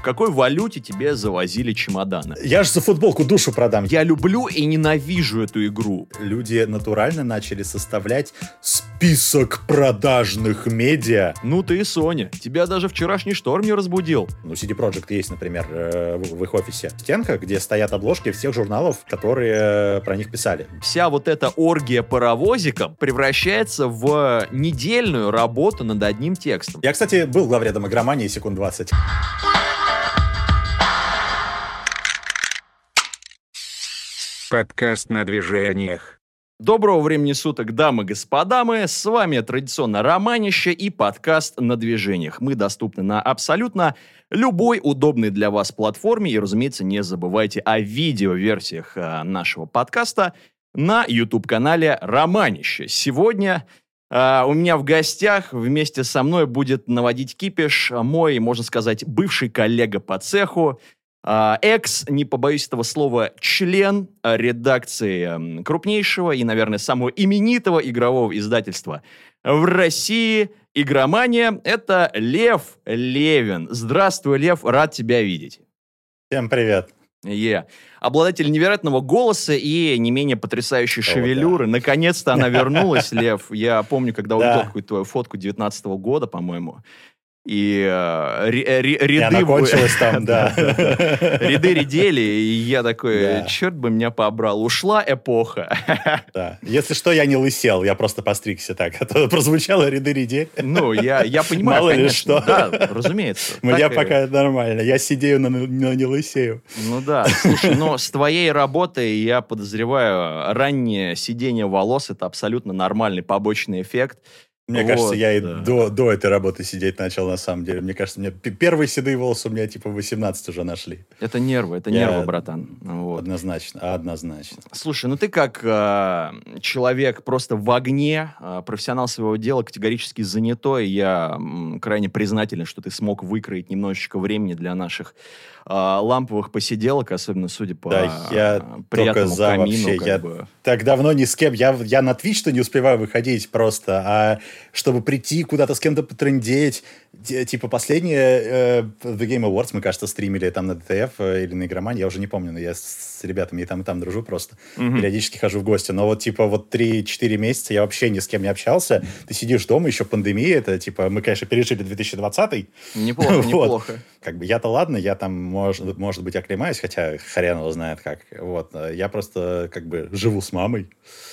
в какой валюте тебе завозили чемоданы? Я же за футболку душу продам. Я люблю и ненавижу эту игру. Люди натурально начали составлять список продажных медиа. Ну ты и Соня. Тебя даже вчерашний шторм не разбудил. Ну, CD Projekt есть, например, э, в, их офисе. Стенка, где стоят обложки всех журналов, которые э, про них писали. Вся вот эта оргия паровозиком превращается в недельную работу над одним текстом. Я, кстати, был главредом игромании секунд 20. Подкаст на движениях. Доброго времени суток, дамы и господа, мы с вами традиционно Романище и подкаст «На движениях». Мы доступны на абсолютно любой удобной для вас платформе. И, разумеется, не забывайте о видеоверсиях а, нашего подкаста на YouTube-канале «Романище». Сегодня а, у меня в гостях вместе со мной будет наводить кипиш мой, можно сказать, бывший коллега по цеху, экс, не побоюсь этого слова, член редакции крупнейшего и, наверное, самого именитого игрового издательства в России «Игромания». Это Лев Левин. Здравствуй, Лев, рад тебя видеть. Всем привет. Yeah. Обладатель невероятного голоса и не менее потрясающей О, шевелюры. Да. Наконец-то она вернулась, Лев. Я помню, когда увидел какую-то твою фотку 19 года, по-моему и э, ряды... И она кончилась там, да. Ряды редели, и я такой, черт бы меня побрал, ушла эпоха. Да, если что, я не лысел, я просто постригся так, а то прозвучало ряды редель. Ну, я, я понимаю, Мало ли что. Да, разумеется. Мне пока нормально, я сидею, но не лысею. Ну да, слушай, но с твоей работой, я подозреваю, раннее сидение волос — это абсолютно нормальный побочный эффект. Мне вот, кажется, я и до, до этой работы сидеть начал, на самом деле. Мне кажется, мне первые седые волосы у меня типа в 18 уже нашли. Это нервы, это я... нервы, братан. Вот. Однозначно, однозначно. Слушай, ну ты как э, человек просто в огне, э, профессионал своего дела, категорически занятой, я э, крайне признателен, что ты смог выкроить немножечко времени для наших э, ламповых посиделок, особенно судя по да, я приятному только за камину. Вообще. Я бы. так давно ни с кем, я, я на Twitch-то не успеваю выходить просто, а чтобы прийти куда-то с кем-то потрындеть. Типа последние э, The Game Awards мы, кажется, стримили там на DTF э, или на Игромане, я уже не помню, но я с ребятами и там, и там дружу просто. Mm-hmm. Периодически хожу в гости. Но вот типа вот 3-4 месяца я вообще ни с кем не общался. Ты сидишь дома, еще пандемия, это типа мы, конечно, пережили 2020 Неплохо, вот. неплохо. Как бы я-то ладно, я там, может, может быть, оклемаюсь, хотя хрен его знает как. Вот. Я просто как бы живу с мамой.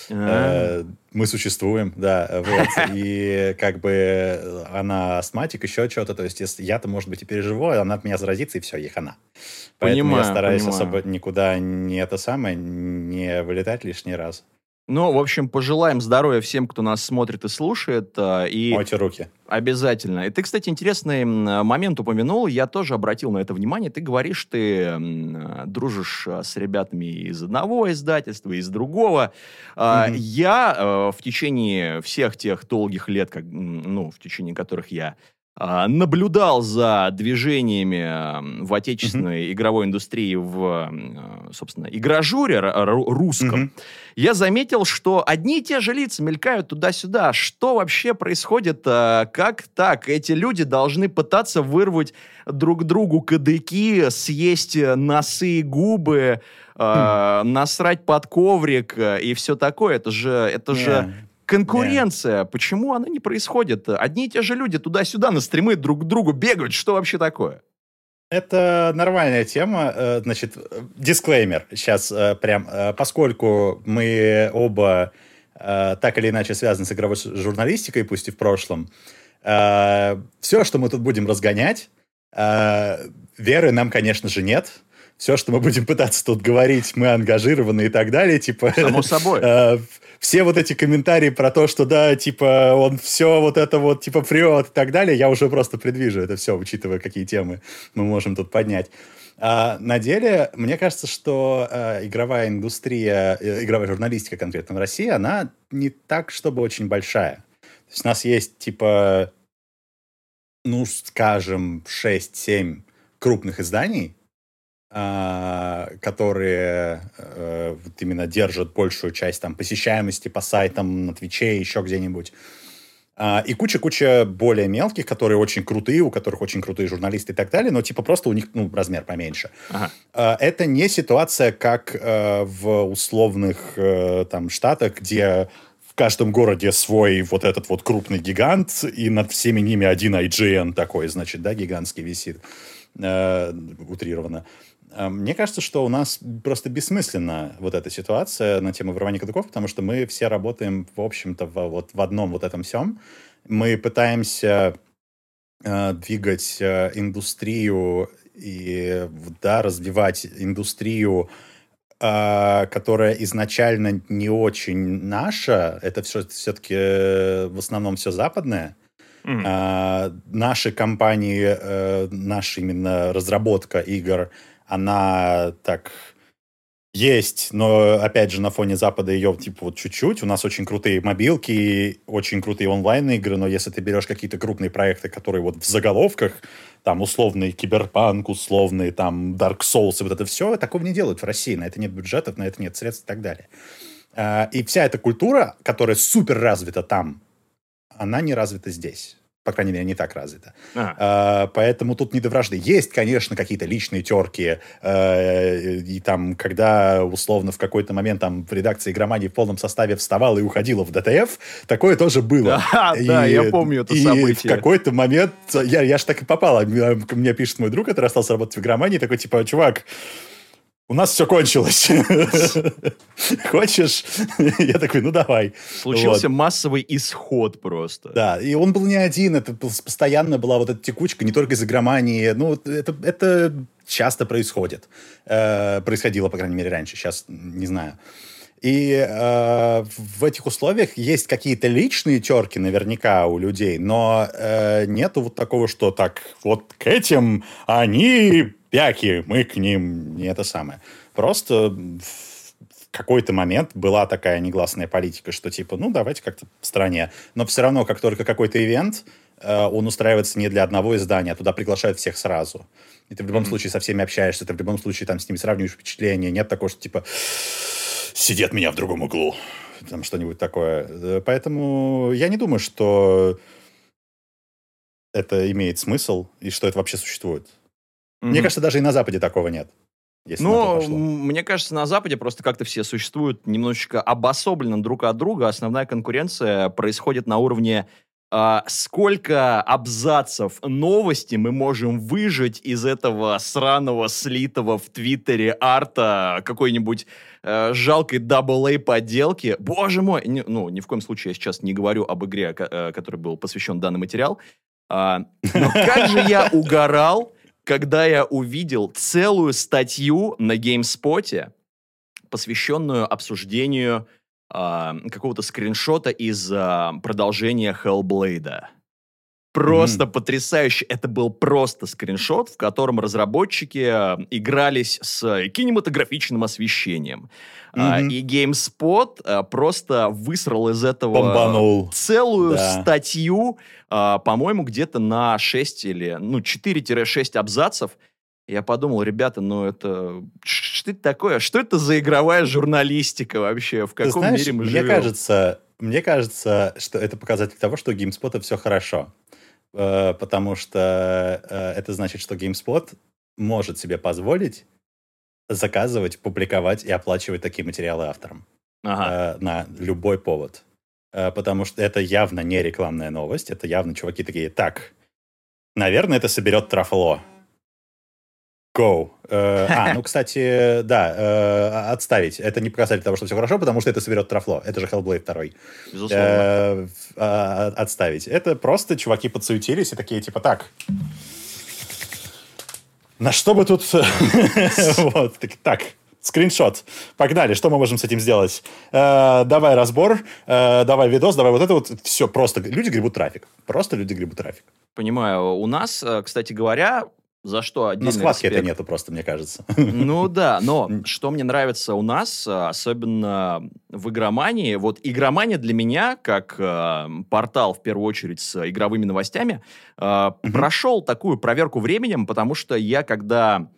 А. Э, мы существуем, да, вот, и как бы она астматик, еще что-то, то есть если я-то, может быть, и переживу, она от меня заразится, и все, ей хана. Поэтому понимаю, я стараюсь понимаю. особо никуда не это самое, не вылетать лишний раз. Ну, в общем, пожелаем здоровья всем, кто нас смотрит и слушает. А, и Мойте руки. Обязательно. И ты, кстати, интересный момент упомянул. Я тоже обратил на это внимание. Ты говоришь, ты дружишь а, с ребятами из одного издательства, из другого. Mm-hmm. Я э, в течение всех тех долгих лет, как, ну, в течение которых я наблюдал за движениями в отечественной mm-hmm. игровой индустрии в, собственно, игражуре русском, mm-hmm. я заметил, что одни и те же лица мелькают туда-сюда. Что вообще происходит? А, как так? Эти люди должны пытаться вырвать друг другу кадыки, съесть носы и губы, mm. насрать под коврик и все такое. Это же, это yeah. же конкуренция, yeah. почему она не происходит? Одни и те же люди туда-сюда на стримы друг к другу бегают. Что вообще такое? Это нормальная тема. Э, значит, дисклеймер сейчас э, прям. Э, поскольку мы оба так или иначе связаны с игровой журналистикой, пусть и в прошлом, все, что мы тут будем разгонять, веры нам, конечно же, нет все, что мы будем пытаться тут говорить, мы ангажированы и так далее, типа... Само собой. Все вот эти комментарии про то, что да, типа, он все вот это вот, типа, прет и так далее, я уже просто предвижу это все, учитывая, какие темы мы можем тут поднять. А на деле, мне кажется, что э, игровая индустрия, э, игровая журналистика конкретно в России, она не так, чтобы очень большая. То есть у нас есть, типа, ну, скажем, 6-7 крупных изданий, которые э, вот именно держат большую часть там посещаемости по сайтам на Твиче, еще где-нибудь. А, и куча-куча более мелких, которые очень крутые, у которых очень крутые журналисты и так далее, но типа просто у них ну, размер поменьше. Ага. А, это не ситуация, как э, в условных э, там штатах, где в каждом городе свой вот этот вот крупный гигант, и над всеми ними один IGN такой, значит, да, гигантский висит, утрированно. А, мне кажется, что у нас просто бессмысленна вот эта ситуация на тему вырывания кадыков, потому что мы все работаем, в общем-то, в, вот в одном вот этом всем. Мы пытаемся э, двигать э, индустрию и да, развивать индустрию, э, которая изначально не очень наша. Это все, все-таки э, в основном все западное. Mm. А, наши компании, э, наша именно разработка игр — она так есть, но, опять же, на фоне Запада ее, типа, вот чуть-чуть. У нас очень крутые мобилки, очень крутые онлайн-игры, но если ты берешь какие-то крупные проекты, которые вот в заголовках, там, условный Киберпанк, условный, там, Dark Souls и вот это все, такого не делают в России. На это нет бюджетов, на это нет средств и так далее. А, и вся эта культура, которая супер развита там, она не развита здесь по крайней мере, не так развито. Ага. А, поэтому тут не до вражды. Есть, конечно, какие-то личные терки, э, и там, когда, условно, в какой-то момент там в редакции «Игромании» в полном составе вставала и уходила в ДТФ, такое тоже было. Да, и, да, я помню это и событие. в какой-то момент, я, я же так и попала, мне пишет мой друг, который остался работать в «Игромании», такой, типа, чувак, у нас все кончилось. Хочешь? Я такой, ну давай. Случился вот. массовый исход просто. Да, и он был не один, это постоянно была вот эта текучка, не только из игромании. Ну, это, это часто происходит. Э, происходило, по крайней мере, раньше, сейчас не знаю. И э, в этих условиях есть какие-то личные терки наверняка у людей, но э, нету вот такого, что так, вот к этим они пяки, мы к ним не это самое. Просто в какой-то момент была такая негласная политика, что типа, ну, давайте как-то в стране. Но все равно, как только какой-то ивент, э, он устраивается не для одного издания, а туда приглашают всех сразу. И ты в любом mm-hmm. случае со всеми общаешься, ты в любом случае там с ними сравниваешь впечатления. Нет такого, что типа сидят меня в другом углу. Там что-нибудь такое. Э, поэтому я не думаю, что это имеет смысл и что это вообще существует. Mm-hmm. Мне кажется, даже и на Западе такого нет. Ну, мне кажется, на Западе просто как-то все существуют немножечко обособленно друг от друга. Основная конкуренция происходит на уровне а, сколько абзацев новости мы можем выжить из этого сраного слитого в Твиттере арта какой-нибудь э, жалкой подделки. Боже мой! Не, ну, ни в коем случае я сейчас не говорю об игре, э, который был посвящен данный материал. А, но как же я угорал когда я увидел целую статью на GameSpot, посвященную обсуждению э, какого-то скриншота из э, продолжения Hellblade. Просто mm-hmm. потрясающе. Это был просто скриншот, в котором разработчики э, игрались с кинематографичным освещением. Mm-hmm. и GameSpot э, просто высрал из этого Бомбанул. целую да. статью, э, по-моему, где-то на 6 или ну, 4-6 абзацев. Я подумал, ребята, ну это... Что это такое? Что это за игровая журналистика вообще? В каком знаешь, мире мы мне живем? Кажется, мне кажется, что это показатель того, что у GameSpot все хорошо. Потому что это значит, что GameSpot может себе позволить заказывать, публиковать и оплачивать такие материалы авторам ага. э, на любой повод. Э, потому что это явно не рекламная новость, это явно чуваки такие, так, наверное, это соберет трафло. Go. Э, а, ну, кстати, да, э, отставить. Это не показатель того, что все хорошо, потому что это соберет трафло. Это же Hellblade 2. Безусловно. Э, э, отставить. Это просто чуваки подсуетились и такие, типа, так, на что бы тут... вот, так, скриншот. Погнали, что мы можем с этим сделать? Э, давай разбор, э, давай видос, давай вот это вот. Все, просто люди гребут трафик. Просто люди гребут трафик. Понимаю. У нас, кстати говоря, за что отдельно. На складке это нету просто, мне кажется. Ну да, но что мне нравится у нас, особенно в игромании, вот игромания для меня, как э, портал, в первую очередь, с игровыми новостями, э, прошел такую проверку временем, потому что я, когда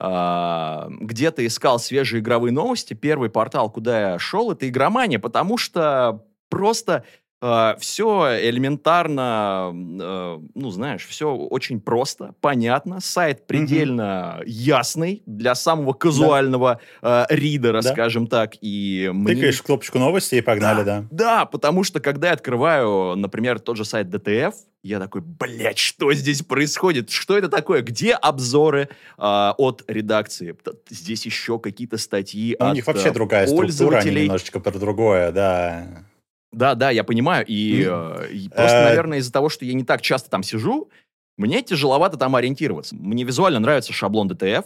где-то искал свежие игровые новости, первый портал, куда я шел, это игромания, потому что просто Uh, все элементарно, uh, ну, знаешь, все очень просто, понятно. Сайт предельно mm-hmm. ясный для самого казуального да. uh, ридера, да. скажем так. И мне... Тыкаешь кнопочку новости и погнали, да, да. Да, потому что когда я открываю, например, тот же сайт DTF, я такой, блядь, что здесь происходит? Что это такое? Где обзоры от редакции? Здесь еще какие-то статьи ну, от У них вообще другая структура, они немножечко про другое, да. Да, да, я понимаю. И, mm. и просто, э, наверное, из-за того, что я не так часто там сижу, мне тяжеловато там ориентироваться. Мне визуально нравится шаблон DTF,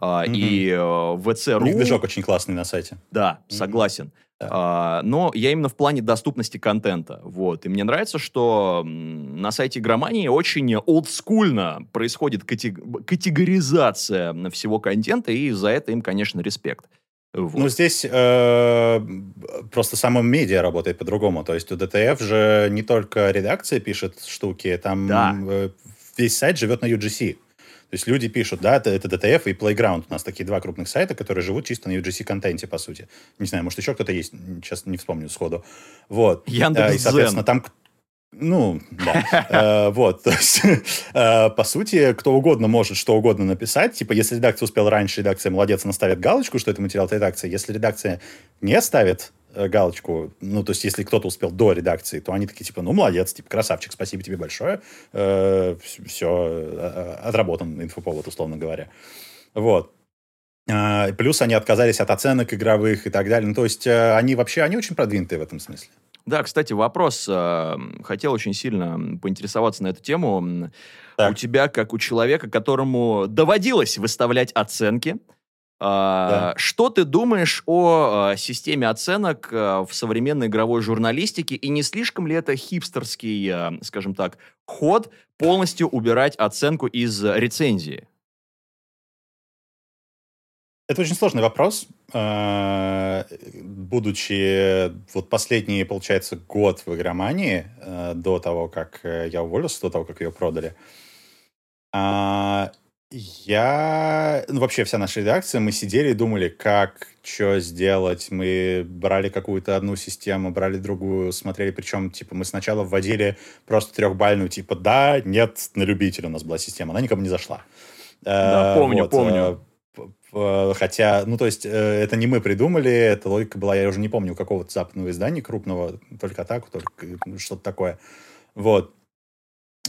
mm-hmm. и VC.ru... У движок очень классный на сайте. Да, mm-hmm. согласен. Uh, но я именно в плане доступности контента. Вот. И мне нравится, что на сайте Игромании очень олдскульно происходит катег- категоризация всего контента, и за это им, конечно, респект. Вот. Ну, здесь э, просто само медиа работает по-другому. То есть у DTF же не только редакция пишет штуки, там да. э, весь сайт живет на UGC. То есть люди пишут, да, это, это DTF и Playground. У нас такие два крупных сайта, которые живут чисто на UGC-контенте, по сути. Не знаю, может, еще кто-то есть, сейчас не вспомню сходу. Вот. Яндекс.Зен. И, соответственно, там ну, да. Э, вот, то есть, э, по сути, кто угодно может что угодно написать. Типа, если редакция успела раньше, редакция молодец, она ставит галочку, что это материал от редакции. Если редакция не ставит э, галочку, ну, то есть, если кто-то успел до редакции, то они такие, типа, ну, молодец, типа, красавчик, спасибо тебе большое. Все, отработан инфоповод, условно говоря. Вот. Плюс они отказались от оценок игровых и так далее. Ну, то есть, они вообще, они очень продвинутые в этом смысле. Да, кстати, вопрос. Э, хотел очень сильно поинтересоваться на эту тему. Так. У тебя, как у человека, которому доводилось выставлять оценки, э, да. Что ты думаешь о э, системе оценок в современной игровой журналистике и не слишком ли это хипстерский, скажем так, ход полностью убирать оценку из рецензии? Это очень сложный вопрос. А, будучи вот последний, получается, год в игромании, э, до того, как э, я уволился, до того, как ее продали, а, я... Ну, вообще вся наша редакция, мы сидели и думали, как, что сделать. Мы брали какую-то одну систему, брали другую, смотрели. Причем, типа, мы сначала вводили просто трехбальную, типа, да, нет, на любителя у нас была система. Она никому не зашла. Да, помню, вот. помню. Э, хотя, ну, то есть, э, это не мы придумали, эта логика была, я уже не помню, у какого-то западного издания крупного, только так, только ну, что-то такое. Вот.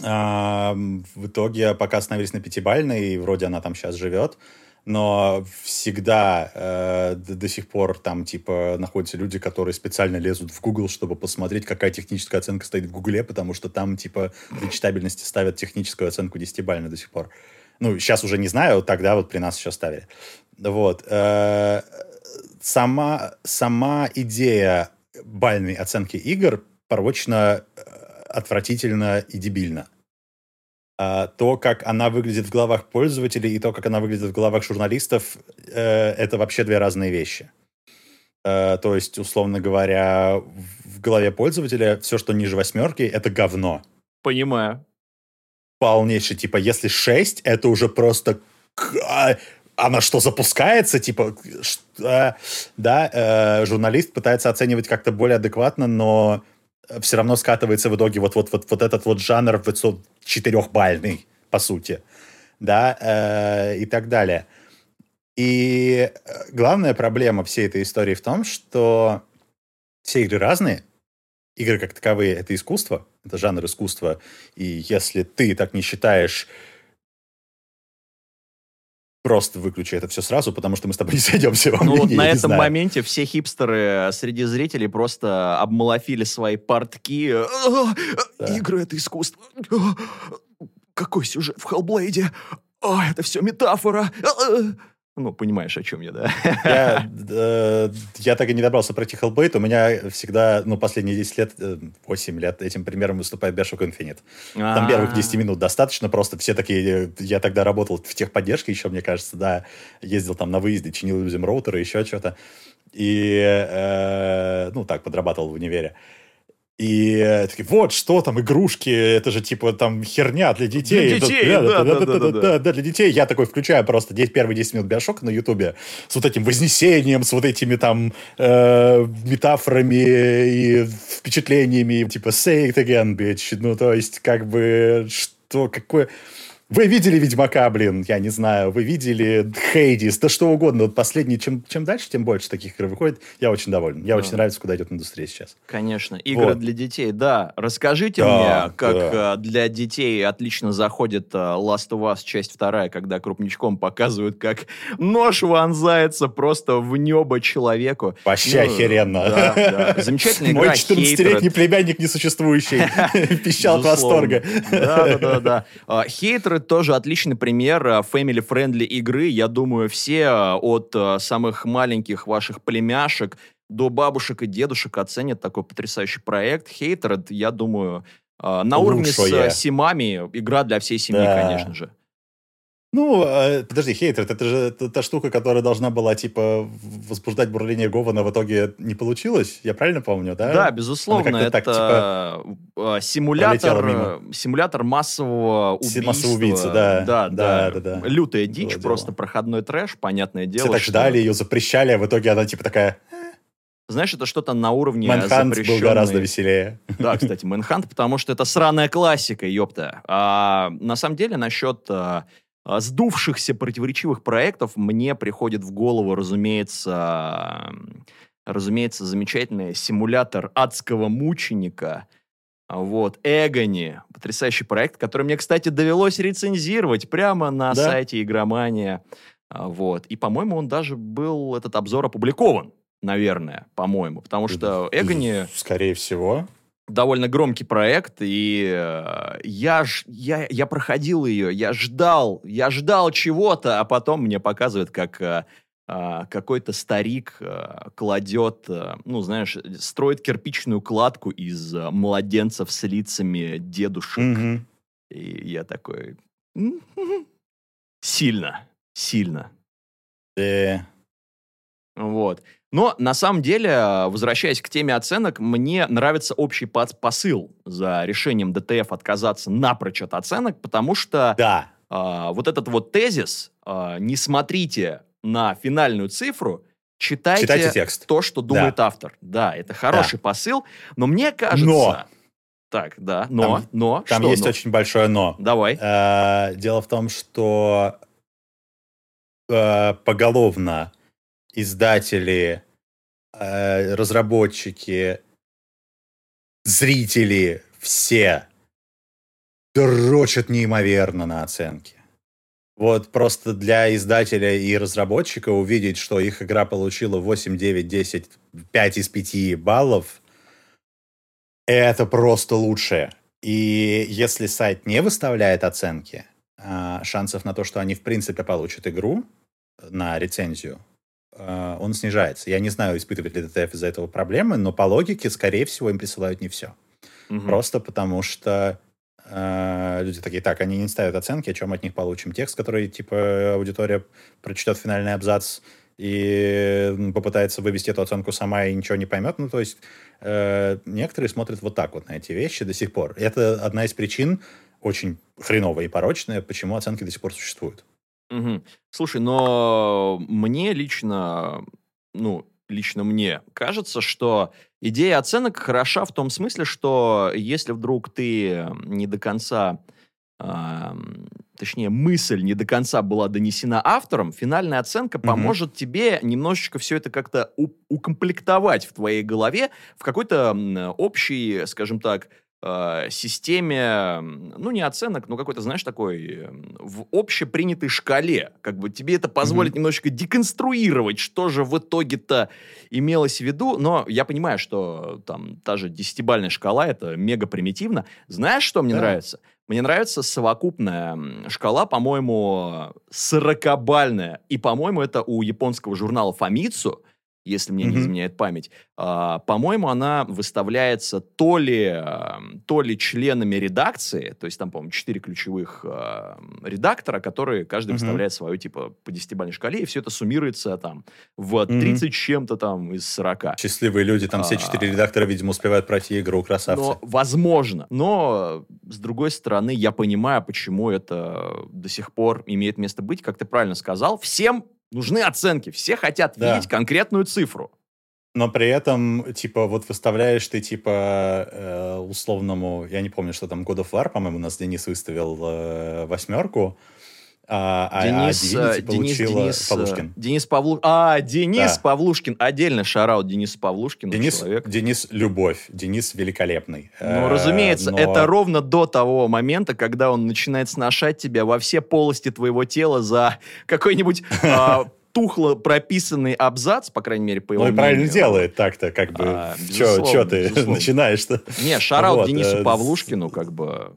А, в итоге пока остановились на пятибальной, и вроде она там сейчас живет, но всегда э, до, до сих пор там, типа, находятся люди, которые специально лезут в Google, чтобы посмотреть, какая техническая оценка стоит в Гугле, потому что там, типа, для читабельности ставят техническую оценку 10-бальную до сих пор. Ну, сейчас уже не знаю, тогда вот при нас еще ставили. Вот. Э, сама, сама идея бальной оценки игр порочно, э, отвратительно и дебильно. А то, как она выглядит в головах пользователей и то, как она выглядит в головах журналистов, э, это вообще две разные вещи. То есть, условно говоря, в голове пользователя все, что ниже восьмерки, это говно. Понимаю полнейший, типа, если 6, это уже просто... А, она что, запускается? Типа, что, да, э, журналист пытается оценивать как-то более адекватно, но все равно скатывается в итоге вот, вот, вот, вот этот вот жанр четырехбальный, по сути, да, э, и так далее. И главная проблема всей этой истории в том, что все игры разные, игры как таковые — это искусство, это жанр искусства, и если ты так не считаешь, просто выключи это все сразу, потому что мы с тобой не сойдемся во Ну вот на этом моменте все хипстеры среди зрителей просто обмалофили свои портки. Да. Игры — это искусство. Какой сюжет в Хеллблейде? это все метафора. Ну, понимаешь, о чем я, да? Я, э, я так и не добрался пройти Hellblade. У меня всегда, ну, последние 10 лет, 8 э, лет этим примером выступает Bioshock Infinite. Там первых 10 минут достаточно, просто все такие... Я тогда работал в техподдержке еще, мне кажется, да. Ездил там на выезде, чинил людям роутеры, еще что-то. И, э, ну, так, подрабатывал в универе. И такие, вот, что там, игрушки, это же типа там херня для детей. Для детей, да, да, да, да, да, да, да, для детей. Я такой включаю просто 10, первые 10 минут Биошока на Ютубе с вот этим вознесением, с вот этими там э, метафорами и впечатлениями, типа say it again, bitch. Ну, то есть, как бы, что, какое... Вы видели Ведьмака, блин, я не знаю. Вы видели Хейдис, да что угодно. Вот последний, чем, чем дальше, тем больше таких игр выходит. Я очень доволен. Я да. очень нравится, куда идет индустрия сейчас. Конечно. Игры вот. для детей, да. Расскажите да, мне, как да. Э, для детей отлично заходит э, Last of Us часть вторая, когда крупничком показывают, как нож вонзается просто в небо человеку. Вообще ну, охеренно. Да, да. Замечательная игра. Мой 14-летний племянник несуществующий пищал от восторга. Да, да, хейтеры тоже отличный пример э, family-friendly игры. Я думаю, все э, от э, самых маленьких ваших племяшек до бабушек и дедушек оценят такой потрясающий проект. Хейтеред, я думаю, на уровне с Симами игра для всей семьи, да. конечно же. Ну, э, подожди, хейтер, это же это та штука, которая должна была, типа, возбуждать бурление Гована, в итоге не получилось? Я правильно помню, да? Да, безусловно, это так, типа, э, симулятор, симулятор массового убийства. Массового убийцы, да. Да, да, да. да, да. Лютая дичь, Было просто дело. проходной трэш, понятное дело. Все так что... ждали, ее запрещали, а в итоге она, типа, такая... Знаешь, это что-то на уровне запрещенной... был гораздо веселее. Да, кстати, Мэнхант, потому что это сраная классика, ёпта. А, на самом деле, насчет а, а, сдувшихся противоречивых проектов мне приходит в голову, разумеется, разумеется, замечательный симулятор адского мученика. Вот, Эгони, потрясающий проект, который мне, кстати, довелось рецензировать прямо на да? сайте Игромания. А, вот, и, по-моему, он даже был, этот обзор опубликован, наверное, по-моему, потому что Эгони... Скорее всего довольно громкий проект, и э, я, ж, я, я проходил ее, я ждал, я ждал чего-то, а потом мне показывают, как э, э, какой-то старик э, кладет, э, ну, знаешь, строит кирпичную кладку из э, младенцев с лицами дедушек. Mm-hmm. И я такой... Сильно, сильно. Да. Вот. Но на самом деле, возвращаясь к теме оценок, мне нравится общий посыл за решением ДТФ отказаться напрочь от оценок, потому что да. э, вот этот вот тезис э, «не смотрите на финальную цифру», читайте, читайте текст. то, что думает да. автор. Да, это хороший да. посыл, но мне кажется... Но! Так, да, но, там, но, Там что есть но? очень большое но. Давай. Э, дело в том, что э, поголовно издатели, э, разработчики, зрители, все дрочат неимоверно на оценки. Вот просто для издателя и разработчика увидеть, что их игра получила 8, 9, 10, 5 из 5 баллов, это просто лучшее. И если сайт не выставляет оценки, а, шансов на то, что они в принципе получат игру на рецензию, он снижается. Я не знаю, испытывает ли DTF из-за этого проблемы, но по логике, скорее всего, им присылают не все. Угу. Просто потому что э, люди такие, так, они не ставят оценки, о чем от них получим текст, который, типа, аудитория прочтет финальный абзац и попытается вывести эту оценку сама и ничего не поймет. Ну, то есть э, некоторые смотрят вот так вот на эти вещи до сих пор. Это одна из причин, очень хреновая и порочная, почему оценки до сих пор существуют. Мгм. Слушай, но мне лично, ну, лично мне кажется, что идея оценок хороша в том смысле, что если вдруг ты не до конца, ам, точнее, мысль не до конца была донесена автором, финальная оценка Мгм. поможет тебе немножечко все это как-то укомплектовать в твоей голове в какой-то общий, скажем так, э, системе, ну, не оценок, но какой-то, знаешь, такой, в общепринятой шкале. Как бы тебе это позволит mm-hmm. немножечко деконструировать, что же в итоге-то имелось в виду. Но я понимаю, что там та же десятибальная шкала, это мега примитивно. Знаешь, что мне да. нравится? Мне нравится совокупная шкала, по-моему, сорокабальная. И, по-моему, это у японского журнала Famitsu если мне mm-hmm. не изменяет память. А, по-моему, она выставляется то ли, а, то ли членами редакции, то есть там, по-моему, четыре ключевых а, редактора, которые каждый mm-hmm. выставляет свою, типа, по десятибалльной шкале, и все это суммируется там в 30 mm-hmm. чем-то там из 40. Счастливые люди, там а, все четыре редактора, видимо, успевают пройти игру, красавцы. Но, возможно. Но, с другой стороны, я понимаю, почему это до сих пор имеет место быть, как ты правильно сказал. Всем Нужны оценки. Все хотят да. видеть конкретную цифру. Но при этом, типа, вот выставляешь ты, типа, э, условному, я не помню, что там God of War, по-моему, у нас Денис выставил э, восьмерку, а, а, а Денис, а Divinity Денис, Денис, Павлушкин. Денис Павлу... А, Денис да. Павлушкин. Отдельно шараут Денис Павлушкин. Денис, человек. Денис любовь. Денис великолепный. Ну, разумеется, но... это ровно до того момента, когда он начинает сношать тебя во все полости твоего тела за какой-нибудь а, тухло прописанный абзац, по крайней мере, по его Ну и правильно делает так-то, как бы. А, Че ты начинаешь-то? Не, шараут Денису э, Павлушкину, как бы...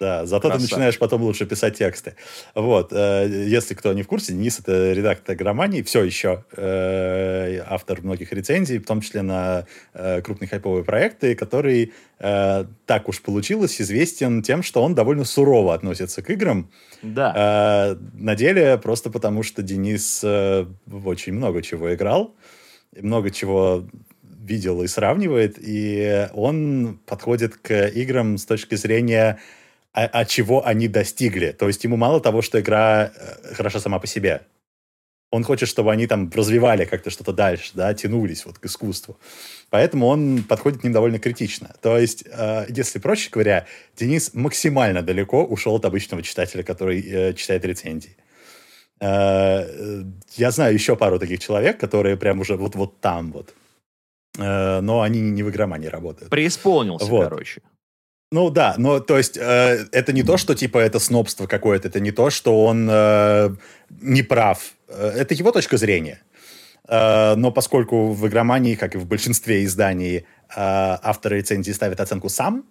Да, зато Красавчик. ты начинаешь потом лучше писать тексты. Вот, э, если кто не в курсе, Денис это редактор громании, все еще э, автор многих рецензий, в том числе на э, крупные хайповые проекты, который э, так уж получилось известен тем, что он довольно сурово относится к играм. Да. Э, на деле просто потому, что Денис э, очень много чего играл, много чего видел и сравнивает, и он подходит к играм с точки зрения а, а чего они достигли. То есть ему мало того, что игра э, хороша сама по себе. Он хочет, чтобы они там развивали как-то что-то дальше, да, тянулись вот к искусству. Поэтому он подходит к ним довольно критично. То есть, э, если проще говоря, Денис максимально далеко ушел от обычного читателя, который э, читает рецензии. Э, я знаю еще пару таких человек, которые прям уже вот, вот там вот. Э, но они не в игромании работают. Преисполнился, вот. короче. Ну да, но то есть э, это не то, что типа это снобство какое-то, это не то, что он э, не прав. Э, это его точка зрения. Э, но поскольку в игромании, как и в большинстве изданий, э, автор рецензии ставит оценку сам,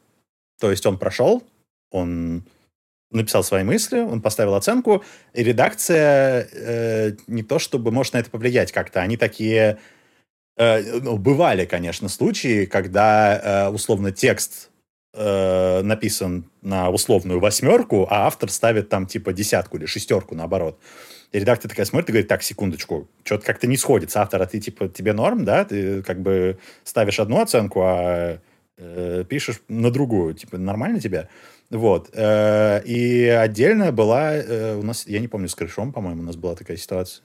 то есть он прошел, он написал свои мысли, он поставил оценку, и редакция э, не то чтобы может на это повлиять как-то, они такие... Э, ну, бывали, конечно, случаи, когда э, условно текст э, написан на условную восьмерку, а автор ставит там типа десятку или шестерку наоборот. И редактор такая смотрит и говорит, так, секундочку, что-то как-то не сходится. Автор, а ты типа, тебе норм, да? Ты как бы ставишь одну оценку, а э, пишешь на другую. Типа, нормально тебе? Вот. Э, и отдельно была э, у нас, я не помню, с крышом, по-моему, у нас была такая ситуация.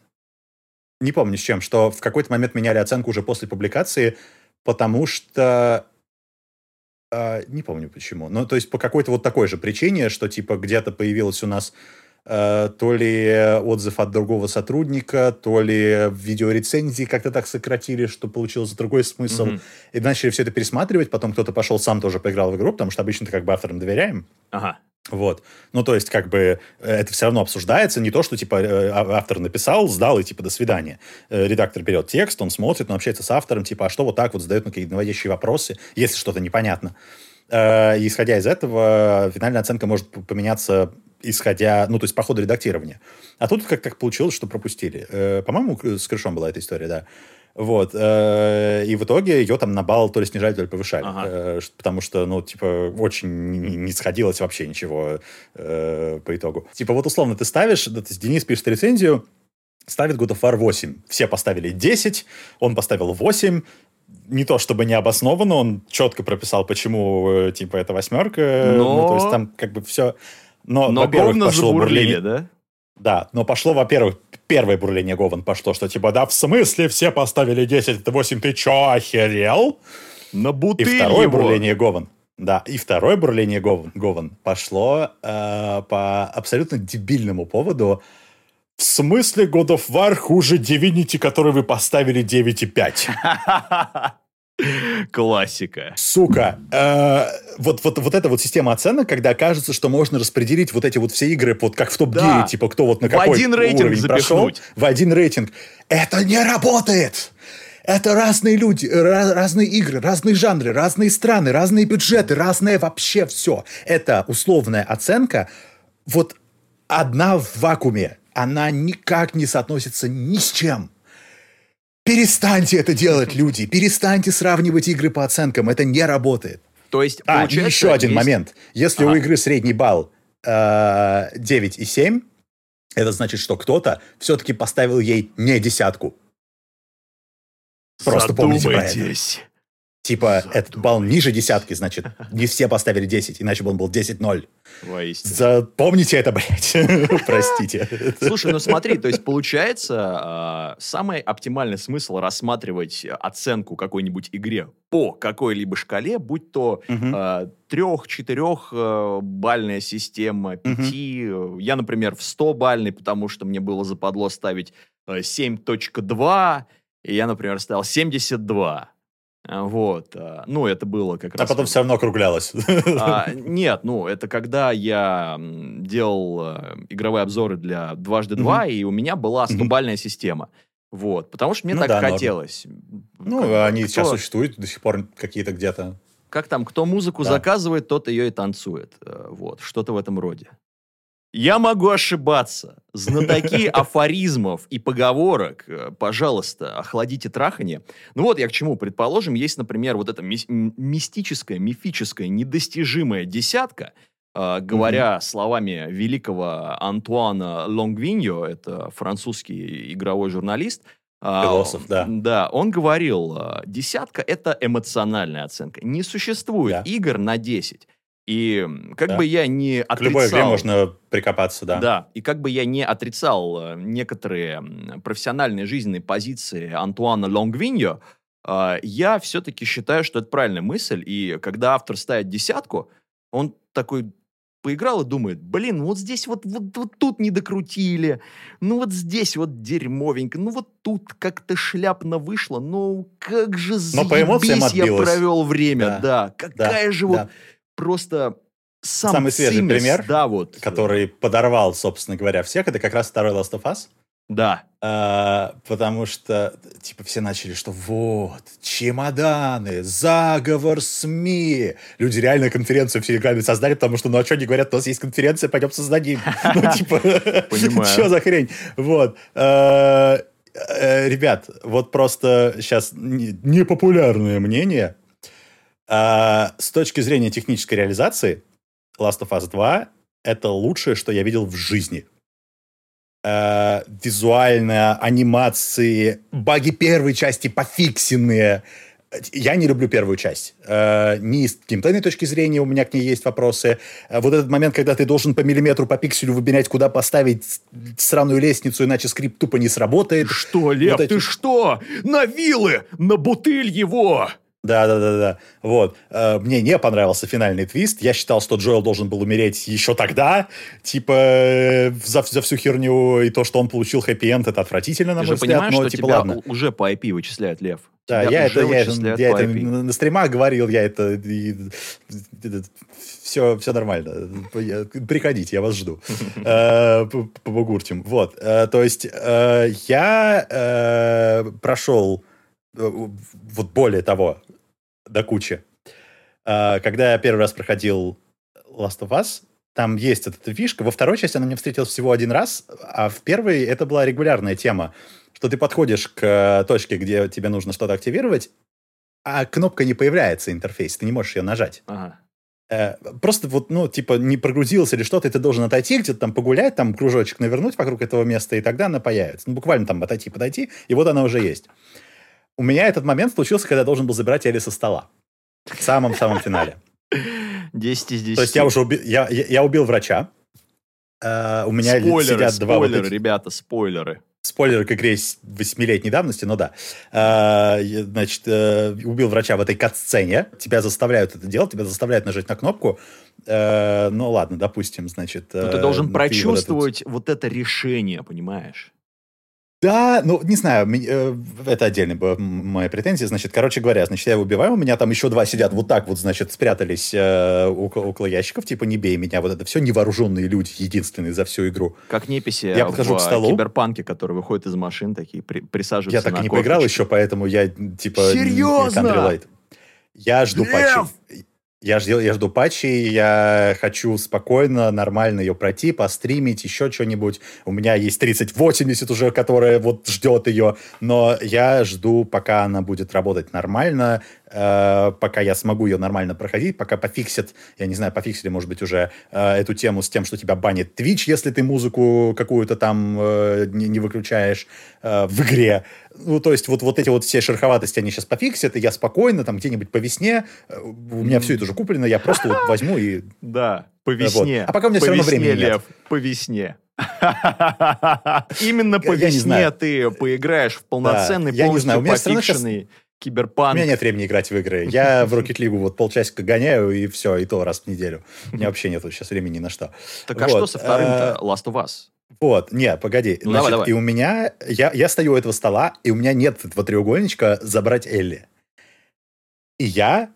Не помню с чем, что в какой-то момент меняли оценку уже после публикации, потому что а, не помню почему. Ну, то есть по какой-то вот такой же причине, что типа где-то появилась у нас то ли отзыв от другого сотрудника, то ли видеорецензии как-то так сократили, что получился другой смысл. Mm-hmm. И начали все это пересматривать. Потом кто-то пошел сам тоже поиграл в игру, потому что обычно как бы авторам доверяем. Ага. Вот. Ну, то есть, как бы, э, это все равно обсуждается, не то, что, типа, э, а, автор написал, сдал, и, типа, до свидания. Э, редактор берет текст, он смотрит, он общается с автором, типа, а что вот так вот, задает на какие-то наводящие вопросы, если что-то непонятно. И, исходя из этого, финальная оценка может поменяться, исходя, ну, то есть, по ходу редактирования. А тут как, как получилось, что пропустили. По-моему, с Крышом была эта история, да. Вот. Э, и в итоге ее там на балл то ли снижали, то ли повышали. Ага. Э, потому что, ну, типа, очень не сходилось вообще ничего э, по итогу. Типа, вот условно ты ставишь, то есть Денис пишет рецензию, ставит God of War 8. Все поставили 10, он поставил 8, не то чтобы не обоснованно, он четко прописал, почему, типа, это восьмерка. Но... Ну, то есть там как бы все... Но, Но во-первых, пошло бурление. да? Да, но пошло, во-первых, первое бурление Гован пошло, что типа, да в смысле все поставили 10, это 8, ты чё, охерел? На бутыль И второе его. бурление Гован. Да, и второе бурление Гован, Гован пошло э, по абсолютно дебильному поводу. В смысле God of War хуже Divinity, который вы поставили 9,5? Классика. Сука. Э, вот, вот, вот эта вот система оценок, когда кажется, что можно распределить вот эти вот все игры, вот как в топ-гире, да. типа кто вот на какой в один рейтинг уровень запихнуть. прошел, в один рейтинг. Это не работает! Это разные люди, разные игры, разные жанры, разные страны, разные бюджеты, разное вообще все. Это условная оценка, вот одна в вакууме. Она никак не соотносится ни с чем Перестаньте это делать, люди. Перестаньте сравнивать игры по оценкам. Это не работает. То есть, А, и еще один есть- момент. Если у Ага. игры средний балл э, 9 и 7, это значит, что кто-то все-таки поставил ей не десятку. Просто помните про это. Типа, этот балл ниже десятки, значит, не все поставили 10, иначе бы он был 10-0. Воистину. Запомните это, блядь. Простите. Слушай, ну смотри, то есть получается, а, самый оптимальный смысл рассматривать оценку какой-нибудь игре по какой-либо шкале, будь то Мгм. трех-четырех бальная система, пяти. Я, например, в 100 бальный, потому что мне было западло ставить э, 7.2, и я, например, ставил 72. А, Вот. а, Ну, это было как А раз... потом все равно округлялось. А, нет, ну, это когда я делал э, игровые обзоры для дважды два, и у меня была стобальная система. Вот, потому что мне Ну так да, хотелось. Ну, Как- они кто- сейчас существуют до сих пор какие-то где-то. Как там, кто музыку Да. заказывает, тот ее и танцует. Э, Вот, что-то в этом роде. Я могу ошибаться. Знатоки афоризмов и поговорок, э, пожалуйста, охладите трахание. Ну вот я к чему. Предположим, есть, например, вот эта мис- м- мистическая, мифическая, недостижимая десятка, э, говоря словами великого Антуана Лонгвиньо, это французский игровой журналист, а, Философ, да. Да, он говорил, э, десятка – это эмоциональная оценка. Не существует Да. игр на 10. И как Да. бы я не К любой игре отрицал... можно прикопаться, да. Да, и как бы я не отрицал э, некоторые профессиональные жизненные позиции Антуана Лонгвиньо, э, я все-таки считаю, что это правильная мысль, и когда автор ставит десятку, он такой поиграл и думает, блин, вот здесь вот, вот, вот тут не докрутили, ну вот здесь вот дерьмовенько, ну вот тут как-то шляпно вышло, ну как же Но по эмоциям заебись я отбилось. провел время, да, Да, какая же да. Просто сам Самый свежий цимес, пример, да, вот, Который подорвал, собственно говоря, всех, это как раз второй Last of Us. да, А, потому что, типа, все начали, что вот, чемоданы, заговор СМИ. Люди реально конференцию все играми создали, потому что, ну, а что они говорят, у нас есть конференция, пойдем создадим. Ну, типа, что за хрень? Вот. А, э, Ребят, вот просто сейчас непопулярное мнение. А, С точки зрения технической реализации, Last of Us 2 это лучшее, что я видел в жизни э, визуально, анимации, баги первой части пофиксенные. Я не люблю первую часть. Э, ни с геймплейной точки зрения у меня к ней есть вопросы. Э, вот этот момент, когда ты должен по миллиметру, по пикселю выбирать, куда поставить сраную лестницу, иначе скрипт тупо не сработает. Что, Лев, Вот эти- ты что? На вилы! На бутыль его! Да, да, да, да. Вот. Э, Мне не понравился финальный твист. Я считал, что Джоэл должен был умереть еще тогда. Типа, э, за, за всю херню и то, что он получил хэппи-энд, это отвратительно, на Ты мой же взгляд. понимаешь, но, что типа, тебя ладно. уже по IP вычисляют, Лев. Да, я это, я, это, я по это на, стримах говорил, я это, все, все нормально. Я- Приходите, я вас жду. Э, Побугуртим. Вот. То есть я прошел, вот более того, до кучи. Э, Когда я первый раз проходил Last of Us, там есть эта фишка. Во второй части она мне встретилась всего один раз, а в первой это была регулярная тема, что ты подходишь к э, точке, где тебе нужно что-то активировать, а кнопка не появляется, интерфейс, ты не можешь ее нажать. Ага. Э, Просто вот, ну, типа, не прогрузилось или что-то, и ты должен отойти где-то там погулять, там кружочек навернуть вокруг этого места, и тогда она появится. Ну, буквально там отойти, подойти, и вот она уже есть. У меня этот момент случился, когда я должен был забирать Элли со стола. В самом-самом финале. 10 из 10. То есть я уже убил, я, я, я убил врача. Э, у меня спойлеры, сидят два вот спойлеры, эти- ребята, спойлеры. спойлер к игре восьмилетней давности, но да. А, я, значит, э, убил врача в этой кат-сцене. Тебя заставляют это делать, тебя заставляют нажать на кнопку. Э, ну ладно, допустим, значит... Но ты э, должен вот этот- прочувствовать вот это решение, понимаешь? Да, ну, не знаю, э, это отдельная была моя претензия. Значит, короче говоря, значит, я его убиваю, у меня там еще два сидят вот так вот, значит, спрятались э, около, около ящиков, типа, не бей меня, вот это все невооруженные люди, единственные за всю игру. Как неписи Я подхожу в к столу. киберпанке, которые выходят из машин, такие при- присаживаются Я так на и не поиграл корточки. еще, поэтому я, типа... Серьезно? Я жду Лев! патчей. Я жду, я жду патчи, я хочу спокойно, нормально ее пройти, постримить, еще что-нибудь. У меня есть 3080 уже, которая вот ждет ее, но я жду, пока она будет работать нормально, э, пока я смогу ее нормально проходить, пока пофиксят, я не знаю, пофиксили, может быть, уже э, эту тему с тем, что тебя банит Twitch, если ты музыку какую-то там э, не, не выключаешь э, в игре. Ну, то есть вот, вот эти вот все шероховатости, они сейчас пофиксят, и я спокойно там где-нибудь по весне, э, у меня все это уже куплено, я просто вот возьму и... Да, по весне. Вот. А пока у меня по все равно весне, времени нет. По весне. Именно по Я- весне ты поиграешь в полноценный, знаю, полностью у пофикшенный У киберпанк. меня нет времени играть в игры. Я в Rocket League вот полчасика гоняю, и все, и то раз в неделю. У меня вообще нет сейчас времени ни на что. Так а что со вторым-то э, Last of Us? Вот, не, погоди. Ну, давай, давай. И у меня, я, я стою у этого стола, и у меня нет этого треугольничка забрать Элли. И я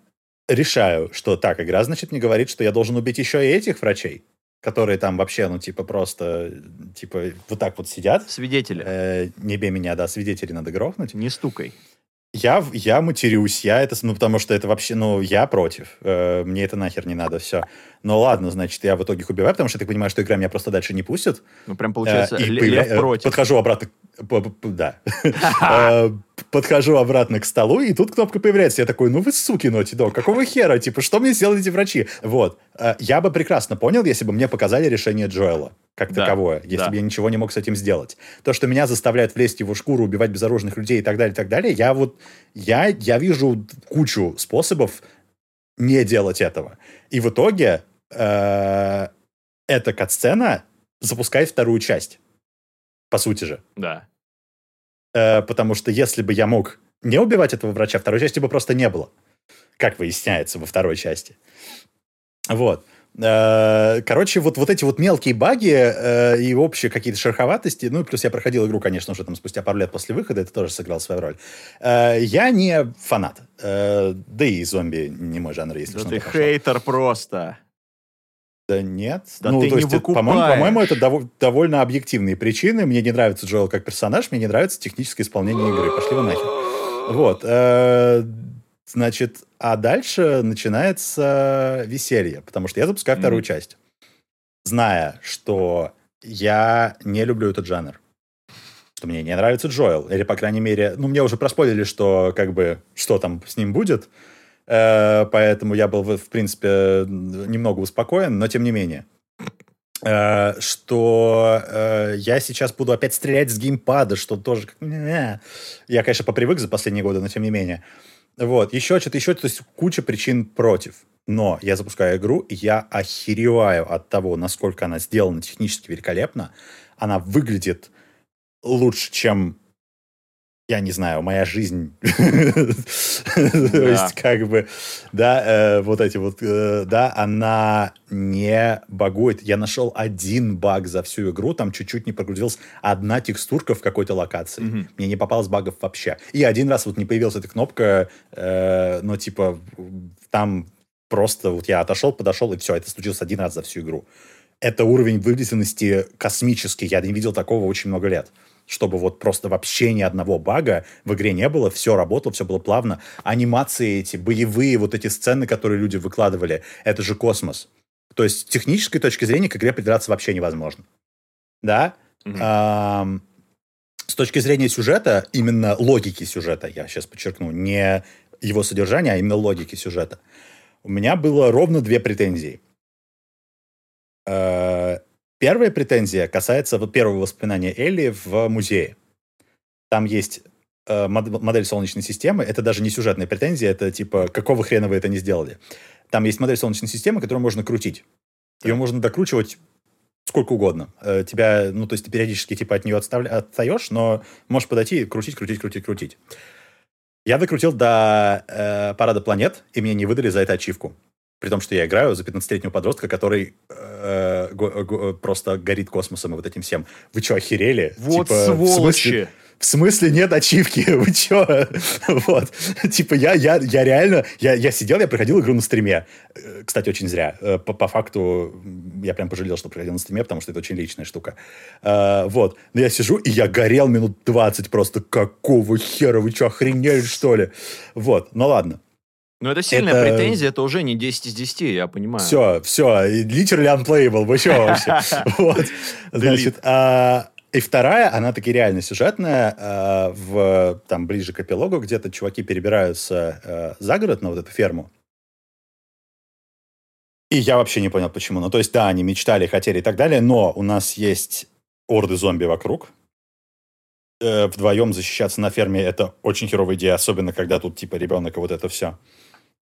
решаю, что так, игра, значит, мне говорит, что я должен убить еще и этих врачей, которые там вообще, ну, типа, просто, типа, вот так вот сидят. Свидетеля. Э, не бей меня, да, свидетелей надо грохнуть. Не стукай. Я, я матерюсь, я это, ну, потому что это вообще, ну, я против. Э, мне это нахер не надо, все. Ну, ладно, значит, я в итоге их убиваю, потому что так понимаю, что игра меня просто дальше не пустит. Ну, прям получается, Э, и появля- Лев э, против. Подхожу обратно, да. Подхожу обратно к столу, и тут кнопка появляется. Я такой, ну вы суки, Naughty Dog, какого хера? Типа, что мне сделали эти врачи? Вот. Э, Я бы прекрасно понял, если бы мне показали решение Джоэла как Да, таковое, если да. бы я ничего не мог с этим сделать. То, что меня заставляет влезть в его шкуру, убивать безоружных людей и так далее, и так далее, я вот, я, я вижу кучу способов не делать этого. И в итоге э, эта катсцена запускает вторую часть. По сути же. Да. Э, потому что если бы я мог не убивать этого врача, второй части бы просто не было. Как выясняется во второй части. Вот. Э, Короче, вот, вот эти вот мелкие баги э, и общие какие-то шероховатости, ну и плюс я проходил игру, конечно, уже там спустя пару лет после выхода, это тоже сыграл свою роль. Э, Я не фанат. Э, Да и зомби не мой жанр, если Да что. ты пошло. хейтер просто. Да нет. Да ну, ты то не есть, по-моему, по-моему, это дово- довольно объективные причины. Мне не нравится Джоэл как персонаж, мне не нравится техническое исполнение игры. Пошли вы нахер. Вот. э, Значит, а дальше начинается веселье, потому что я запускаю вторую часть, зная, что я не люблю этот жанр. Что мне не нравится Джоэл. Или, по крайней мере, ну, мне уже проспорили, что, как бы, что там с ним будет. Э, Поэтому я был, в принципе, немного успокоен, но тем не менее. Э, Что э, я сейчас буду опять стрелять с геймпада, что тоже... Я, конечно, попривык за последние годы, но тем не менее. Вот, еще что-то, еще, то есть куча причин против. Но я запускаю игру, и я охереваю от того, насколько она сделана технически великолепно. Она выглядит лучше, чем, я не знаю, моя жизнь. То есть, как бы, да, э, вот эти вот, э, да, она не багует. Я нашел один баг за всю игру, там чуть-чуть не прогрузилась одна текстурка в какой-то локации. Мне не попалось багов вообще. И один раз вот не появилась эта кнопка, э, ну, типа, там просто вот я отошел, подошел, и все, это случилось один раз за всю игру. Это уровень выгляденности космический. Я не видел такого очень много лет. Чтобы вот просто вообще ни одного бага в игре не было, все работало, все было плавно. Анимации эти, боевые вот эти сцены, которые люди выкладывали, это же космос. То есть с технической точки зрения к игре придраться вообще невозможно. Да? Ам, с точки зрения сюжета, именно логики сюжета, я сейчас подчеркну, не его содержания, а именно логики сюжета, у меня было ровно две претензии. Первая претензия касается первого воспоминания Элли в музее. Там есть э, мод- модель Солнечной системы. Это даже не сюжетная претензия, это типа, какого хрена вы это не сделали? Там есть модель Солнечной системы, которую можно крутить. Ее можно докручивать сколько угодно. Э, Тебя, ну, то есть ты периодически типа от нее отставля- отстаешь, но можешь подойти и крутить, крутить, крутить, крутить. Я докрутил до э, парада планет, и мне не выдали за это ачивку. При том, что я играю за 15-летнего подростка, который э, го- го- просто горит космосом и вот этим всем. Вы что, охерели? Вот Типа, в смысле- сволочи. в смысле нет ачивки? Вы чё? Вот. Типа я, я, я реально... Я, я сидел, я проходил игру на стриме. Э, Кстати, очень зря. Э, По, по факту я прям пожалел, что проходил на стриме, потому что это очень личная штука. Э, Вот. Но я сижу, и я горел минут 20 просто. Какого хера? Вы что, охренели, что ли? Вот. Ну ладно. Ну, это сильная это... претензия, это уже не 10 из 10, я понимаю. Все, все, literally unplayable, вы что вообще? Вот, значит, а, и вторая, она таки реально сюжетная, а, в, там, ближе к эпилогу, где-то чуваки перебираются а, за город на вот эту ферму, и я вообще не понял, почему. Ну, то есть, да, они мечтали, хотели и так далее, но у нас есть орды зомби вокруг. Э, вдвоем защищаться на ферме — это очень херовая идея, особенно когда тут, типа, ребенок и вот это все.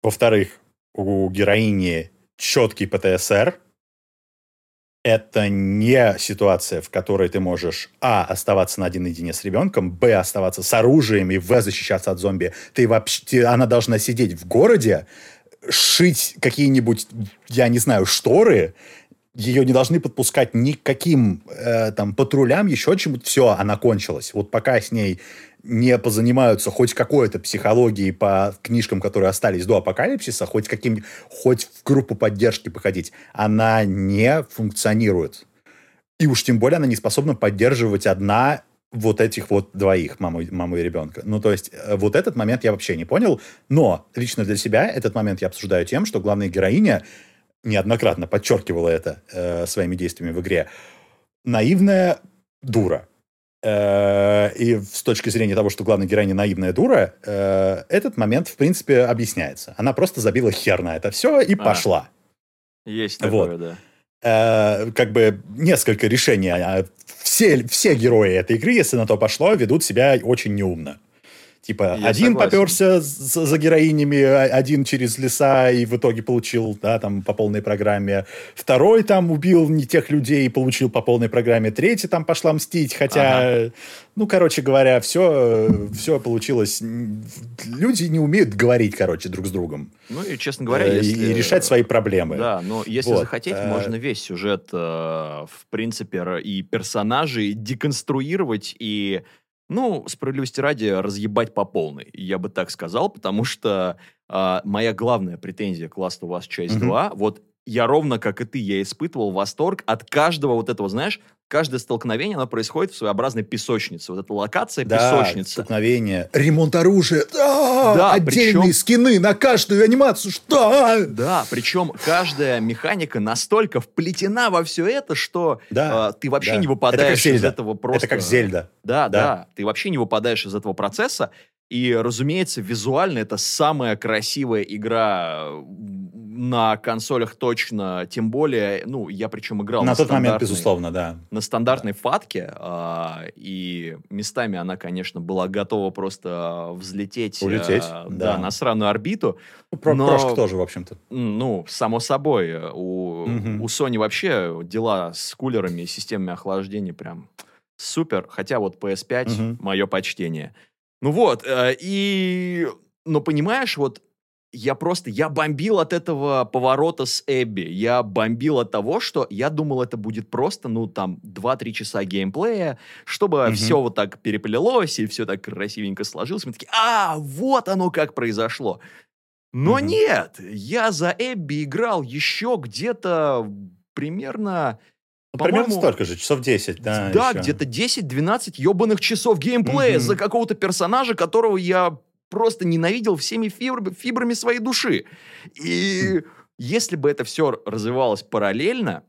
Во-вторых, у героини четкий ПТСР. Это не ситуация, в которой ты можешь, а, оставаться на один наедине с ребенком, б, оставаться с оружием и, в, защищаться от зомби. Ты вообще, она должна сидеть в городе, шить какие-нибудь, я не знаю, шторы, ее не должны подпускать никаким э, там патрулям, еще чему-то. Все, она кончилась. Вот пока с ней не позанимаются хоть какой-то психологией по книжкам, которые остались до апокалипсиса, хоть каким хоть в группу поддержки походить, она не функционирует. И уж тем более она не способна поддерживать одна вот этих вот двоих, маму, маму и ребенка. Ну, то есть, э, вот этот момент я вообще не понял, но лично для себя этот момент я обсуждаю тем, что главная героиня неоднократно подчеркивала это э, своими действиями в игре. Наивная дура. Э, и с точки зрения того, что главная героиня наивная дура, э, этот момент, в принципе, объясняется. Она просто забила хер на это все и а, пошла. Есть такое, вот. да. Э, как бы несколько решений а, все, все герои этой игры, если на то пошло, ведут себя очень неумно. Типа, Я один согласен. поперся за, за героинями, а, один через леса и в итоге получил, да, там, по полной программе. Второй там убил не тех людей и получил по полной программе. Третий там пошла мстить, хотя, ага. ну, короче говоря, все, все получилось. Люди не умеют говорить, короче, друг с другом. Ну, и, честно говоря, э, если... И решать свои проблемы. Да, но если вот. захотеть, а... можно весь сюжет, э, в принципе, и персонажей деконструировать, и ну, справедливости ради, разъебать по полной, я бы так сказал, потому что э, моя главная претензия к Last of Us часть mm-hmm. 2, вот я ровно как и ты, я испытывал восторг от каждого вот этого, знаешь, каждое столкновение, оно происходит в своеобразной песочнице. Вот эта локация да, песочница. столкновение. Ремонт оружия. Да, да отдельные причем... скины на каждую анимацию. Что? Да, причем каждая механика настолько вплетена во все это, что да, э, ты вообще да. не выпадаешь из этого просто... Это как Зельда. Да, да, да. Ты вообще не выпадаешь из этого процесса. И, разумеется, визуально это самая красивая игра на консолях точно, тем более, ну, я причем играл на, на тот момент, безусловно, да. На стандартной да. фатке, а, и местами она, конечно, была готова просто взлететь. Улететь, а, да. да. на сраную орбиту. Ну, про но, прошка тоже, в общем-то. Ну, само собой. У, угу. у Sony вообще дела с кулерами и системами охлаждения прям супер. Хотя вот PS5, угу. мое почтение. Ну вот, э, и... Но понимаешь, вот я просто, я бомбил от этого поворота с Эбби. Я бомбил от того, что я думал, это будет просто, ну, там, 2-3 часа геймплея, чтобы mm-hmm. все вот так переплелось и все так красивенько сложилось. Мы такие, а, вот оно как произошло. Но mm-hmm. нет, я за Эбби играл еще где-то примерно... Ну, примерно столько же, часов 10, да. Да, где-то 10-12 ебаных часов геймплея mm-hmm. за какого-то персонажа, которого я просто ненавидел всеми фибр, фибрами своей души. И если бы это все развивалось параллельно,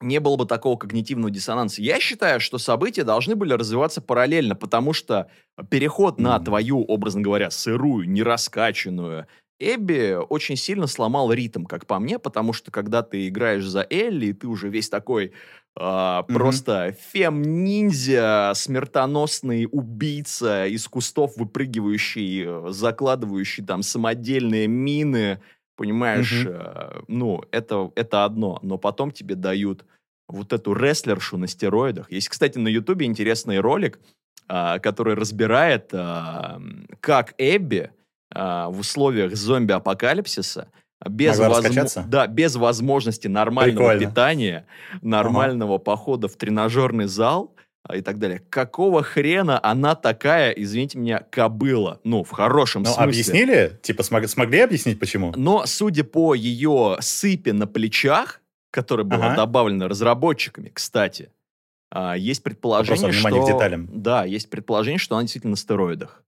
не было бы такого когнитивного диссонанса. Я считаю, что события должны были развиваться параллельно, потому что переход на твою, образно говоря, сырую, нераскачанную Эбби очень сильно сломал ритм, как по мне, потому что когда ты играешь за Элли, ты уже весь такой Uh, mm-hmm. Просто фем-ниндзя, смертоносный убийца из кустов, выпрыгивающий, э, закладывающий там самодельные мины. Понимаешь, mm-hmm. uh, ну, это, это одно. Но потом тебе дают вот эту рестлершу на стероидах. Есть, кстати, на Ютубе интересный ролик, uh, который разбирает, как Эбби в условиях зомби-апокалипсиса без, возможно, да, без возможности нормального Прикольно. питания, нормального ага. похода в тренажерный зал а, и так далее. Какого хрена она такая, извините меня, кобыла? Ну, в хорошем Но смысле. объяснили? Типа смог, смогли объяснить, почему? Но, судя по ее сыпе на плечах, которая была ага. добавлена разработчиками, кстати, а, есть предположение, что... Да, есть предположение, что она действительно на стероидах.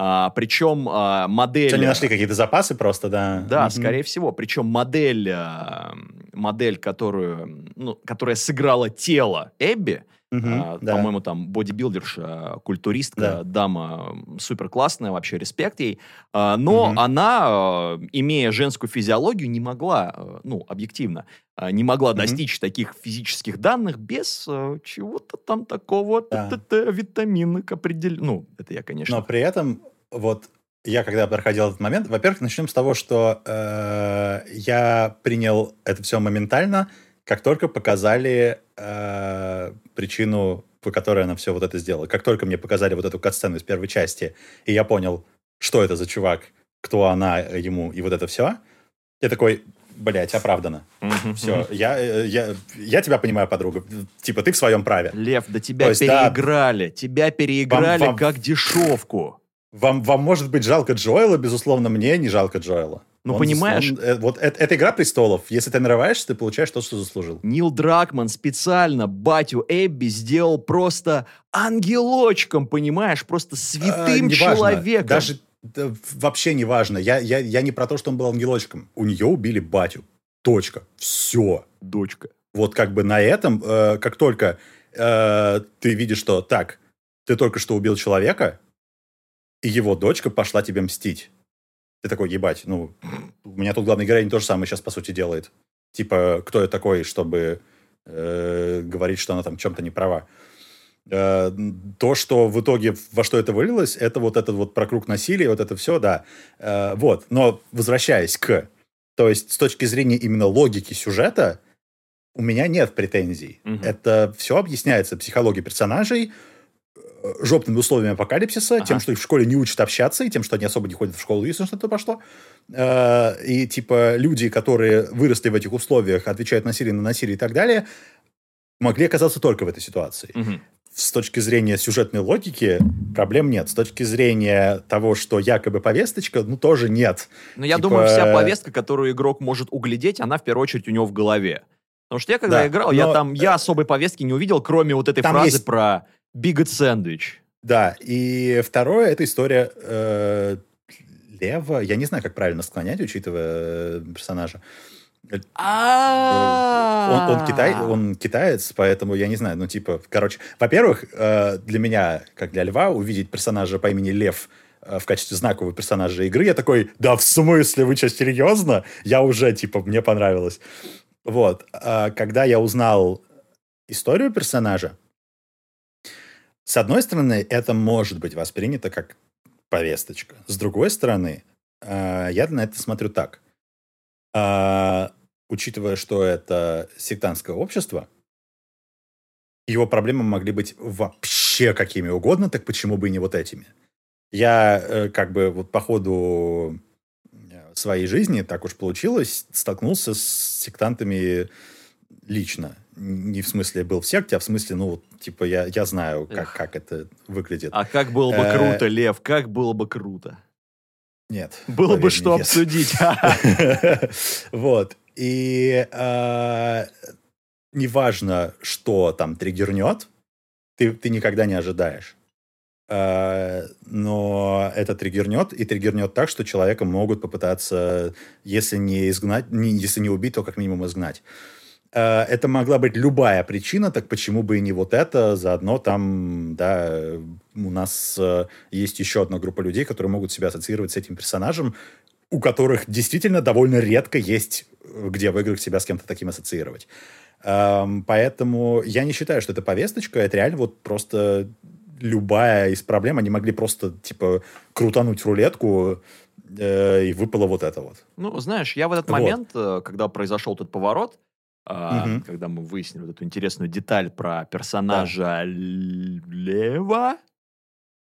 А, причем а, модель... Они нашли какие-то запасы просто, да? Да, mm-hmm. скорее всего. Причем модель, а, модель которую, ну, которая сыграла тело Эбби, Угу, а, да. По-моему, там бодибилдерша, культуристка, да. дама супер классная, вообще респект ей. А, но угу. она, а, имея женскую физиологию, не могла, а, ну, объективно, не могла угу. достичь таких физических данных без чего-то там такого да. витаминок определенно. Ну, это я, конечно. Но при этом вот я когда проходил этот момент, во-первых, начнем с того, что э, я принял это все моментально, как только показали э, причину, по которой она все вот это сделала. Как только мне показали вот эту катсцену из первой части, и я понял, что это за чувак, кто она ему, и вот это все, я такой, блядь, оправдано. Mm-hmm. Все, я, э, я, я тебя понимаю, подруга. Типа, ты в своем праве. Лев, да тебя есть, переиграли. Да, тебя переиграли вам, вам, как дешевку. Вам, вам может быть жалко Джоэла, безусловно, мне не жалко Джоэла. Ну, он, понимаешь... Он, э, вот это, это «Игра престолов». Если ты нарываешься, ты получаешь то, что заслужил. Нил Дракман специально батю Эбби сделал просто ангелочком, понимаешь? Просто святым а, человеком. Даже да, вообще не важно. Я, я, я не про то, что он был ангелочком. У нее убили батю. Точка. Все. Дочка. Вот как бы на этом, э, как только э, ты видишь, что так, ты только что убил человека, и его дочка пошла тебе мстить ты такой, ебать, ну, у меня тут главный героинь то же самое сейчас, по сути, делает. Типа, кто я такой, чтобы э, говорить, что она там чем-то не права. Э, то, что в итоге во что это вылилось, это вот этот вот прокруг насилия, вот это все, да. Э, вот, но возвращаясь к... То есть, с точки зрения именно логики сюжета, у меня нет претензий. Угу. Это все объясняется психологией персонажей, жопными условиями апокалипсиса, ага. тем, что их в школе не учат общаться, и тем, что они особо не ходят в школу, если что-то пошло. Э, и, типа, люди, которые выросли в этих условиях, отвечают насилие на насилие и так далее, могли оказаться только в этой ситуации. Угу. С точки зрения сюжетной логики проблем нет. С точки зрения того, что якобы повесточка, ну, тоже нет. Но я типа... думаю, вся повестка, которую игрок может углядеть, она в первую очередь у него в голове. Потому что я когда да, играл, но... я там, я особой повестки не увидел, кроме вот этой фразы есть... про Бигот сэндвич. Да, и второе, это история э, Лева. Я не знаю, как правильно склонять, учитывая э, персонажа. А. Он, он, китай, он китаец, поэтому я не знаю, ну, типа, короче, во-первых, э, для меня, как для льва, увидеть персонажа по имени Лев в качестве знакового персонажа игры, я такой, да в смысле, вы что, серьезно? Я уже, типа, мне понравилось. Вот. А когда я узнал историю персонажа, с одной стороны, это может быть воспринято как повесточка. С другой стороны, э, я на это смотрю так. Э, учитывая, что это сектантское общество, его проблемы могли быть вообще какими угодно, так почему бы и не вот этими? Я э, как бы вот по ходу своей жизни, так уж получилось, столкнулся с сектантами лично не в смысле был в секте, а в смысле, ну, типа, я, я знаю, как, как это выглядит. А как было бы круто, э, Лев, как было бы круто. Нет. Было бы что обсудить. Вот. И э, неважно, что там триггернет, ты, ты никогда не ожидаешь. Э, но это триггернет, и триггернет так, что человека могут попытаться, если не изгнать, не, если не убить, то как минимум изгнать. Э, это могла быть любая причина, так почему бы и не вот это? Заодно там, да, у нас э, есть еще одна группа людей, которые могут себя ассоциировать с этим персонажем, у которых действительно довольно редко есть э, где в играх себя с кем-то таким ассоциировать. Эм, поэтому я не считаю, что это повесточка, это реально вот просто любая из проблем, они могли просто, типа, крутануть рулетку, и выпало вот это вот. Ну, знаешь, я в этот вот. момент, когда произошел этот поворот, угу. когда мы выяснили вот эту интересную деталь про персонажа да. Лева.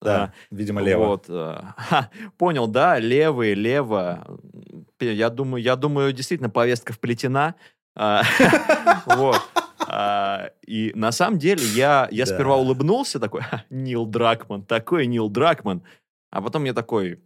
Да, а, видимо, Лева. Вот, а, понял, да, левый, лево. Я думаю, я думаю, действительно повестка вплетена. А, вот. А, и на самом деле я, я да. сперва улыбнулся, такой, Нил Дракман, такой Нил Дракман. А потом я такой,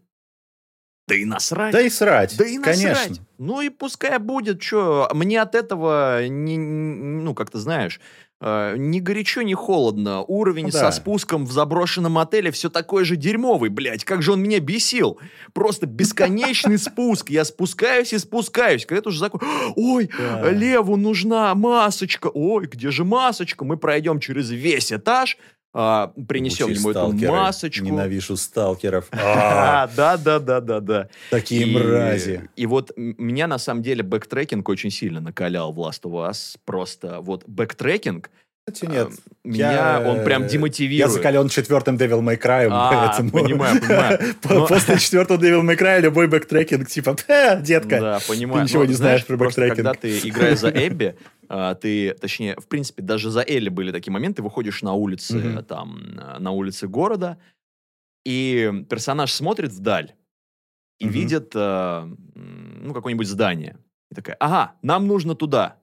да и насрать. Да и срать. Да и насрать. Конечно. Ну и пускай будет, что мне от этого, не, ну, как ты знаешь, э, ни горячо, ни холодно. Уровень Ну со да. спуском в заброшенном отеле все такой же дерьмовый, блядь. Как же он меня бесил. Просто бесконечный спуск. Я спускаюсь и спускаюсь. Когда ты уже закон... Ой, Да. Леву нужна масочка. Ой, где же масочка? Мы пройдем через весь этаж, а, принесем ему эту масочку. Ненавижу сталкеров. Да, да, да, да, да. Такие мрази. И вот меня на самом деле backtracking очень сильно накалял в Last of Us. Просто вот backtracking Кстати, нет. а, меня Я, он прям э, демотивирует. Я закален четвертым Devil May Cry, А, поэтому... понимаю, понимаю. Но- После четвертого Devil May Cry любой backtracking, типа, «Э, детка, Да, понимаю. ничего Но, не знаешь про просто backtracking. Когда ты играешь за Эбби, а, ты, точнее, в принципе, даже за Элли были такие моменты, выходишь на улицы, Мгм. там, а, на улицы города, и персонаж смотрит вдаль и Мгм. видит, а, ну, какое-нибудь здание. И такая, ага, нам нужно туда.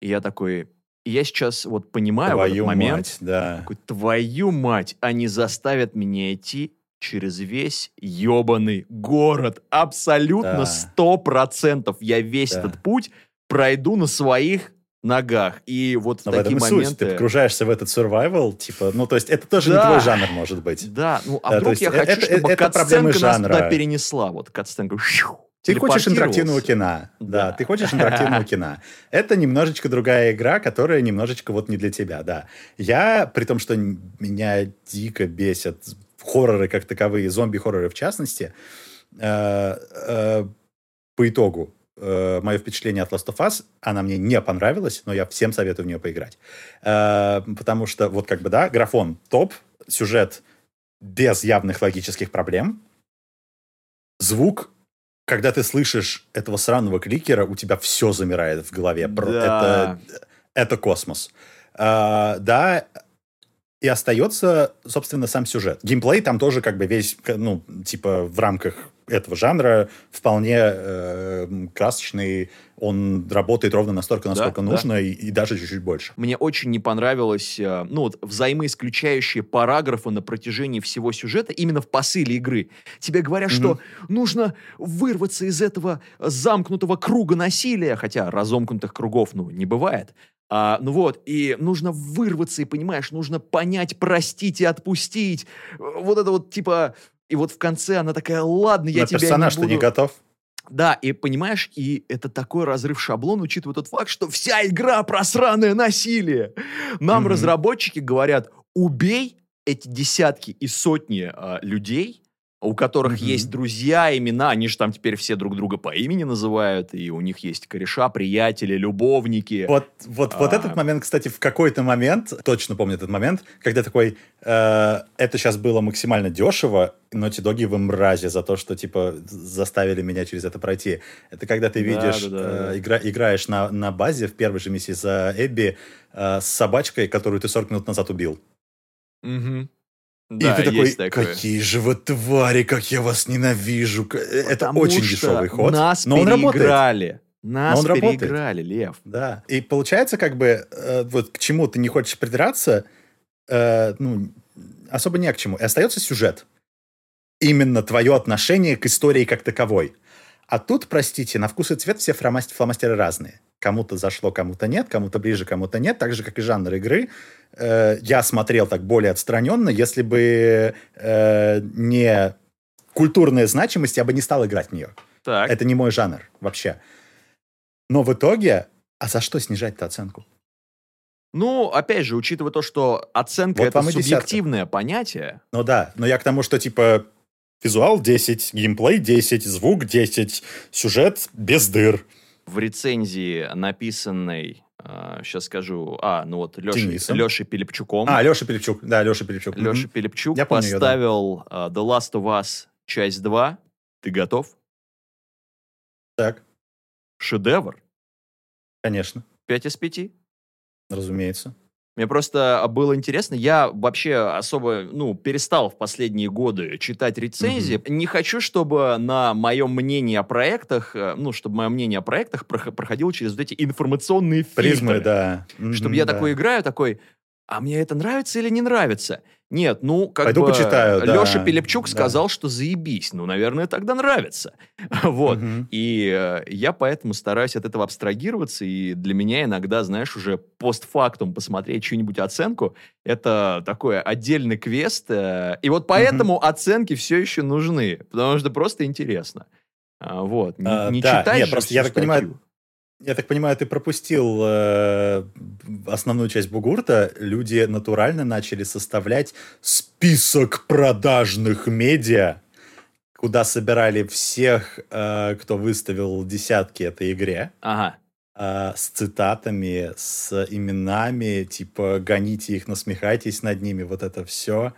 И я такой, и я сейчас вот понимаю в этот Твою момент, мать, да. такой, твою мать, они заставят меня идти через весь ебаный город. Абсолютно Да. сто процентов я весь Да. этот путь пройду на своих ногах. И вот в Но в этом такие и суть. моменты... Ты погружаешься в этот survival, типа, ну, то есть это тоже Да. не твой жанр, может быть. Да, ну а Да, вдруг я э- хочу, это- чтобы это проблемы нас жанра. туда перенесла. Вот катсценка. Ты хочешь интерактивного кино. Да, Да. ты хочешь интерактивного кино. Это немножечко другая игра, которая немножечко вот не для тебя, да. Я, при том, что меня дико бесят хорроры как таковые, зомби-хорроры в частности, э, э, по итогу, э, мое впечатление от Last of Us, она мне не понравилась, но я всем советую в нее поиграть. Э, потому что, вот как бы, да, графон топ, сюжет без явных логических проблем, звук, когда ты слышишь этого сраного кликера, у тебя все замирает в голове. Да. Это, это космос. А, да, и остается, собственно, сам сюжет. Геймплей там тоже как бы весь, ну, типа в рамках этого жанра вполне э, красочный. Он работает ровно настолько, насколько да. нужно, и, и даже чуть-чуть больше. Мне очень не понравилось, э, ну, вот, взаимоисключающие параграфы на протяжении всего сюжета именно в посыле игры. Тебе говорят, что нужно вырваться из этого замкнутого круга насилия, хотя разомкнутых кругов, ну, не бывает. А, ну вот, и нужно вырваться, и понимаешь, нужно понять, простить и отпустить. Вот это вот, типа... И вот в конце она такая, ладно, я Но тебя персонаж-то не не буду... готов. Да, и понимаешь, и это такой разрыв шаблона, учитывая тот факт, что вся игра просранное насилие. Нам Мгм. разработчики говорят, убей эти десятки и сотни а, людей, у которых Мгм. есть друзья, имена, они же там теперь все друг друга по имени называют, и у них есть кореша, приятели, любовники. Вот, вот, вот А. этот момент, кстати, в какой-то момент, точно помню этот момент, когда такой, э, это сейчас было максимально дешево, но Доги вы мрази за то, что, типа, заставили меня через это пройти. Это когда ты видишь, да, да, э, да. игра- играешь на, на базе в первой же миссии за Эбби э, с собачкой, которую ты 40 минут назад убил. Мгм. И Да, ты такой, такое. какие же вы твари, как я вас ненавижу. Э, Это Потому очень дешевый ход, Нас но он работает. переиграли. Нас он работает. переиграли, Лев. Да. И получается, как бы, э, вот к чему ты не хочешь придраться, э, ну, особо не к чему. И остается сюжет. Именно твое отношение к истории как таковой. А тут, простите, на вкус и цвет все фломас- фломастеры разные. Кому-то зашло, кому-то нет, кому-то ближе, кому-то нет. Так же, как и жанр игры. Э, я смотрел так более отстраненно. Если бы э, не культурная значимость, я бы не стал играть в нее. Так. Это не мой жанр вообще. Но в итоге, а за что снижать-то оценку? Ну, опять же, учитывая то, что оценка Вот это и десятка. субъективное понятие, Ну да, но я к тому, что типа визуал 10, геймплей 10, звук 10, сюжет без дыр. В рецензии, написанной, сейчас скажу, а, ну вот Лешей. Лешей Пилипчуком, А, Леша Пилипчук. Да, Леша Пилипчук. Леша Мгм. Пилипчук Я помню её, да. поставил а, The Last of Us часть 2. Ты готов? Так, Шедевр. конечно, 5 из 5. разумеется. Мне просто было интересно, я вообще особо, ну, перестал в последние годы читать рецензии. Не хочу, чтобы на моем мнении о проектах, э, ну, чтобы мое мнение о проектах прох- проходило через вот эти информационные фильтры. Призмы, да. Чтобы Мгм, я да. такой играю, такой, а мне это нравится или не нравится? Нет, ну, как Пойду бы почитаю, да. Леша Пелепчук Да. сказал, что заебись. Ну, наверное, тогда нравится. Вот. Мгм. И э, я поэтому стараюсь от этого абстрагироваться, и для меня иногда, знаешь, уже постфактум посмотреть чью-нибудь оценку, это такой отдельный квест, э, и вот поэтому оценки все еще нужны, потому что просто интересно. А, Вот, не, А, не да, нет, же просто я так понимаю. Я так понимаю, ты пропустил э, основную часть бугурта. Люди натурально начали составлять список продажных медиа, куда собирали всех, э, кто выставил десятки этой игре, Ага. э, с цитатами, с именами, типа «гоните их, насмехайтесь над ними», вот это все.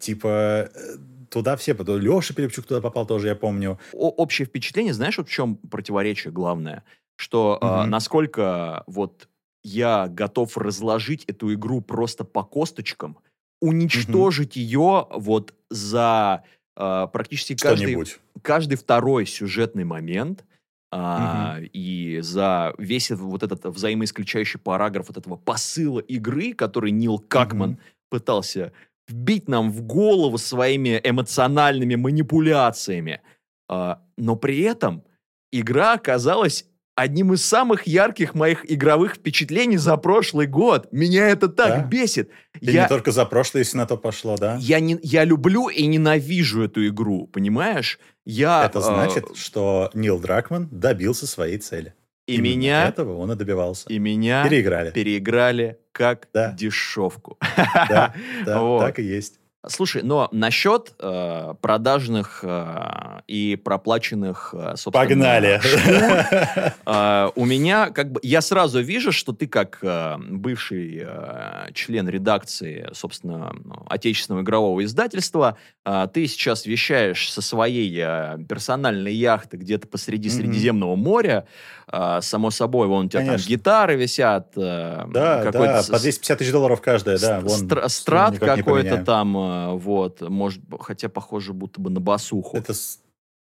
типа э, туда все, Леша Пелепчук туда попал тоже, я помню. О- общее впечатление, знаешь, вот в чем противоречие главное? Что э, Мгм. насколько вот я готов разложить эту игру просто по косточкам, уничтожить ее вот за э, практически каждый, каждый второй сюжетный момент, а, и за весь вот этот взаимоисключающий параграф вот этого посыла игры, который Нил Какман Мгм. пытался вбить нам в голову своими эмоциональными манипуляциями. А, но при этом игра оказалась одним из самых ярких моих игровых впечатлений за прошлый год. Меня это так Да? бесит. И Я, не только за прошлое, если на то пошло, да? я, не, я люблю и ненавижу эту игру, понимаешь? Я, Это э, значит, что Нил Дракман добился своей цели. И Именно меня, этого он и добивался. и меня Переиграли. переиграли как Да. дешевку. Да, да, Вот. так и есть. Слушай, но насчет э, продажных э, и проплаченных, э, собственно, Погнали. э, у меня как бы я сразу вижу, что ты как э, бывший э, член редакции, собственно, отечественного игрового издательства, э, ты сейчас вещаешь со своей э, персональной яхты где-то посреди. Средиземного моря. Э, само собой, вон у тебя там Конечно. гитары висят. э, Да, какой-то да, с- по 250 тысяч долларов каждая, да. Вон, сумму Strat какой-то там, э, вот, может, хотя похоже будто бы на басуху. Это,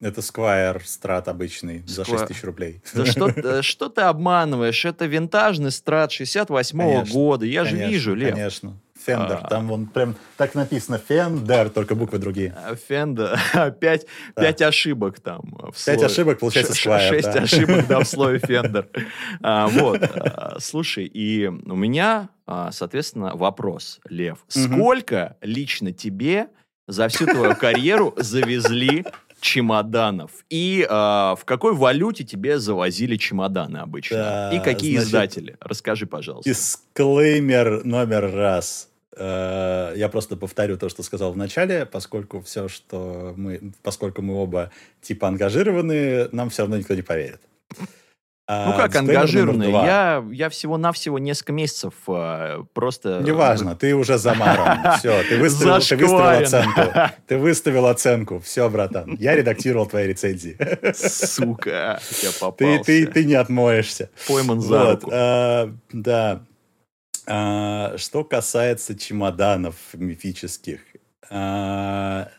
это Squier Strat обычный за Squier. 6 тысяч рублей. Да что, э, что ты обманываешь? Это винтажный Strat 68-го Конечно, года. Я же Конечно, вижу, Лев. Конечно. Fender. А. Там вон прям так написано Fender, только буквы другие. А, Фенда, пять, Да. пять ошибок там. в Пять слове. ошибок, получается, Squire, Шесть да. ошибок, да, в слове Фендер. А, Вот. а, Слушай, и у меня, а, соответственно, вопрос, Лев. Сколько лично тебе за всю твою карьеру завезли чемоданов? И а, в какой валюте тебе завозили чемоданы обычно? Да, И какие значит, издатели? Расскажи, пожалуйста. Дисклеймер номер раз. Э, Я просто повторю то, что сказал в начале, поскольку все, что мы, поскольку мы оба типа ангажированы, нам все равно никто не поверит. А, Ну как два. Я, я всего-навсего несколько месяцев а, просто... Неважно, ты уже замаран. Все, ты выставил, ты выставил оценку. Ты выставил оценку. Все, братан. Я редактировал твои рецензии. Сука, я Ты, попался. ты, ты не отмоешься. Пойман за Вот, руку. а, да. А, что касается чемоданов мифических, а,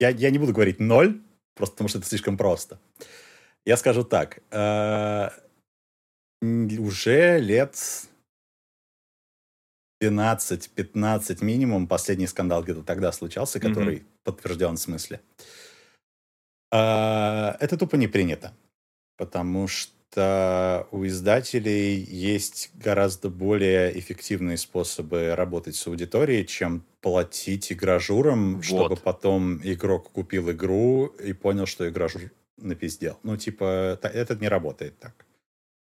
я, я не буду говорить ноль, просто потому что это слишком просто. Я скажу так. а, уже лет 12-15 минимум, последний скандал где-то тогда случался, который подтвержден в смысле. А, это тупо не принято, потому что у издателей есть гораздо более эффективные способы работать с аудиторией, чем платить игражурам, Вот. чтобы потом игрок купил игру и понял, что игражур напиздел. Ну, типа, это не работает так.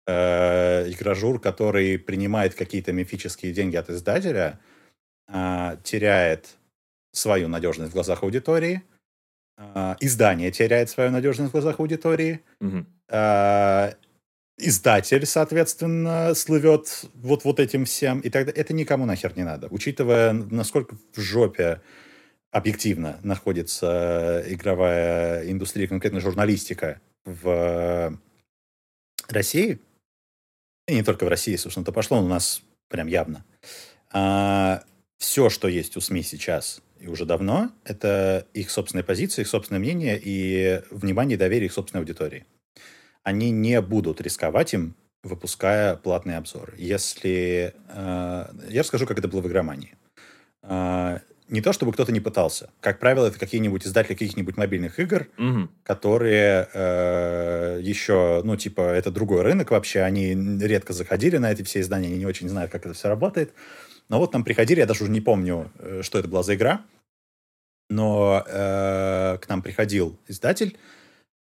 Э, Игражур, который принимает какие-то мифические деньги от издателя, а, теряет свою надежность в глазах аудитории, а, издание теряет свою надежность в глазах аудитории, Мгм. А, издатель, соответственно, слывет вот, вот этим всем, и тогда это никому нахер не надо. Учитывая, насколько в жопе объективно находится игровая индустрия, конкретно журналистика в России, и не только в России, собственно, то пошло у нас прям явно. все, что есть у СМИ сейчас и уже давно, это их собственная позиция, их собственное мнение и внимание и доверие их собственной аудитории. Они не будут рисковать им выпуская платные обзоры. Если... Э, я расскажу, как это было в игромании. Э, не то, чтобы кто-то не пытался. Как правило, это какие-нибудь издатели каких-нибудь мобильных игр, Мгм. которые э, еще, ну, типа, это другой рынок вообще. Они редко заходили на эти все издания, они не очень знают, как это все работает. Но вот нам приходили, я даже уже не помню, э, что это была за игра, но э, к нам приходил издатель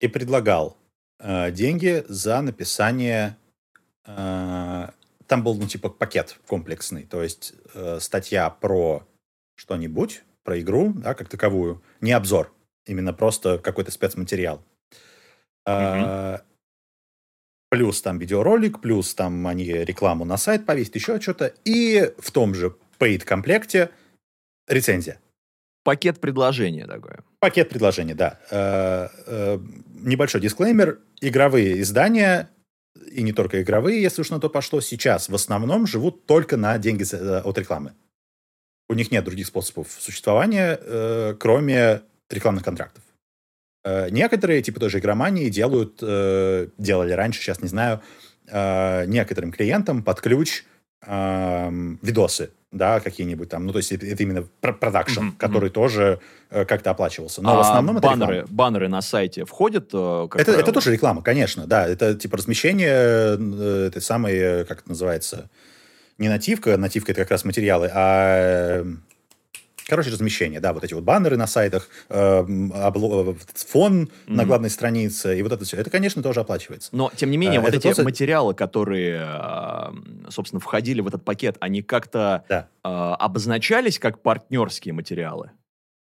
и предлагал э, деньги за написание... э, там был, ну, типа, пакет комплексный, то есть э, статья про что-нибудь, про игру, да, как таковую, не обзор, именно просто какой-то спецматериал. Э, Плюс там видеоролик, плюс там они рекламу на сайт повесят, еще что-то. И в том же paid комплекте рецензия. Пакет предложения такое. Пакет предложений, да. Э, э, Небольшой дисклеймер. Игровые издания, и не только игровые, если уж на то пошло, сейчас в основном живут только на деньги э, от рекламы. У них нет других способов существования, кроме рекламных контрактов. Некоторые, типа той же игромании, делают, делали раньше, сейчас не знаю, некоторым клиентам под ключ эм, видосы, да, какие-нибудь там, ну, то есть это, это именно про- продакшн, мгм. который тоже э, как-то оплачивался. Но в А основном это реклама. баннеры, баннеры на сайте входят? э, как Это, это тоже реклама, конечно, да. Это типа размещение э, этой самой, э, как это называется, не нативка, нативка это как раз материалы, а э, короче, размещение, да, вот эти вот баннеры на сайтах, э, м, обло- фон на Мгм. главной странице, и вот это все. Это, конечно, тоже оплачивается. Но, тем не менее, А, вот эти тоже- материалы, которые, а, собственно, входили в этот пакет, они как-то Да. а, обозначались как партнерские материалы?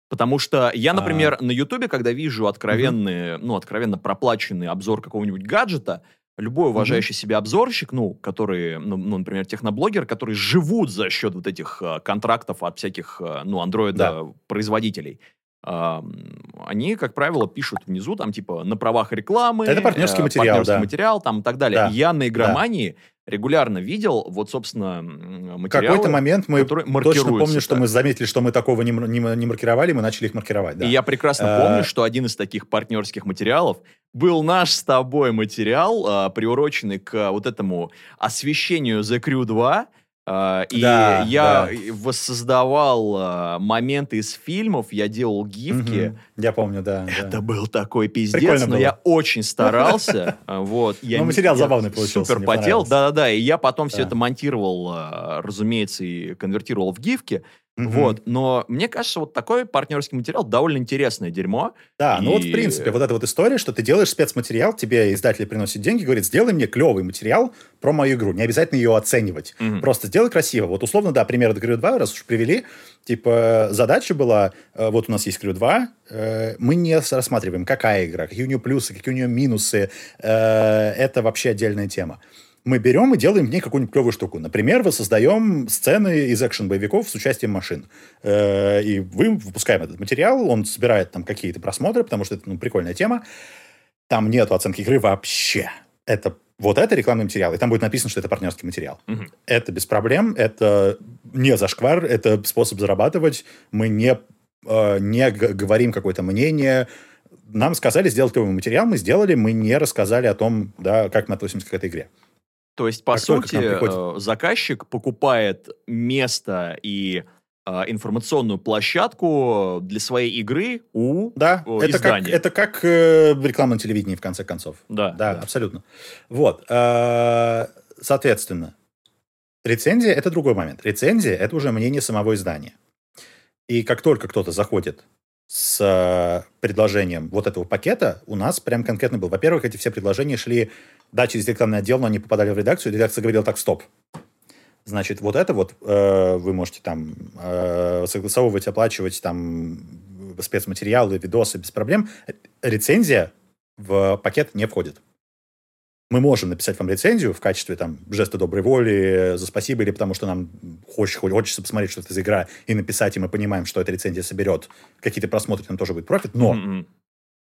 Потому что А. я, например, на Ютубе, когда вижу откровенные, ну, откровенно проплаченный обзор какого-нибудь гаджета, любой уважающий себя обзорщик, ну, который, ну, ну, например, техноблогер, которые живут за счет вот этих а, контрактов от всяких, а, ну, андроида-производителей, а, м, они, как правило, пишут внизу, там, типа, на правах рекламы. Это партнерский э, материал, партнерский да. материал, там, и так далее. Да. Я на игромании регулярно видел, вот, собственно, материалы. какой-то момент мы точно помню, что мы заметили, что мы такого не, не не маркировали, мы начали их маркировать. Да. И я прекрасно Э, помню, что один из таких партнерских материалов был наш с тобой материал, а, приуроченный к а, вот этому освещению The Crew 2. А, и Да, я да. воссоздавал а, моменты из фильмов, я делал гифки. Мгм. Я помню, да. да. Это был такой пиздец, Прикольно но было. я очень старался. а, Вот. Я, Ну, не- материал я забавный получился, Супер потел, да-да-да. И я потом все Да. это монтировал, разумеется, и конвертировал в гифки. Мгм. Вот. Но мне кажется, вот такой партнерский материал довольно интересное дерьмо. Да, ну вот в И- принципе, вот эта вот история, что ты делаешь спецматериал, тебе издатель приносит деньги, говорит, сделай мне клевый материал про мою игру, не обязательно ее оценивать, Мгм. просто сделай красиво. Вот условно, да, пример The Crew 2, раз уж привели, типа задача была, э, вот у нас есть Crew 2, э, мы не рассматриваем, какая игра, какие у нее плюсы, какие у нее минусы, э, это вообще отдельная тема. Мы берем и делаем в ней какую-нибудь клевую штуку. Например, воссоздаем сцены из экшен-боевиков с участием машин. Э, И вы выпускаем этот материал, он собирает там какие-то просмотры, потому что это ну, прикольная тема. Там нету оценки игры вообще. Это вот это рекламный материал, и там будет написано, что это партнерский материал. Мгм. Это без проблем, это не зашквар, это способ зарабатывать. Мы не, э, не говорим какое-то мнение. Нам сказали сделать клевый материал, мы сделали, мы не рассказали о том, да, как мы относимся к этой игре. То есть, по к сути, э, заказчик покупает место и э, информационную площадку для своей игры у Да, О, это как, это как э, реклама на телевидении, в конце концов. Да, Да, абсолютно. Вот. э, Соответственно, рецензия – это другой момент. Рецензия – это уже мнение самого издания. И как только кто-то заходит с э, предложением вот этого пакета, у нас прям конкретно был. Во-первых, эти все предложения шли, да, через рекламный отдел, но они попадали в редакцию, и редакция говорила так, стоп. Значит, вот это вот э, вы можете там э, согласовывать, оплачивать там спецматериалы, видосы без проблем. Рецензия в пакет не входит. Мы можем написать вам рецензию в качестве там жеста доброй воли, за спасибо, или потому что нам хочется, хочется посмотреть, что это за игра, и написать, и мы понимаем, что эта рецензия соберет какие-то просмотры, нам тоже будет профит, но М-м.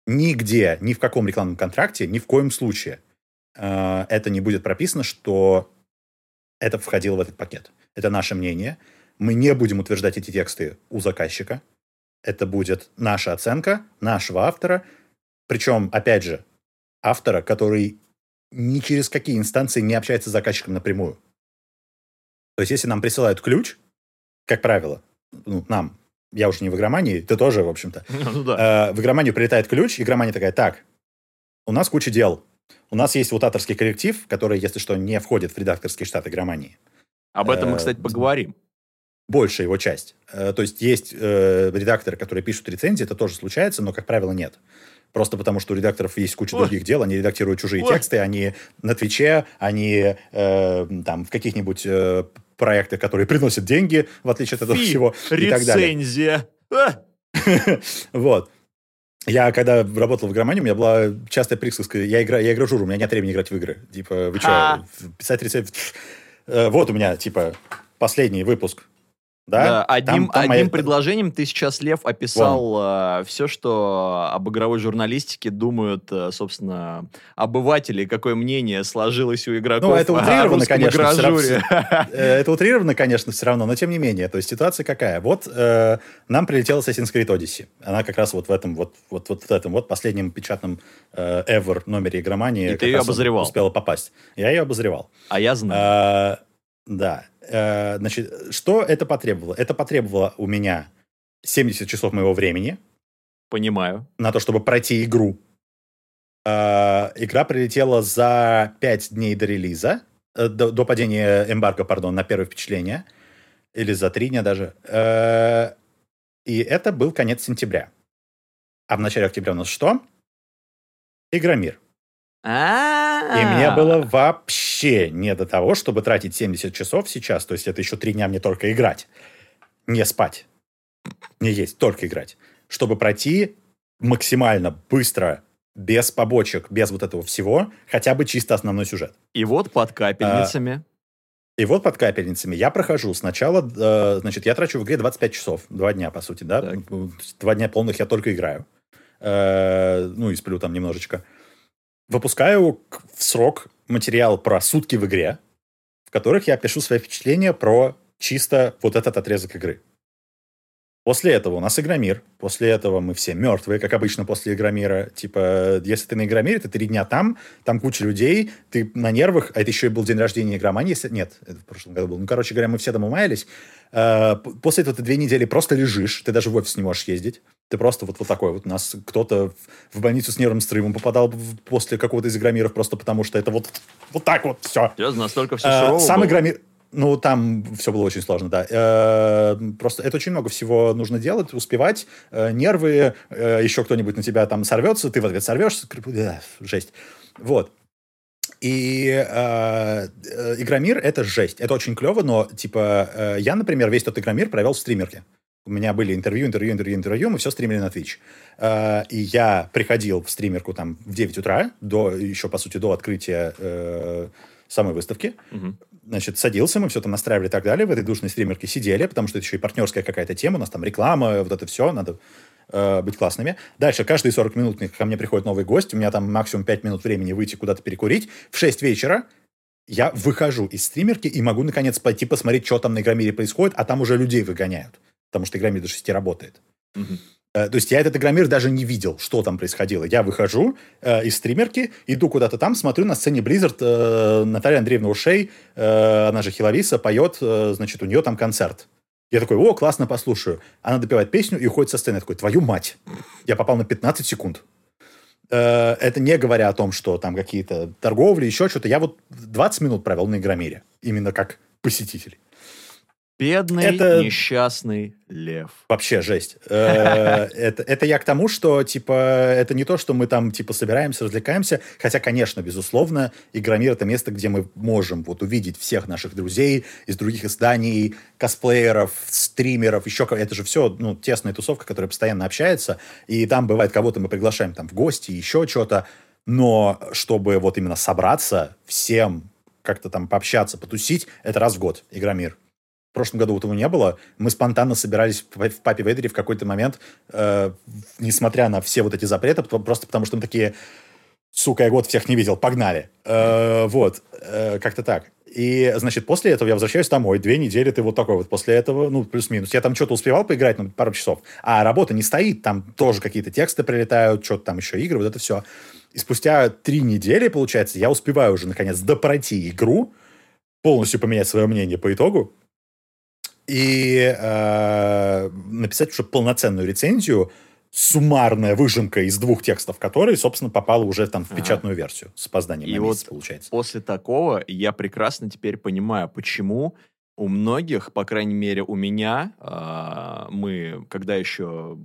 нигде, ни в каком рекламном контракте, ни в коем случае э, это не будет прописано, что это входило в этот пакет. Это наше мнение. Мы не будем утверждать эти тексты у заказчика. Это будет наша оценка, нашего автора. Причем, опять же, автора, который ни через какие инстанции не общается с заказчиком напрямую. То есть, если нам присылают ключ, как правило, ну, нам, я уже не в игромании, ты тоже, в общем-то. Ну, да. э, в игроманию прилетает ключ, игромания такая, так, у нас куча дел. У нас есть вот авторский коллектив, который, если что, не входит в редакторский штат игромании. Об этом мы, э, кстати, поговорим. Большая его часть. Э, то есть есть э, редакторы, которые пишут рецензии, это тоже случается, но, как правило, нет. Просто потому, что у редакторов есть куча Ой. других дел, они редактируют чужие Ой. тексты, они на Твиче, они э, там в каких-нибудь э, проектах, которые приносят деньги, в отличие от этого Фи, всего, рецензия. и так далее. А! Вот. Я когда работал в игромании, у меня была частая присказка, я играю, я играю журу, у меня нет времени играть в игры. Типа, вы что, писать рецепт? Э, вот у меня, типа, последний выпуск да? да одним там, там одним моя... предложением ты сейчас, Лев, описал э, все, что об игровой журналистике думают, э, собственно, обыватели, какое мнение сложилось у игроков. Ну, это утрировано, конечно, все равно, э, это утрировано, конечно, все равно, но тем не менее. То есть ситуация какая? Вот э, нам прилетела Assassin's Creed Odyssey. Она как раз вот в этом вот, вот, вот в этом вот последнем печатном э, ever номере игромании. И ты ее обозревал? Успела попасть. Я ее обозревал. А я знаю. Э, да. Э, значит, что это потребовало? Это потребовало у меня 70 часов моего времени. Понимаю. На то, чтобы пройти игру. Э, игра прилетела за 5 дней до релиза, э, до, до падения эмбарго, пардон, на первое впечатление. Или за 3 дня даже. И это был конец сентября. А в начале октября у нас что? Игромир. И мне было вообще не до того, чтобы тратить 70 часов сейчас, то есть это еще три дня мне только играть, не спать, не есть, только играть, чтобы пройти максимально быстро, без побочек, без вот этого всего, хотя бы чисто основной сюжет. И вот под капельницами. и вот под капельницами я прохожу сначала, э, значит, я трачу в игре 25 часов, два дня, по сути, да? Так. Два дня полных я только играю. Э, ну, и сплю там немножечко выпускаю в срок материал про сутки в игре, в которых я пишу свои впечатления про чисто вот этот отрезок игры. После этого у нас Игромир. После этого мы все мертвые, как обычно после Игромира. Типа, если ты на Игромире, ты три дня там, там куча людей, ты на нервах, а это еще и был день рождения Игромании. Если... Нет, это в прошлом году был. Ну, короче говоря, мы все дома маялись. А, после этого ты две недели просто лежишь, ты даже в офис не можешь ездить. Ты просто вот, вот такой вот. У нас кто-то в больницу с нервным срывом попадал после какого-то из Игромиров просто потому, что это вот, вот так вот все. Серьезно, настолько все а, Сам Игромир... Ну, там все было очень сложно, да. Э, просто это очень много всего нужно делать, успевать. Э, нервы, э, еще кто-нибудь на тебя там сорвется, ты в ответ сорвешься. Жесть. Вот. И э, Игромир — это жесть. Это очень клево, но, типа, э, я, например, весь тот Игромир провел в стримерке. У меня были интервью, интервью, интервью, интервью, мы все стримили на Twitch. Э, и я приходил в стримерку там в 9 утра, до, еще, по сути, до открытия э, самой выставки. Угу. Значит, садился, мы все там настраивали и так далее. В этой душной стримерке сидели, потому что это еще и партнерская какая-то тема, у нас там реклама, вот это все, надо э, быть классными. Дальше, каждые 40 минут ко мне приходит новый гость, у меня там максимум 5 минут времени выйти куда-то перекурить. В 6 вечера я выхожу из стримерки и могу, наконец, пойти посмотреть, что там на Игромире происходит, а там уже людей выгоняют, потому что Игромир до 6 работает. Угу. То есть я этот игромир даже не видел, что там происходило. Я выхожу э, из стримерки, иду куда-то там, смотрю на сцене Blizzard, э, Наталья Андреевна Ушей, э, она же Хиловиса, поет, э, значит, у нее там концерт. Я такой, о, классно, послушаю. Она допевает песню и уходит со сцены. Я такой, твою мать, я попал на 15 секунд. Э, это не говоря о том, что там какие-то торговли, еще что-то. Я вот 20 минут провел на Игромире, именно как посетитель. Бедный, это... несчастный лев. Вообще жесть. Э, это, это я к тому, что, типа, это не то, что мы там, типа, собираемся, развлекаемся. Хотя, конечно, безусловно, Игромир — это место, где мы можем вот увидеть всех наших друзей из других изданий, косплееров, стримеров, еще... Это же все, ну, тесная тусовка, которая постоянно общается. И там, бывает, кого-то мы приглашаем там в гости, еще что-то. Но чтобы вот именно собраться всем, как-то там пообщаться, потусить, это раз в год Игромир. В прошлом году этого не было. Мы спонтанно собирались в Папе Вейдере в какой-то момент, э, несмотря на все вот эти запреты, просто потому что мы такие, сука, я год всех не видел, погнали. Э, вот, э, как-то так. И, значит, после этого я возвращаюсь домой. Две недели ты вот такой вот после этого, ну, плюс-минус. Я там что-то успевал поиграть, ну, пару часов. А работа не стоит, там тоже какие-то тексты прилетают, что-то там еще игры, вот это все. И спустя три недели, получается, я успеваю уже, наконец, допройти игру, полностью поменять свое мнение по итогу и э, написать уже полноценную рецензию, суммарная выжимка из двух текстов, которые, собственно, попала уже там в печатную ага. версию с опозданием и на месяц, вот получается. После такого я прекрасно теперь понимаю, почему у многих, по крайней мере, у меня, э, мы, когда еще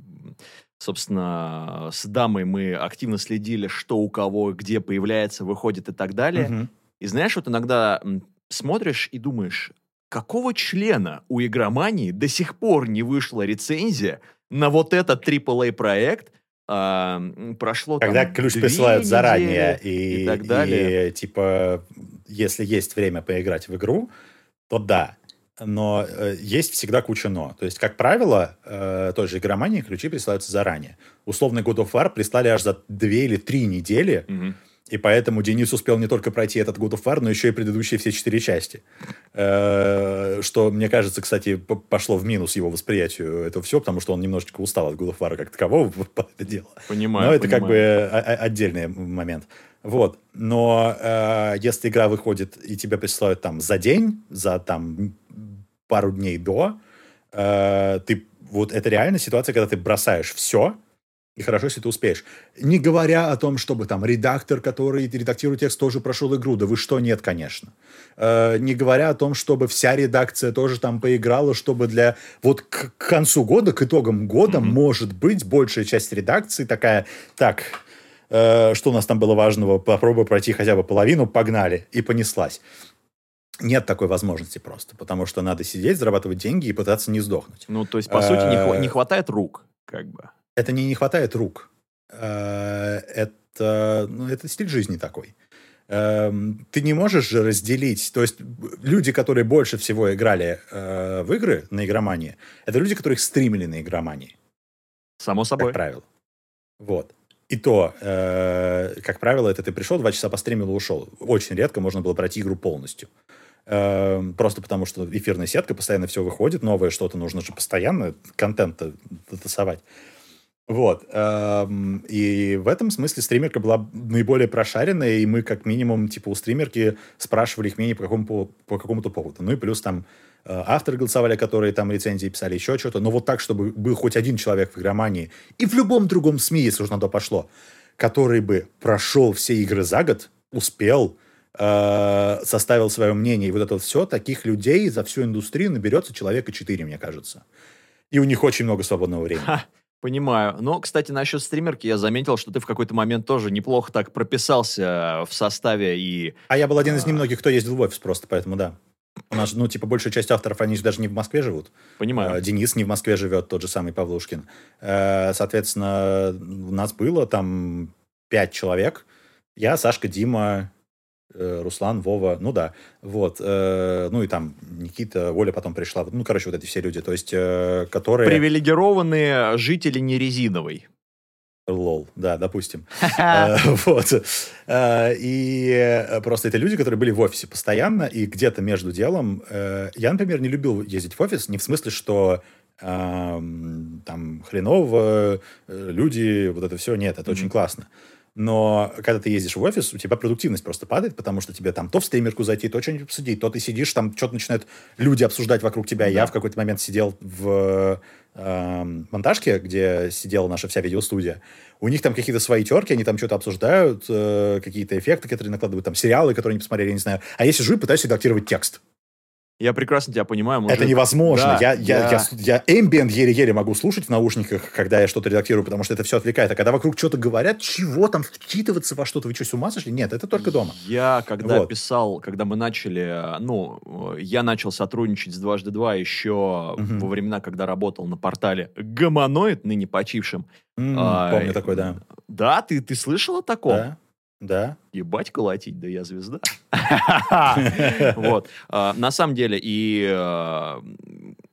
собственно, с дамой мы активно следили, что у кого, где появляется, выходит и так далее. Угу. И знаешь, вот иногда смотришь и думаешь, какого члена у игромании до сих пор не вышла рецензия на вот этот AAA проект, а, прошло Когда там ключ присылают заранее и, и так далее. И, типа, если есть время поиграть в игру, то да. Но э, есть всегда куча но. То есть, как правило, э, той же игромании ключи присылаются заранее. Условный God of War прислали аж за две или три недели, угу. И поэтому Денис успел не только пройти этот God of War, но еще и предыдущие все четыре части. Э, что, мне кажется, кстати, пошло в минус его восприятию этого всего, потому что он немножечко устал от God of War как такового под это дело. Понимаю, Но это понимаю. как бы отдельный момент. Вот. Но э, если игра выходит и тебе присылают там за день, за там пару дней до, э, ты вот это реально ситуация, когда ты бросаешь все, и хорошо, если ты успеешь. Не говоря о том, чтобы там редактор, который редактирует текст, тоже прошел игру. Да вы что, нет, конечно. Э, не говоря о том, чтобы вся редакция тоже там поиграла, чтобы для... Вот к, к концу года, к итогам года, mm-hmm. может быть, большая часть редакции такая, так, э, что у нас там было важного, попробуй пройти хотя бы половину, погнали, и понеслась. Нет такой возможности просто, потому что надо сидеть, зарабатывать деньги и пытаться не сдохнуть. Ну, то есть, по сути, не, не хватает рук, как бы это не не хватает рук. Э, это, ну, это стиль жизни такой. Эм, ты не можешь же разделить. То есть люди, которые больше всего играли э, в игры на игромании, это люди, которых стримили на игромании. Само собой. Как правило. Вот. И то, э, как правило, это ты пришел, два часа постримил и ушел. Очень редко можно было пройти игру полностью. Э, просто потому, что эфирная сетка, постоянно все выходит, новое что-то нужно же постоянно контент тасовать. Вот. Эм, и в этом смысле стримерка была наиболее прошаренная, и мы как минимум типа у стримерки спрашивали их мнение по, какому, по какому-то поводу. Ну и плюс там э, авторы голосовали, которые там рецензии писали, еще что-то. Но вот так, чтобы был хоть один человек в игромании и в любом другом СМИ, если уж на то пошло, который бы прошел все игры за год, успел, э, составил свое мнение, и вот это вот все, таких людей за всю индустрию наберется человека 4, мне кажется. И у них очень много свободного времени. Понимаю. Но, кстати, насчет стримерки я заметил, что ты в какой-то момент тоже неплохо так прописался в составе и... А я был один из а, немногих, кто ездил в офис просто, поэтому да. У нас, ну, типа, большая часть авторов, они же даже не в Москве живут. Понимаю. А, Денис не в Москве живет, тот же самый Павлушкин. Э, соответственно, у нас было там пять человек. Я, Сашка, Дима, Э, Руслан, Вова, ну да, вот, э, ну и там Никита, Оля потом пришла, ну, короче, вот эти все люди, то есть, э, которые... Привилегированные жители нерезиновой. Лол, да, допустим. Вот. И просто это люди, которые были в офисе постоянно, и где-то между делом... Я, например, не любил ездить в офис, не в смысле, что там хреново, люди, вот это все, нет, это очень классно но когда ты ездишь в офис, у тебя продуктивность просто падает, потому что тебе там то в стримерку зайти, то что-нибудь обсудить, то ты сидишь, там что-то начинают люди обсуждать вокруг тебя. Да. Я в какой-то момент сидел в э, монтажке, где сидела наша вся видеостудия. У них там какие-то свои терки, они там что-то обсуждают, э, какие-то эффекты, которые накладывают, там сериалы, которые они посмотрели, я не знаю. А я сижу и пытаюсь редактировать текст. Я прекрасно тебя понимаю. Может... Это невозможно. Да, я, я, я... я, я ambient еле-еле могу слушать в наушниках, когда я что-то редактирую, потому что это все отвлекает. А когда вокруг что-то говорят, чего там вчитываться во что-то? Вы что, с ума сошли? Нет, это только дома. Я, когда вот. писал, когда мы начали, ну, я начал сотрудничать с дважды два еще угу. во времена, когда работал на портале Гомоноид, ныне почившим. Mm, а, помню такой, да. Да, ты, ты слышал о таком? Да. Да. Ебать колотить, да я звезда. Вот. А, на самом деле, и, э,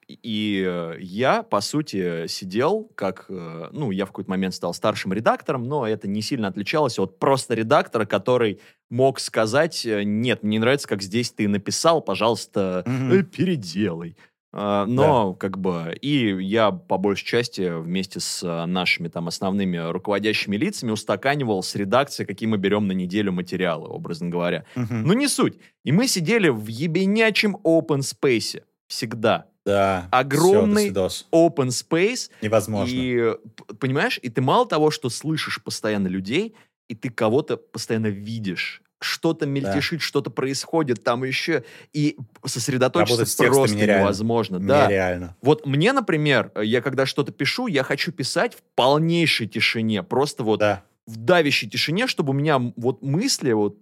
и э, я, по сути, сидел как... Ну, я в какой-то момент стал старшим редактором, но это не сильно отличалось от просто редактора, который мог сказать, нет, мне не нравится, как здесь ты написал, пожалуйста, э, переделай. А, Но, как бы, и я, по большей части, вместе с а, нашими там основными руководящими лицами устаканивал с редакцией, какие мы берем на неделю материалы, образно говоря. Мгм. Ну, не суть. И мы сидели в ебенячем open space. Всегда. Да. огромный свидос. Open space. Невозможно. И, понимаешь, и ты мало того, что слышишь постоянно людей, и ты кого-то постоянно видишь. Что-то мельтешит, что-то происходит там еще. И сосредоточиться просто нереально. невозможно. Да. Нереально. Вот мне, например, э, я когда что-то пишу, я хочу писать в полнейшей тишине. Просто вот Да. в давящей тишине, чтобы у меня вот мысли вот...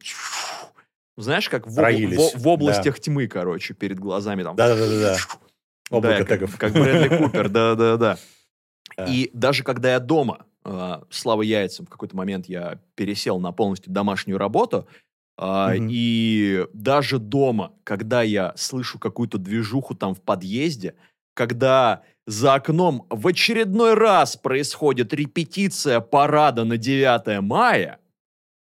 Знаешь, как в, Роились, в- в областях тьмы, короче, перед глазами там. Да-да-да-да. Облако Да, как, тегов. как Брэдли Купер, да-да-да. Да. И даже когда я дома, э, слава яйцам, в какой-то момент я пересел на полностью домашнюю работу, а, Мгм. и даже дома, когда я слышу какую-то движуху там в подъезде, когда за окном в очередной раз происходит репетиция парада на 9 мая,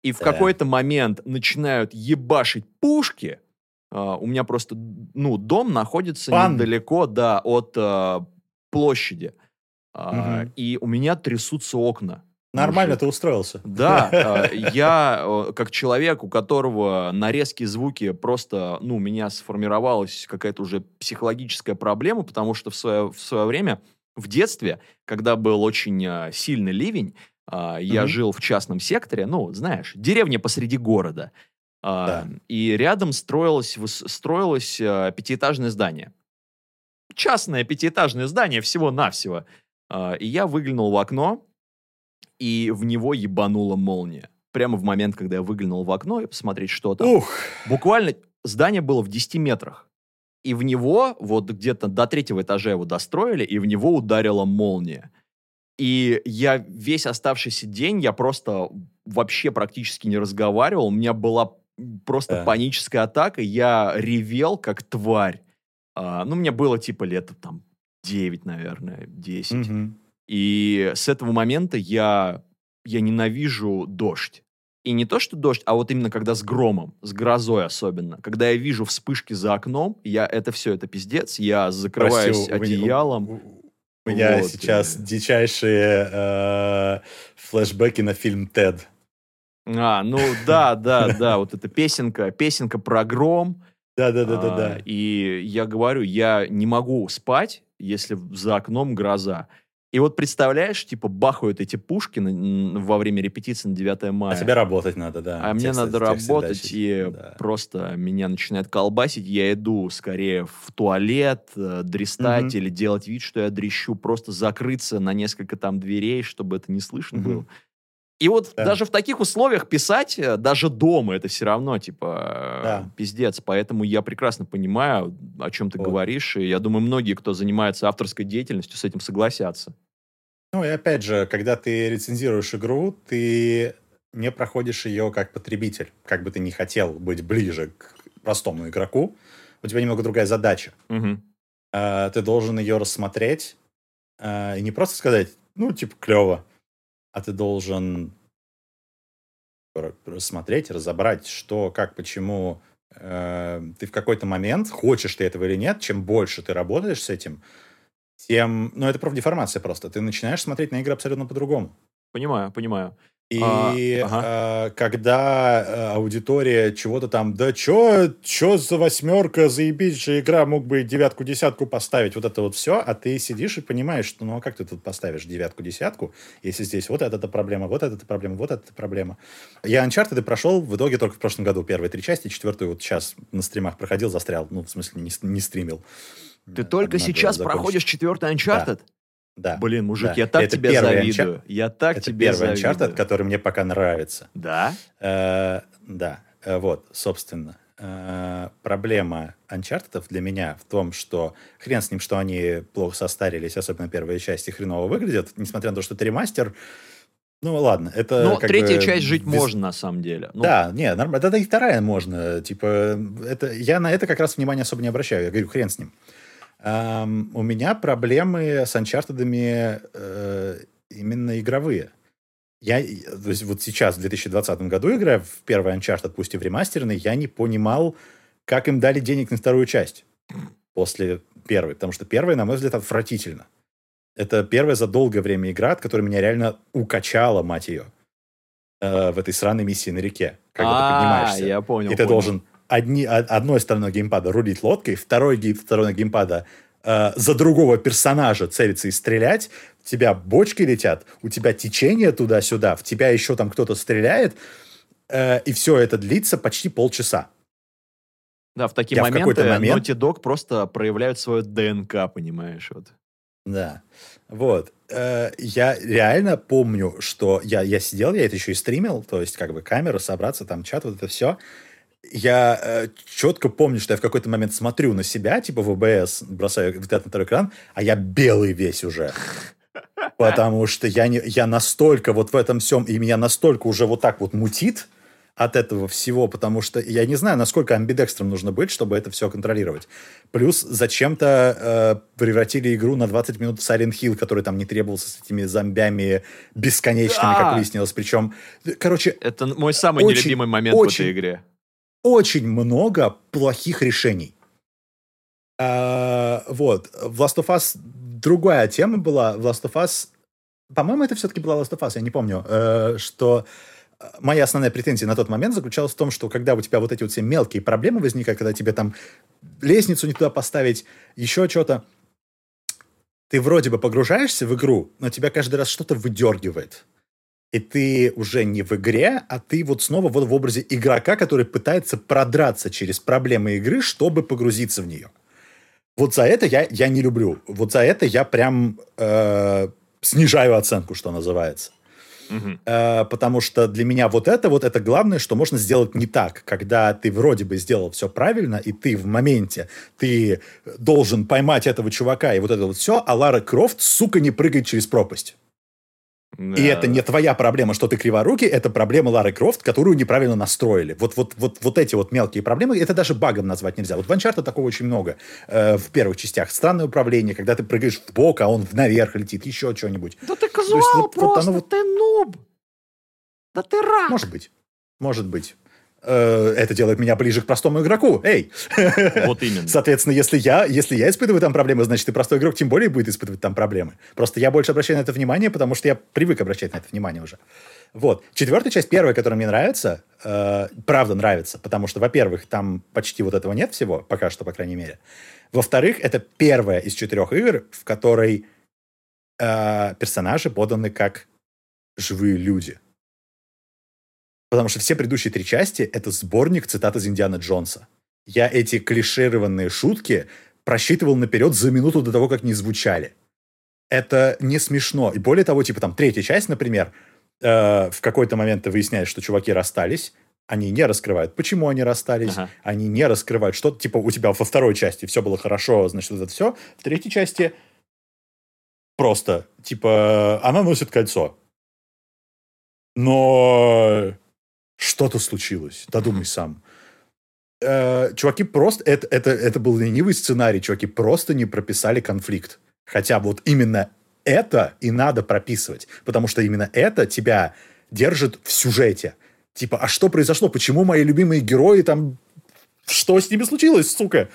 и в Да. какой-то момент начинают ебашить пушки, а, у меня просто, ну, дом находится Пан. недалеко, да, от а, площади. А, Мгм. И у меня трясутся окна. Нормально ты устроился. Да, а, я как человек, у которого на резкие звуки просто, ну, у меня сформировалась какая-то уже психологическая проблема, потому что в свое, в свое время, в детстве, когда был очень а, сильный ливень, а, я Мгм. жил в частном секторе, ну, знаешь, деревня посреди города. Да. И рядом строилось, строилось пятиэтажное здание. Частное пятиэтажное здание всего-навсего. И я выглянул в окно, и в него ебанула молния. Прямо в момент, когда я выглянул в окно и посмотреть, что там. Ух. Буквально здание было в 10 метрах. И в него, вот где-то до третьего этажа его достроили, и в него ударила молния. И я весь оставшийся день, я просто вообще практически не разговаривал. У меня была просто Да. паническая атака. Я ревел, как тварь. А, ну, мне было типа лет там 9, наверное, 10. Мгм. И с этого момента я, я ненавижу дождь. И не то, что дождь, а вот именно когда с громом, с грозой особенно. Когда я вижу вспышки за окном, я это все, это пиздец. Я закрываюсь Прости, одеялом. У у меня Вот, сейчас э. дичайшие э, флешбеки на фильм «Тед». А, ну да, да, да, вот эта песенка, песенка про гром. А, Да-да-да-да-да. И я говорю, я не могу спать, если за окном гроза. И вот представляешь, типа бахают эти пушки на- во время репетиции на 9 мая. А тебе работать надо, да. А мне Текст- надо текст работать, дальше. и Да. просто меня начинает колбасить. Я иду скорее в туалет, э, дрестать Мгм. или делать вид, что я дрещу, просто закрыться на несколько там дверей, чтобы это не слышно Мгм. было. И вот Да. даже в таких условиях писать, э, даже дома, это все равно, типа, Да. пиздец. Поэтому я прекрасно понимаю, о чем ты Вот. говоришь, и я думаю, многие, кто занимается авторской деятельностью, с этим согласятся. Ну и опять же, когда ты рецензируешь игру, ты не проходишь ее как потребитель. Как бы ты ни хотел быть ближе к простому игроку, у тебя немного другая задача. А, Ты должен ее рассмотреть а, и не просто сказать, ну, типа, клево, а ты должен рассмотреть, разобрать, что, как, почему э, ты в какой-то момент, хочешь ты этого или нет, чем больше ты работаешь с этим, тем... Ну, это профдеформация просто. Ты начинаешь смотреть на игры абсолютно по-другому. Понимаю, понимаю. И А, ага. э, когда э, аудитория чего-то там, да чё, чё за восьмерка, заебись же игра, мог бы девятку-десятку поставить, вот это вот все, а ты сидишь и понимаешь, что ну а как ты тут поставишь девятку-десятку, если здесь вот эта проблема, вот эта проблема, вот эта проблема. Я Uncharted прошел в итоге только в прошлом году первые три части, четвертую вот сейчас на стримах проходил, застрял, ну в смысле не, не стримил. Ты только надо сейчас закончить. проходишь четвертый Uncharted? Да. Блин, мужик, Да. я так Это тебе первый завидую. Я так Это тебе первый завидую. Uncharted, который мне пока нравится. Да? Э, да, Э, вот, собственно. Э, проблема Uncharted для меня в том, что хрен с ним, что они плохо состарились, особенно первые части хреново выглядят, несмотря на то, что это ремастер. Ну, ладно, это Ну, третья бы часть жить без- можно, на самом деле. Ну, Да, не, нормально. Да, и вторая можно. Типа, это, я на это как раз внимание особо не обращаю. Я говорю, хрен с ним. Эм, у меня проблемы с Uncharted э, именно игровые. Я, то есть вот сейчас, в 2020 году, играя в первый Uncharted, пусть и в ремастерный, я не понимал, как им дали денег на вторую часть после первой. Потому что первая, на мой взгляд, отвратительно. Это первая за долгое время игра, от которой меня реально укачала, мать ее, э, в этой сраной миссии на реке. Когда ты А, поднимаешься. я понял. И ты понял. должен одни, одной стороной геймпада рулить лодкой, второй гей- стороной геймпада э, за другого персонажа целиться и стрелять, у тебя бочки летят, у тебя течение туда-сюда, в тебя еще там кто-то стреляет, э, и все это длится почти полчаса. Да, в такие Я в моменты какой-то момент- Naughty Dog просто проявляют свое ДНК, понимаешь, вот. Да. Вот. Э, я реально помню, что я, я сидел, я это еще и стримил, то есть как бы камера, собраться, там чат, вот это все. Я э, четко помню, что я в какой-то момент смотрю на себя, типа в ОБС, бросаю взгляд на второй экран, а я белый весь уже. Потому что я, не, я настолько вот в этом всем, и меня настолько уже вот так вот мутит от этого всего, потому что я не знаю, насколько амбидекстром нужно быть, чтобы это все контролировать. Плюс зачем-то э, превратили игру на 20 минут в Silent Hill, который там не требовался с этими зомбями бесконечными, Да. как выяснилось. Причем, короче, Это мой самый Очень, нелюбимый момент очень. в этой игре. Очень много плохих решений. А, вот. В Last of Us другая тема была. В Last of Us... По-моему, это все-таки была Last of Us, я не помню. э, что э, моя основная претензия на тот момент заключалась в том, что когда у тебя вот эти вот все мелкие проблемы возникают, когда тебе там лестницу не туда поставить, еще что-то, ты вроде бы погружаешься в игру, но тебя каждый раз что-то выдергивает. И ты уже не в игре, а ты вот снова вот в образе игрока, который пытается продраться через проблемы игры, чтобы погрузиться в нее. Вот за это я, я не люблю. Вот за это я прям э, снижаю оценку, что называется. Мгм. Э, потому что для меня вот это вот это главное, что можно сделать не так, когда ты вроде бы сделал все правильно, и ты в моменте ты должен поймать этого чувака и вот это вот все, а Лара Крофт, сука, не прыгает через пропасть. Да. И это не твоя проблема, что ты криворукий, это проблема Лары Крофт, которую неправильно настроили. Вот, вот, вот, вот эти вот мелкие проблемы, это даже багом назвать нельзя. Вот в Uncharted такого очень много э, в первых частях. Странное управление, когда ты прыгаешь в бок, а он наверх летит, еще что-нибудь. Да ты казуал вот- вот просто, оно вот- ты нуб. Да ты рак. Может быть. Может быть. Э, это делает меня ближе к простому игроку. Эй! Вот именно. Соответственно, если я, если я испытываю там проблемы, значит, и простой игрок тем более будет испытывать там проблемы. Просто я больше обращаю на это внимание, потому что я привык обращать на это внимание уже. Вот. Четвертая часть, первая, которая мне нравится, э, правда нравится, потому что, во-первых, там почти вот этого нет всего, пока что, по крайней мере. Во-вторых, это первая из четырех игр, в которой э, персонажи поданы как живые люди. Потому что все предыдущие три части — это сборник цитат из Индиана Джонса. Я эти клишированные шутки просчитывал наперед за минуту до того, как не звучали. Это не смешно. И более того, типа там третья часть, например, э, в какой-то момент ты выясняешь, что чуваки расстались, они не раскрывают, почему они расстались, Ага. они не раскрывают что-то, типа у тебя во второй части все было хорошо, значит, это все. В третьей части просто, типа, она носит кольцо. Но что-то случилось, додумай сам. Э, чуваки просто, это, это, это был ленивый сценарий, чуваки просто не прописали конфликт. Хотя вот именно это и надо прописывать, потому что именно это тебя держит в сюжете. Типа, а что произошло? Почему мои любимые герои там... Что с ними случилось, сука?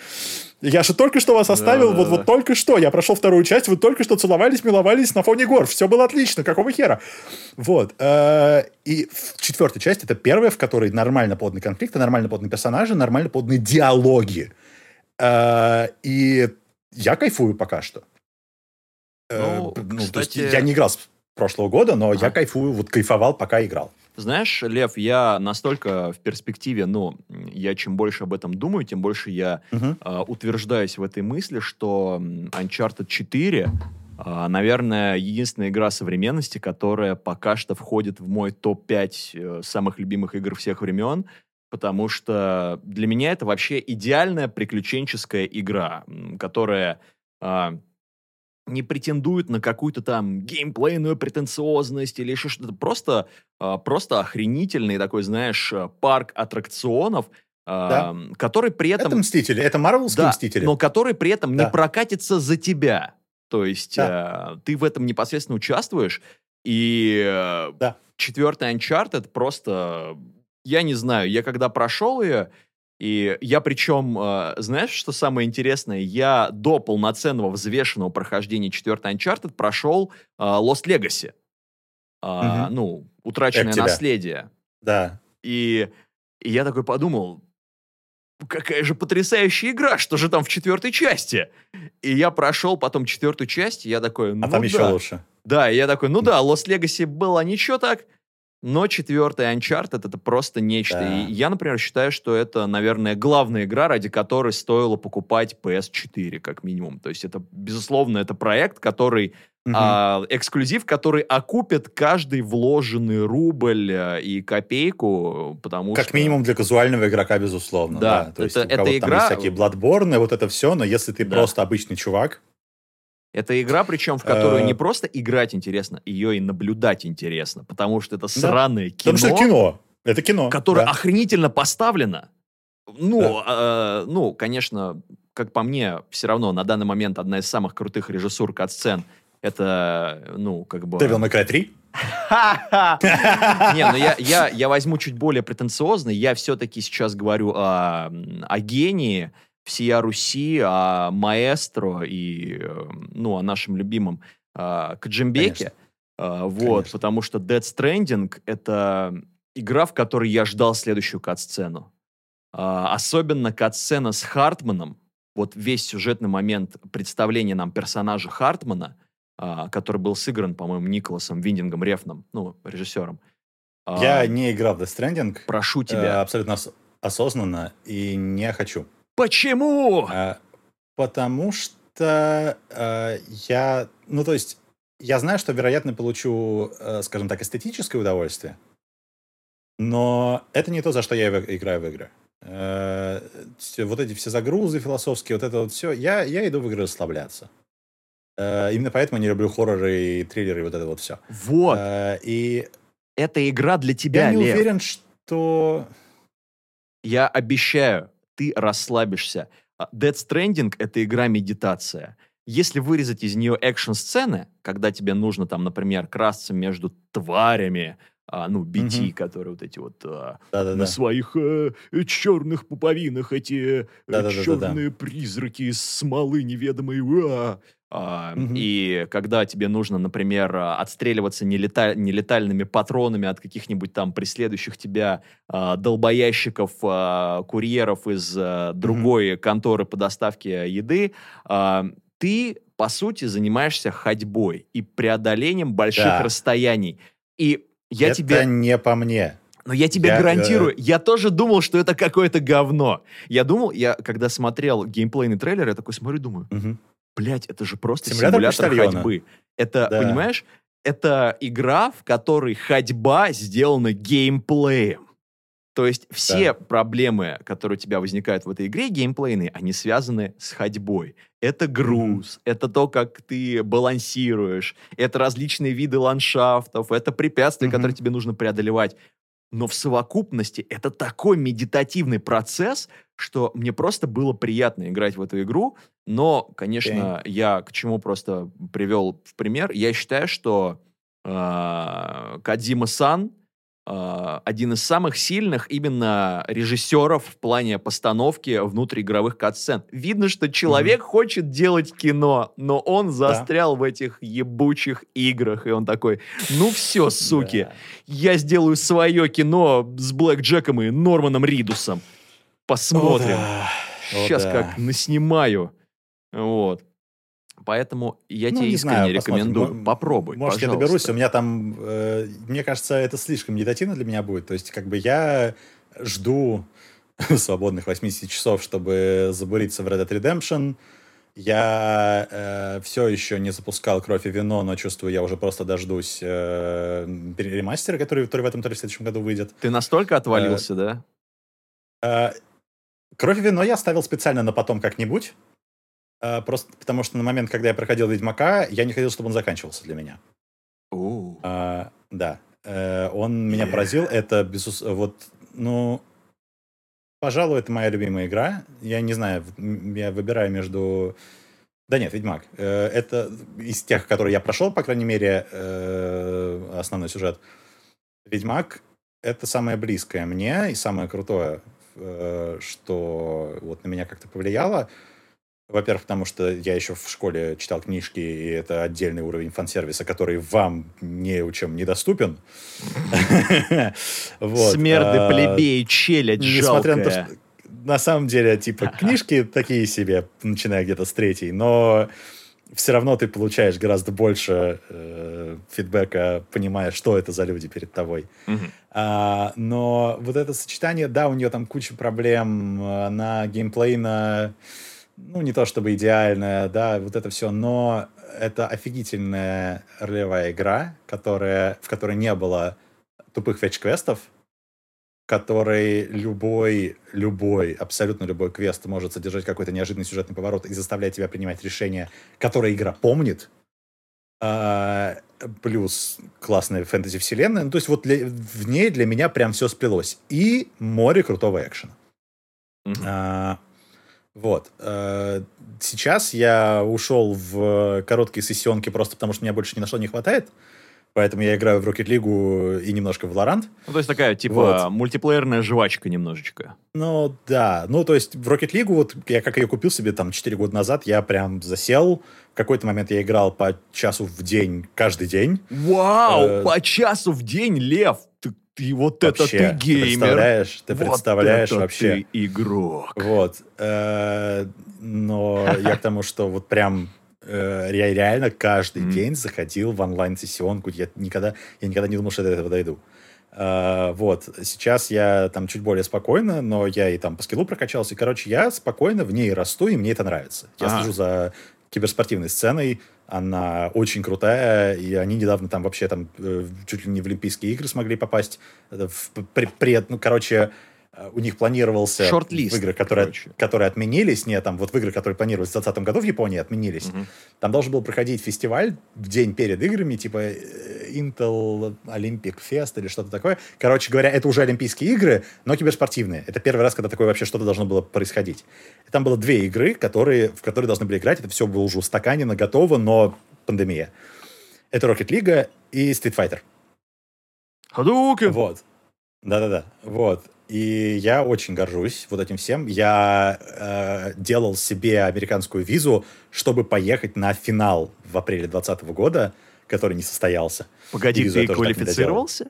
Я же только что вас оставил, вот, Да-да-да. вот только что. Я прошел вторую часть, вы только что целовались, миловались на фоне гор. Все было отлично, какого хера? Вот. э, И в четвертой части это первая, в которой нормально поданы конфликты, нормально поданы персонажи, нормально поданы диалоги. Э, И я кайфую пока что. Э, Ну, ну, кстати- я не играл с прошлого года, но я Ага. кайфую, вот кайфовал, пока играл. Знаешь, Лев, я настолько в перспективе, ну, я чем больше об этом думаю, тем больше я Мгм. а, утверждаюсь в этой мысли, что Uncharted 4, а, наверное, единственная игра современности, которая пока что входит в мой топ-5 э, самых любимых игр всех времен, потому что для меня это вообще идеальная приключенческая игра, которая а, не претендует на какую-то там геймплейную претенциозность или еще что-то. Просто, а, просто охренительный такой, знаешь, а, парк аттракционов, да. который при этом... Это Мстители, это Марвелские да, Мстители. но который при этом Да. не прокатится за тебя. То есть Да. э, ты в этом непосредственно участвуешь, и э, Да. четвертый Uncharted просто... Я не знаю, я когда прошел ее, и я причем, э, знаешь, что самое интересное? Я до полноценного взвешенного прохождения четвертой Uncharted прошел э, Lost Legacy. А, Мгм. Ну, утраченное наследие. Да. И, и я такой подумал, какая же потрясающая игра, что же там в четвертой части? И я прошел потом четвертую часть, и я такой, ну А там да. еще лучше. Да, и я такой, ну да, Lost Legacy было ничего так, но четвертый Uncharted это просто нечто. Да. И я, например, считаю, что это, наверное, главная игра, ради которой стоило покупать PS4, как минимум. То есть это, безусловно, это проект, который Мгм. а, эксклюзив, который окупит каждый вложенный рубль э, и копейку, потому Как что... минимум для казуального игрока, безусловно. Да, Да, то есть это- у кого-то эта там игра- есть всякие Bloodborne, вот это все, но если ты Да. просто обычный чувак, Это игра, причем в которую Э, не просто играть интересно, ее и наблюдать интересно, потому что это сраное кино, потому что это кино. Это кино. которое да. охренительно поставлено. Ну, Да. э, ну, конечно, как по мне, все равно на данный момент одна из самых крутых режиссур кат-сцен это, ну, как бы... Devil May Cry 3? Не, ну я, я, я возьму чуть более претенциозно. Я все-таки сейчас говорю о, о гении всея Руси, о маэстро и, э, ну, о нашем любимом э, Каджимбеке. Конечно. А, вот, Конечно. потому что Dead Stranding — это игра, в которой я ждал следующую кат-сцену. А, особенно кат-сцена с Хартманом, вот весь сюжетный момент представления нам персонажа Хартмана, а, который был сыгран, по-моему, Николасом Виндингом Рефном, ну, режиссером. А, Я не играл в Death Stranding Прошу э, тебя. абсолютно ос- осознанно и не хочу. Почему? А, Потому что э, я, ну то есть, я знаю, что, вероятно, получу, э, скажем так, эстетическое удовольствие, но это не то, за что я играю в игры. Э, вот эти все загрузы философские, вот это вот все, я, я иду в игры расслабляться. Э, именно поэтому не люблю хорроры и триллеры и вот это вот все. Вот, и это игра для тебя, я не Лев. уверен, что... Я обещаю, ты расслабишься. А, Dead Stranding — это игра-медитация. Если вырезать из нее экшн-сцены, когда тебе нужно там, например, красться между тварями, а, ну, BT, Мгм. которые вот эти вот а, Да-да-да. на своих черных пуповинах, эти Да-да-да-да-да. черные призраки из смолы неведомой. А, Мгм. И когда тебе нужно, например, а, отстреливаться нелета- нелетальными патронами от каких-нибудь там преследующих тебя а, долбоящиков, а, курьеров из а, другой конторы по доставке еды, а, ты, по сути, занимаешься ходьбой и преодолением больших Да. расстояний. И я это тебе... не по мне. Но я тебе Я, э, гарантирую, я тоже думал, что это какое-то говно. Я думал, я когда смотрел геймплейный трейлер, я такой смотрю, думаю, Мгм. Блядь, это же просто Симулятор симулятор, ходьбы. Это, Да. понимаешь, это игра, в которой ходьба сделана геймплеем. То есть все проблемы, которые у тебя возникают в этой игре, геймплейные, они связаны с ходьбой. Это груз, это то, как ты балансируешь, это различные виды ландшафтов, это препятствия, Мгм. которые тебе нужно преодолевать. Но в совокупности это такой медитативный процесс, что мне просто было приятно играть в эту игру. Но, конечно, я к чему просто привел в пример. Я считаю, что э, Кадзима-сан э, один из самых сильных именно режиссеров в плане постановки внутриигровых катсцен. Видно, что человек хочет делать кино, но он застрял в этих ебучих играх. И он такой, ну все, суки, Да. я сделаю свое кино с Блэк Джеком и Норманом Ридусом. Посмотрим. О, да. О, Сейчас да. как наснимаю. Вот. Поэтому я Ну, тебе не искренне знаю, посмотрим. рекомендую. М- Попробуй, Может, я пожалуйста. доберусь, у меня там, э, мне кажется, это слишком медитативно для меня будет. То есть, как бы я жду свободных 80 часов, чтобы забуриться в Red Dead Redemption. Я все еще не запускал «Кровь и вино», но чувствую, я уже просто дождусь э, ремастера, который, который в этом то ли в следующем году выйдет. Ты настолько отвалился, да? Э, «Кровь и вино» я оставил специально на потом как-нибудь. Э, Просто потому что на момент, когда я проходил «Ведьмака», я не хотел, чтобы он заканчивался для меня. А, да. Э, он меня поразил. Это, безус... вот, ну... пожалуй, это моя любимая игра. Я не знаю, я выбираю между... Да нет, Ведьмак. Э, это из тех, которые я прошел, по крайней мере, основной сюжет. Ведьмак — это самое близкое мне и самое крутое, что вот на меня как-то повлияло. Во-первых, потому что я еще в школе читал книжки, и это отдельный уровень фан-сервиса, который вам не у чем недоступен. Смерды, а, плебей, челядь Несмотря на то, что на самом деле, типа, книжки такие себе, начиная где-то с третьей, но все равно ты получаешь гораздо больше э, фидбэка, понимая, что это за люди перед тобой. А, но вот это сочетание, да, у нее там куча проблем э, на геймплей, на ну, не то чтобы идеальная, да, вот это все, но это офигительная ролевая игра, которая, в которой не было тупых фетч-квестов, которой любой, любой, абсолютно любой квест может содержать какой-то неожиданный сюжетный поворот и заставлять тебя принимать решения, которые игра помнит, а, плюс классная фэнтези-вселенная. Ну, то есть вот для, в ней для меня прям все сплелось. И море крутого экшена. Mm-hmm. А, вот. Э, сейчас я ушел в короткие сессионки просто потому, что меня больше ни на что не хватает. Поэтому я играю в Rocket League и немножко в Valorant. Ну, то есть такая, типа, вот. мультиплеерная жвачка немножечко. Ну, да. Ну, то есть в Rocket League, вот я как ее купил себе там 4 года назад, я прям засел. В какой-то момент я играл по часу в день каждый день. Вау! Э- по часу в день, Лев! Ты ты вот вообще, это ты геймер. Ты представляешь, ты вот представляешь это вообще. ты игрок. Вот. Э, но я к тому, что вот прям э, я реально каждый день заходил в онлайн-сессионку. Я никогда, я никогда не думал, что я до этого дойду. Uh, вот, сейчас я там чуть более спокойно, но я и там по скиллу прокачался. И, короче, я спокойно в ней расту, и мне это нравится. Я а. слежу за киберспортивной сценой, она очень крутая, и они недавно там вообще там э, чуть ли не в Олимпийские игры смогли попасть. В, при, ну, короче, у них планировался Шорт-лист, в игры, которые, которые отменились, не там вот в игры, которые планировались в 2020 году в Японии, отменились. Угу. Там должен был проходить фестиваль в день перед играми, типа э, Intel Olympic Fest или что-то такое. Короче говоря, это уже Олимпийские игры, но киберспортивные. Это первый раз, когда такое вообще что-то должно было происходить. И там было две игры, которые, в которые должны были играть. Это все было уже устаканено, готово, но пандемия. Это Rocket League и Street Fighter. Hadouken! Вот. Да-да-да. Вот. И я очень горжусь вот этим всем. Я э, делал себе американскую визу, чтобы поехать на финал в апреле 2020 года, который не состоялся. Погоди, ты квалифицировался?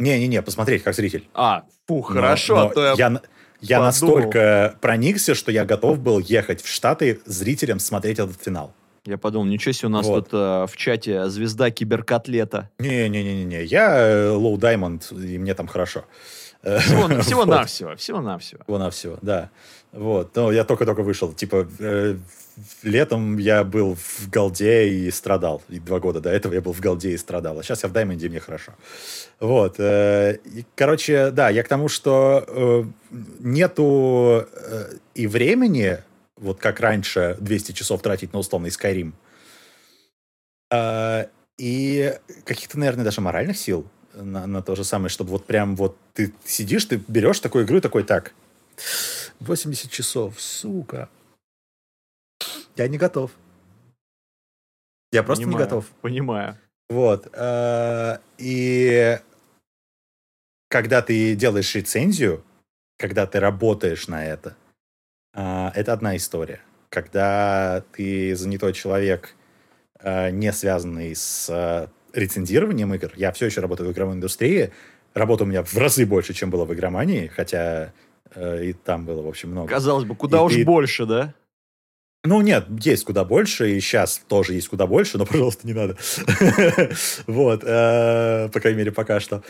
Не-не-не, посмотреть как зритель. А, фу, хорошо. Но, а но я, я настолько проникся, что я готов был ехать в Штаты зрителем смотреть этот финал. Я подумал, ничего себе, у нас вот. тут э, в чате звезда киберкотлета. Не-не-не-не, я low э, diamond, и мне там хорошо. Всего, всего вот. навсего, всего навсего. Всего навсего, да. Вот, но я только-только вышел. Типа, э, летом я был в Gold е и страдал. И два года до этого я был в Gold е и страдал. А сейчас я в Diamond е, мне хорошо. Вот. Э, и, короче, да, я к тому, что э, нету э, и времени, вот как раньше, 200 часов тратить на условный Skyrim, э, и каких-то, наверное, даже моральных сил на, на то же самое, чтобы вот прям вот ты сидишь, ты берешь такую игру такой, так, 80 часов, сука. Я не готов. Я просто понимаю, не готов. Понимаю. Вот. Э, и когда ты делаешь рецензию, когда ты работаешь на это, э, это одна история. Когда ты занятой человек, э, не связанный с рецензированием игр. Я все еще работаю в игровой индустрии. Работа у меня в разы больше, чем было в игромании, хотя э, и там было, в общем, много. Казалось бы, куда и, уж и... больше, да? Ну, нет, есть куда больше, и сейчас тоже есть куда больше, но, пожалуйста, не надо. Вот, э, по крайней мере, пока что.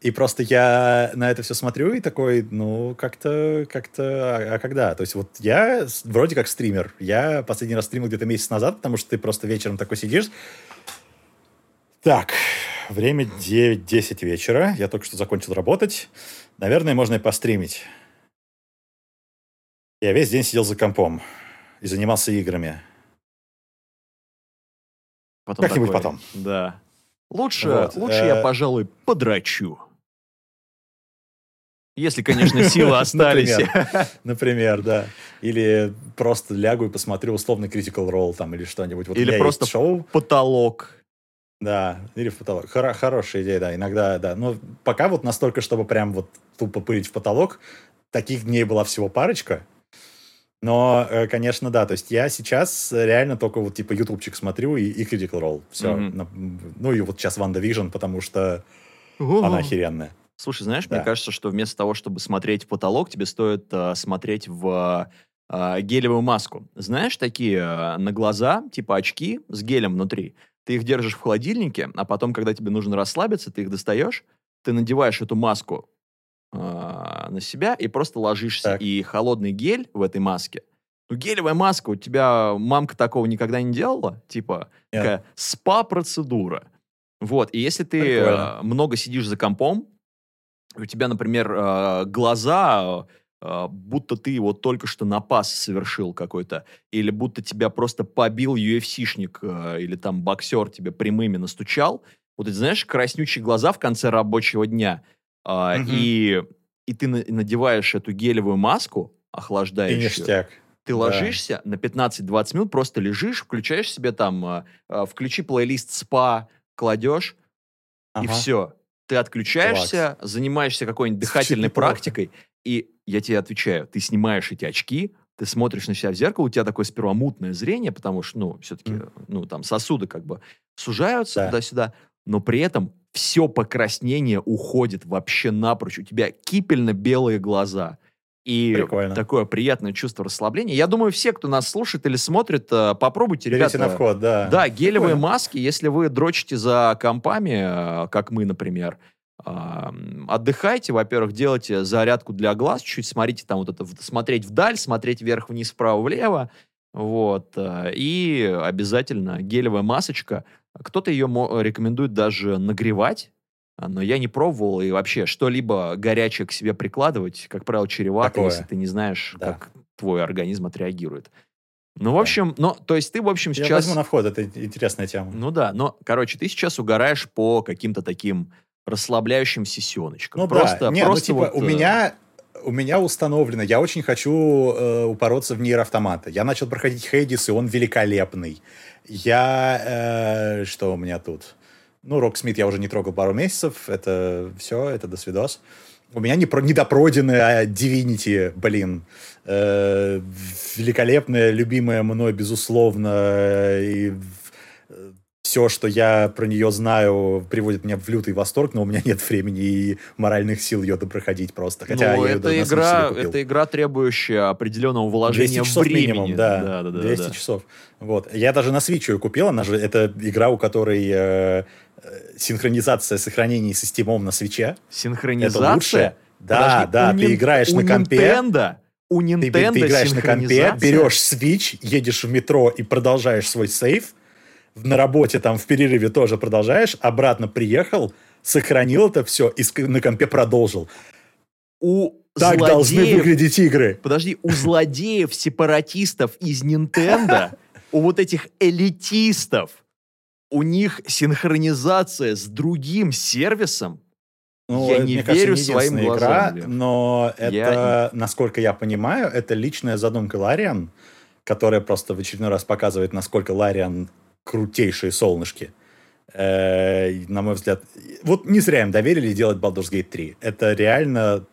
И просто я на это все смотрю и такой, ну, как-то, как-то, а, а когда? То есть вот я вроде как стример. Я последний раз стримил где-то месяц назад, потому что ты просто вечером такой сидишь, так, время 9-10 вечера. Я только что закончил работать. Наверное, можно и постримить. Я весь день сидел за компом и занимался играми. Потом Как-нибудь потом. Да. Лучше, вот, лучше э... я, пожалуй, подрачу. Если, конечно, силы остались. Например, например, да. Или просто лягу и посмотрю условный Critical Role там или что-нибудь. Вот Или просто шоу. потолок. Да, или в потолок. Хоро- хорошая идея, да, иногда, да. Но пока вот настолько, чтобы прям вот тупо пырить в потолок, таких дней была всего парочка. Но, э, конечно, да, то есть я сейчас реально только вот типа ютубчик смотрю и, и Critical Role. Все. Мгм. Ну и вот сейчас Ванда Vision, потому что она охеренная. Слушай, знаешь, Да. мне кажется, что вместо того, чтобы смотреть в потолок, тебе стоит э, смотреть в э, гелевую маску. Знаешь, такие э, на глаза, типа очки с гелем внутри. Ты их держишь в холодильнике, а потом, когда тебе нужно расслабиться, ты их достаешь, ты надеваешь эту маску э, на себя и просто ложишься. Так. И холодный гель в этой маске. Ну, гелевая маска, у тебя мамка такого никогда не делала? Типа, Нет. такая спа-процедура. Вот, и если ты Прикольно. э, много сидишь за компом, у тебя, например, э, глаза, э, будто ты вот только что напас совершил какой-то, или будто тебя просто побил UFC-шник, э, или там боксер тебе прямыми настучал, вот эти, знаешь, краснючие глаза в конце рабочего дня, а, Мгм. и, и ты на- надеваешь эту гелевую маску, И охлаждающую, ништяк. ты Да. ложишься на 15-20 минут, просто лежишь, включаешь себе там, включи плейлист спа, кладешь, и Ага. все. Ты отключаешься, занимаешься какой-нибудь дыхательной практикой, и я тебе отвечаю, ты снимаешь эти очки, ты смотришь на себя в зеркало, у тебя такое сперва мутное зрение, потому что, ну, все-таки, ну, там сосуды как бы сужаются Да. туда-сюда, но при этом все покраснение уходит вообще напрочь. У тебя кипельно-белые глаза. И Прикольно. такое приятное чувство расслабления. Я думаю, все, кто нас слушает или смотрит, э, попробуйте, Берите ребята. на вход, да. Да, гелевые Прикольно. маски, если вы дрочите за компами, э, как мы, например, отдыхайте, во-первых, делайте зарядку для глаз, чуть смотрите там вот это, смотреть вдаль, смотреть вверх, вниз, вправо, влево, вот, э, и обязательно гелевая масочка. Кто-то ее мо- рекомендует даже нагревать, а, но я не пробовал, и вообще что-либо горячее к себе прикладывать, как правило, чревато, Такое. если ты не знаешь, Да. как твой организм отреагирует. Ну, в общем, ну, то есть ты, в общем, Я сейчас... возьму на вход, это интересная тема. Ну да, но, короче, ты сейчас угораешь по каким-то таким расслабляющим сессионочкам. Ну просто, да, не, просто ну типа вот, у э, меня у меня установлено, я очень хочу э, упороться в нейроавтоматы. Я начал проходить Хейдис, и он великолепный. Я... э, что у меня тут? Ну, Роксмит я уже не трогал пару месяцев. Это все, это до свидос. У меня не, про, недопройденная Divinity, блин. Э, великолепная, любимая мной, безусловно. И все, что я про нее знаю, приводит меня в лютый восторг, но у меня нет времени и моральных сил ее допроходить просто. Хотя ну, я это Switch игра, это игра, требующая определенного вложения 200 часов времени. минимум, да. да, да, да, 200 да. часов. Вот. Я даже на Switch ее купил. Она же, это игра, у которой э, э, синхронизация сохранений со стимом на свече. Синхронизация? Это лучше? Да, Подожди, да, у ты Нин- играешь у на компе. Nintendo, у Ты, Nintendo ты играешь на компе, берешь Switch, едешь в метро и продолжаешь свой сейф. На работе там в перерыве тоже продолжаешь. Обратно приехал, сохранил это все и на компе продолжил. У Так должны злодеев выглядеть игры. Подожди, у злодеев, сепаратистов из Nintendo, у вот этих элитистов, у них синхронизация с другим сервисом. Ну, Я это, не кажется, верю не своим глазам, игра, но это, Я- насколько я понимаю, это личная задумка Лариан, которая просто в очередной раз показывает, насколько Лариан крутейшие солнышки. Э, на мой взгляд, вот не зря им доверили делать Baldur's Gate 3. Это реально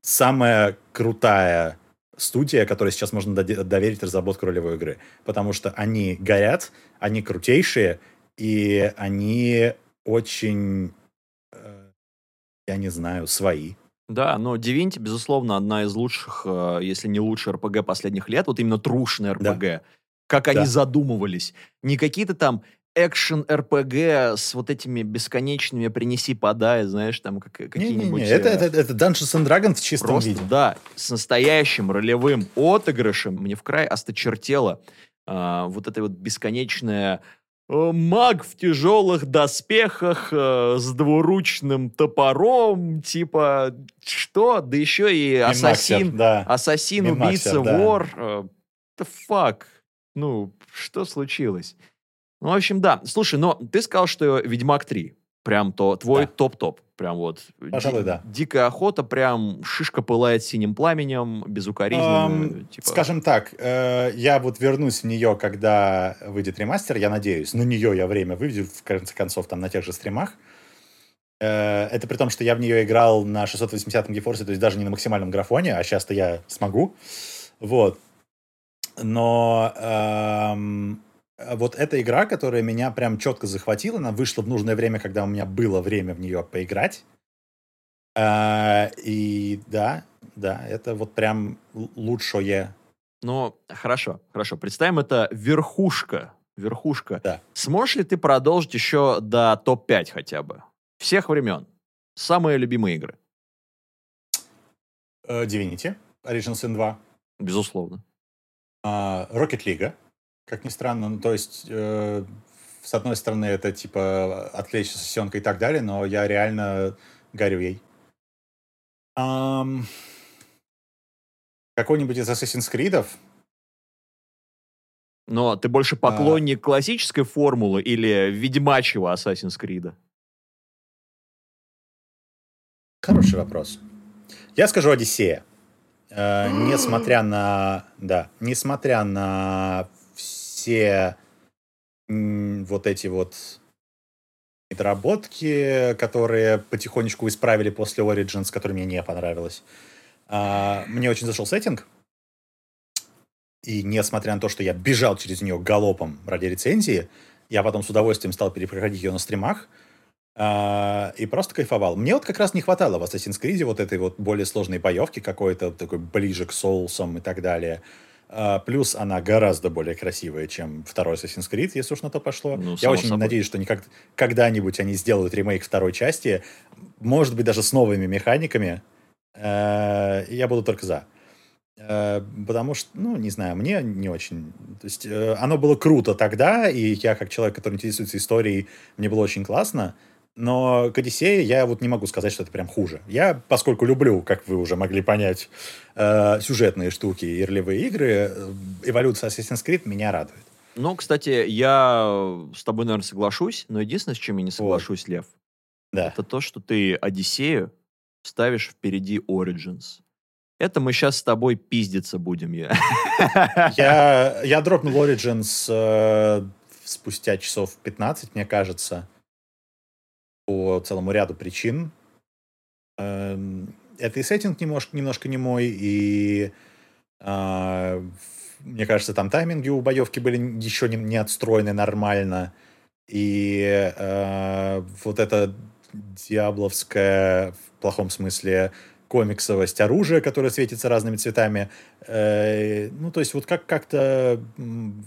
самая крутая студия, которой сейчас можно доверить разработку ролевой игры. Потому что они горят, они крутейшие, и они очень, э, я не знаю, свои. Да, но Divinity, безусловно, одна из лучших, э, если не лучшая РПГ последних лет, вот именно трушная РПГ. Как они Да. задумывались. Не какие-то там экшен РПГ с вот этими бесконечными принеси-подай, знаешь, там как, какие-нибудь... Не-не-не, это, э, это, это Dungeons and Dragons в чистом Просто, виде. да, с настоящим ролевым отыгрышем мне в край осточертело а, вот это вот бесконечное э, маг в тяжелых доспехах э, с двуручным топором, типа, что? Да еще и ассасин, да. ассасин, Минмаксер, убийца, да. вор. э, The fuck? Ну, что случилось? Ну, в общем, да. Слушай, но ты сказал, что Ведьмак 3. Прям то твой да. топ-топ. Прям вот. Пожалуй, ди- да. Дикая охота, прям шишка пылает синим пламенем, безукоризненно. Um, типа... Скажем так, э, я вот вернусь в нее, когда выйдет ремастер, я надеюсь. На нее я время выведу, в конце концов, там на тех же стримах. Э, это при том, что я в нее играл на 680-м GeForce, то есть даже не на максимальном графоне, а сейчас-то я смогу. Вот. Но эм, вот эта игра, которая меня прям четко захватила, она вышла в нужное время, когда у меня было время в нее поиграть. Э, и да, да, это вот прям лучшее. Ну, хорошо, хорошо. Представим, это верхушка. Верхушка. Да. Сможешь ли ты продолжить еще до топ-5 хотя бы? Всех времен. Самые любимые игры. Uh, Divinity, Origins Sin 2. Безусловно. Uh, Rocket League, как ни странно. Ну, то есть, э, с одной стороны, это типа отвлечься сессионкой и так далее, но я реально горю ей. Um, какой-нибудь из Assassin's Creed. Но ты больше поклонник uh, классической формулы или ведьмачьего Assassin's Creed? Хороший вопрос. Я скажу Одиссея. Э, несмотря на, да, несмотря на все вот эти вот недоработки, которые потихонечку исправили после Origins, которые мне не понравилось. А, мне очень зашел сеттинг. И несмотря на то, что я бежал через нее галопом ради рецензии, я потом с удовольствием стал перепроходить ее на стримах. А, и просто кайфовал. Мне вот как раз не хватало в Assassin's Creed вот этой вот более сложной боевки какой-то, такой ближе к соусам и так далее. Uh, плюс она гораздо более красивая, чем второй Assassin's Creed, если уж на то пошло. Ну, Я очень собой. надеюсь, что никак, когда-нибудь они сделают ремейк второй части, может быть, даже с новыми механиками. Uh, я буду только за. Потому что, ну, не знаю, мне не очень... То есть э, оно было круто тогда, и я, как человек, который интересуется историей, мне было очень классно. Но к Одиссее я вот не могу сказать, что это прям хуже. Я, поскольку люблю, как вы уже могли понять, э, сюжетные штуки и ролевые игры, э, эволюция Assassin's Creed меня радует. Ну, кстати, я с тобой, наверное, соглашусь, но единственное, с чем я не соглашусь, вот. Лев, да. это то, что ты Одиссею ставишь впереди Origins. Это мы сейчас с тобой пиздиться будем. Я, я, я дропнул Origins э, спустя часов 15, мне кажется по целому ряду причин. Эм, это и сеттинг немножко, немножко не мой, и э, мне кажется, там тайминги у боевки были еще не, не отстроены нормально. И э, вот это диабловское, в плохом смысле, комиксовость оружия, которое светится разными цветами. Э, ну, то есть вот как- как-то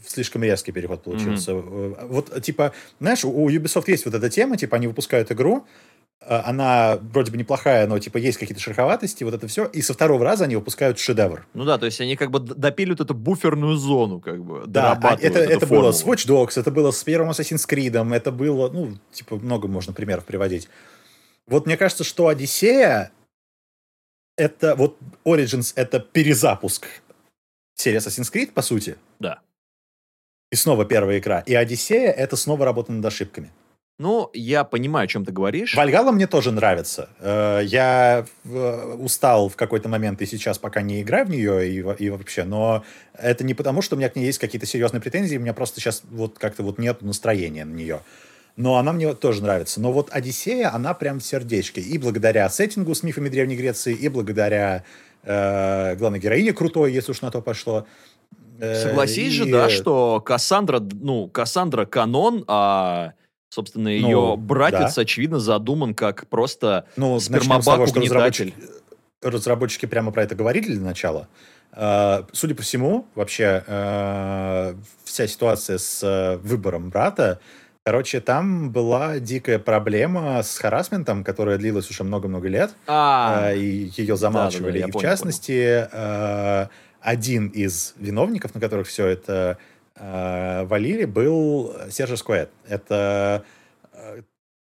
слишком резкий переход получился. Mm-hmm. Вот, типа, знаешь, у Ubisoft есть вот эта тема, типа, они выпускают игру, а, она вроде бы неплохая, но типа есть какие-то шероховатости, вот это все, и со второго раза они выпускают шедевр. Ну да, то есть они как бы допиливают эту буферную зону, как бы, Да, а это, это было с Watch Dogs, это было с первым Assassin's Creed, это было, ну, типа, много можно примеров приводить. Вот мне кажется, что Одиссея это вот Origins это перезапуск серии Assassin's Creed, по сути. Да. И снова первая игра. И Одиссея это снова работа над ошибками. Ну, я понимаю, о чем ты говоришь. Вальгала мне тоже нравится. Э, я устал в какой-то момент и сейчас пока не играю в нее и, и вообще, но это не потому, что у меня к ней есть какие-то серьезные претензии, у меня просто сейчас вот как-то вот нет настроения на нее но она мне тоже нравится. Но вот Одиссея, она прям в сердечке. И благодаря сеттингу с мифами Древней Греции, и благодаря э, главной героине крутой, если уж на то пошло. Э, Согласись и... же, да, что Кассандра, ну, Кассандра канон, а собственно, ее ну, братец, да. очевидно, задуман как просто ну, спермобак-угнетатель. Разработчики, разработчики прямо про это говорили для начала. Uh, судя по всему, вообще uh, вся ситуация с uh, выбором брата Короче, там была дикая проблема с харасментом, которая длилась уже много-много лет. А, э, и ее замалчивали. Да, да, да, и в частности, э, один из виновников, на которых все это э, валили, был Сержа Скуэт. Это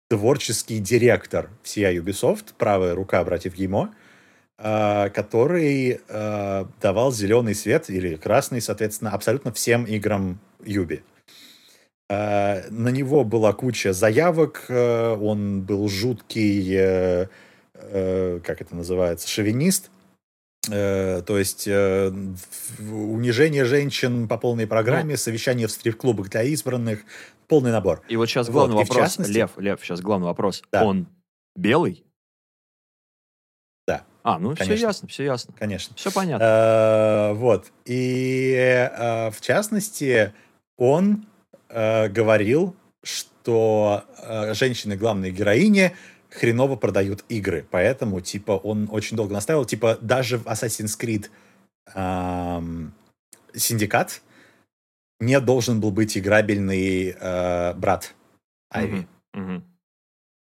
творческий директор всей Ubisoft, правая рука братьев Геймо, который давал зеленый свет или красный, соответственно, абсолютно всем играм Юби. Э, на него была куча заявок, э, он был жуткий, э, как это называется, шовинист. То есть унижение женщин по полной программе, ну, совещание в стрип-клубах для избранных, полный набор. И вот сейчас главный вот, вопрос, частности... Лев, Лев, сейчас главный вопрос. Да. Он белый? Да. А, ну Конечно. все ясно, все ясно. Конечно. Все понятно. Вот. И в частности, он э, говорил, что э, женщины главные героини хреново продают игры, поэтому типа он очень долго настаивал, типа даже в Assassin's Creed эм, Синдикат не должен был быть играбельный э, брат Айви. Mm-hmm. Mm-hmm.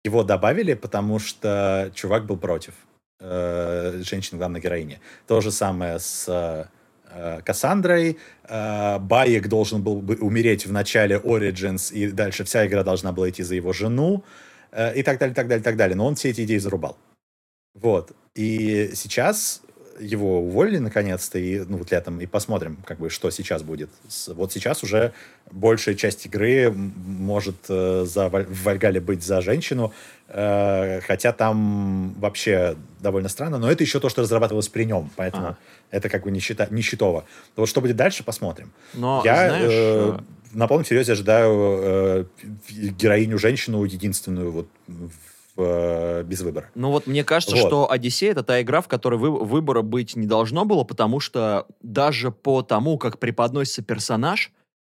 Его добавили, потому что чувак был против э, женщин главной героини. То же самое с Э, Кассандрой. Э, Байек должен был бы умереть в начале Origins, и дальше вся игра должна была идти за его жену, э, и так далее, так далее, так далее. Но он все эти идеи зарубал. Вот. И сейчас его уволили наконец-то, и, ну, вот летом, и посмотрим, как бы, что сейчас будет. Вот сейчас уже большая часть игры может э, за, в Вальгале быть за женщину, э, хотя там вообще довольно странно, но это еще то, что разрабатывалось при нем, поэтому ага. это как бы не, счета, не счетово. Вот что будет дальше, посмотрим. Но, Я знаешь... э, на полном серьезе ожидаю э, героиню женщину единственную вот э, без выбора. Ну вот мне кажется, вот. что Одиссей это та игра, в которой вы, выбора быть не должно было, потому что даже по тому, как преподносится персонаж,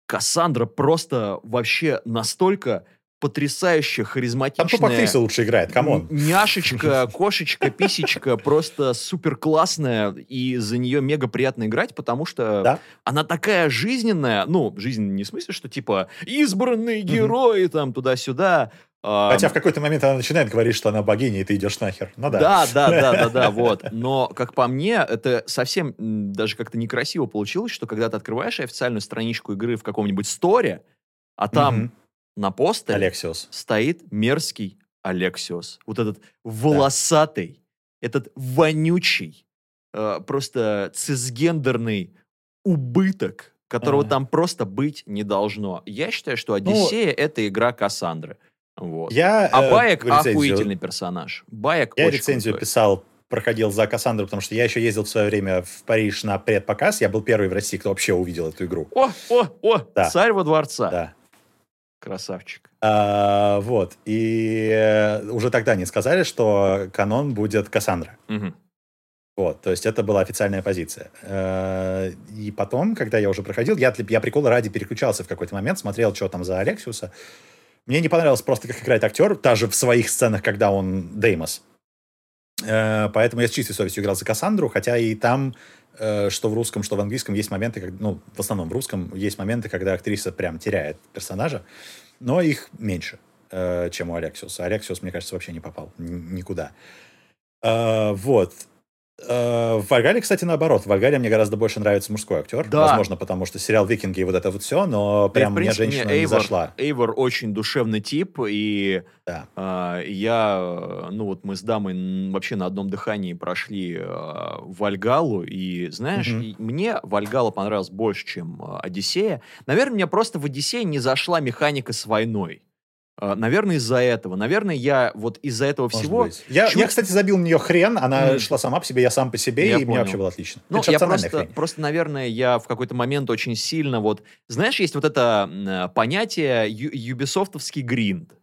Кассандра просто вообще настолько потрясающе харизматичная. Там актриса лучше играет, come on. Няшечка, кошечка, писечка, просто супер классная, и за нее мега приятно играть, потому что да? она такая жизненная, ну, жизненная не в смысле, что типа избранные герои там туда-сюда, Хотя в какой-то момент она начинает говорить, что она богиня, и ты идешь нахер. Ну да. Да, да, да, да, да, вот. Но, как по мне, это совсем даже как-то некрасиво получилось, что когда ты открываешь официальную страничку игры в каком-нибудь сторе, а там. На постере Алексиос. стоит мерзкий Алексиос. Вот этот волосатый, да. этот вонючий, э, просто цисгендерный убыток, которого а. там просто быть не должно. Я считаю, что ну, Одиссея ну, — это игра Кассандры. Вот. Я, а э, Баек охуительный персонаж. Баек Я рецензию крутой. писал, проходил за Кассандру, потому что я еще ездил в свое время в Париж на предпоказ. Я был первый в России, кто вообще увидел эту игру. О, о, о, да. царь во дворца. Да. Красавчик. А, вот. И э, уже тогда они сказали, что канон будет Кассандра. Угу. Вот, то есть это была официальная позиция. Э, и потом, когда я уже проходил, я, я прикола ради переключался в какой-то момент, смотрел, что там за Алексиуса. Мне не понравилось просто, как играет актер, даже в своих сценах, когда он Деймос. Э, поэтому я с чистой совестью играл за Кассандру, хотя и там, что в русском, что в английском, есть моменты, как, ну, в основном в русском, есть моменты, когда актриса прям теряет персонажа, но их меньше, э, чем у Алексиуса. Алексиус, мне кажется, вообще не попал никуда. Вот. Э, в Вальгале, кстати, наоборот. В Вальгале мне гораздо больше нравится мужской актер. Да. Возможно, потому что сериал «Викинги» и вот это вот все, но прям да, мне женщина мне Эйвор, не зашла. Эйвор очень душевный тип, и да. э, я, ну вот мы с дамой вообще на одном дыхании прошли э, Вальгалу, и знаешь, угу. и мне Вальгала понравилась больше, чем э, Одиссея. Наверное, мне просто в Одиссее не зашла механика с войной. А, наверное, из-за этого. Наверное, я вот из-за этого Может всего... Я, чуть... я, кстати, забил в нее хрен, она mm. шла сама по себе, я сам по себе, я и понял. мне вообще было отлично. Ну, я просто, просто, наверное, я в какой-то момент очень сильно вот... Знаешь, есть вот это э, понятие юбисофтовский гринд.